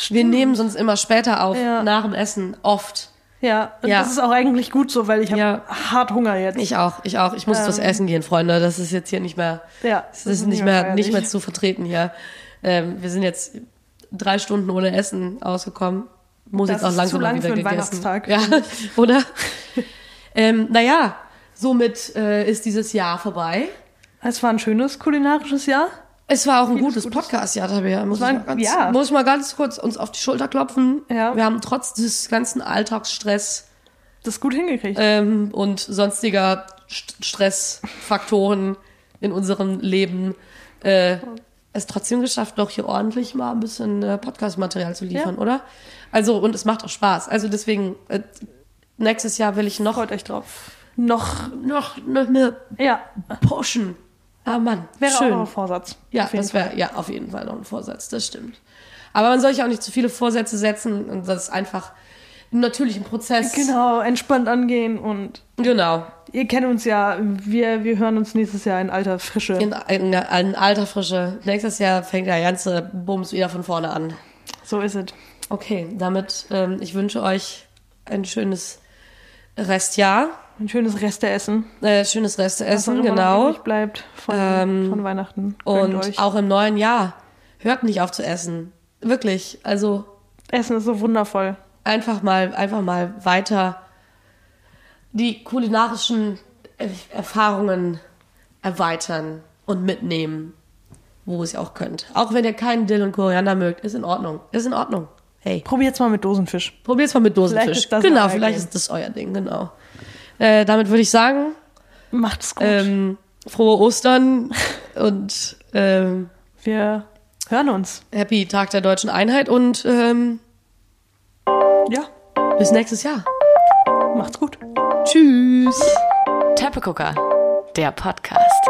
Wir nehmen sonst immer später auf,
Ja.
nach dem Essen, oft.
Ja, und
Ja.
das ist auch eigentlich gut so, weil ich habe
Ja.
hart Hunger jetzt.
Ich auch, ich auch. Ich muss was essen gehen, Freunde. Das ist jetzt hier nicht mehr,
ja,
das ist nicht mehr, nicht mehr zu vertreten hier. Ähm, wir sind jetzt drei Stunden ohne Essen ausgekommen. Muss
Das
jetzt auch langsam
lang
wieder
für
gegessen.
Weihnachtstag.
Ja, [laughs] oder? [laughs] ähm, naja, somit äh, ist dieses Jahr vorbei.
Es war ein schönes kulinarisches Jahr.
Es war auch ein gutes
Gutes.
Podcast-Jahr, Tabea. Muss,
war
ich ganz,
ja.
muss ich mal ganz kurz uns auf die Schulter klopfen.
Ja.
Wir haben trotz des ganzen Alltagsstress
Das gut hingekriegt.
ähm, und sonstiger St Stressfaktoren in unserem Leben äh, es trotzdem geschafft, doch hier ordentlich mal ein bisschen äh, Podcast-Material zu liefern,
Ja.
oder? Also, und es macht auch Spaß. Also deswegen, äh, nächstes Jahr will ich noch,
Freut euch drauf. Noch,
noch, noch mehr
ja,
pushen. Ah Mann,
wäre
schön.
auch ein Vorsatz.
Ja, das wäre ja auf jeden Fall noch ein Vorsatz, das stimmt. Aber man soll sich auch nicht zu viele Vorsätze setzen und das ist einfach natürlich ein Prozess.
Genau, entspannt angehen und
Genau.
ihr kennt uns ja, wir, wir hören uns nächstes Jahr in alter Frische.
In, in, in alter Frische. Nächstes Jahr fängt der ganze Bums wieder von vorne an.
So ist es.
Okay, damit, ähm, ich wünsche euch ein schönes Restjahr,
Ein schönes Resteessen.
äh, schönes Resteessen,
noch
genau.
übrig bleibt von,
Ähm,
von Weihnachten. Gönnt
Und
euch.
auch im neuen Jahr. Hört nicht auf zu essen. Wirklich. Also
Essen ist so wundervoll.
einfach mal, einfach mal weiter die kulinarischen Erfahrungen erweitern und mitnehmen, wo es ihr auch könnt. Auch wenn ihr keinen Dill und Koriander mögt, ist in Ordnung. Ist in Ordnung. Hey,
Probiert's mal mit Dosenfisch.
probiert's mal mit Dosenfisch.
Vielleicht
genau, vielleicht
Game.
ist das euer Ding, genau. Äh, damit würde ich sagen,
Macht's gut.
ähm, frohe Ostern und ähm,
wir hören uns.
Happy Tag der deutschen Einheit und ähm,
Ja,
bis nächstes Jahr.
macht's gut.
Tschüss.
Teppegucker, der Podcast.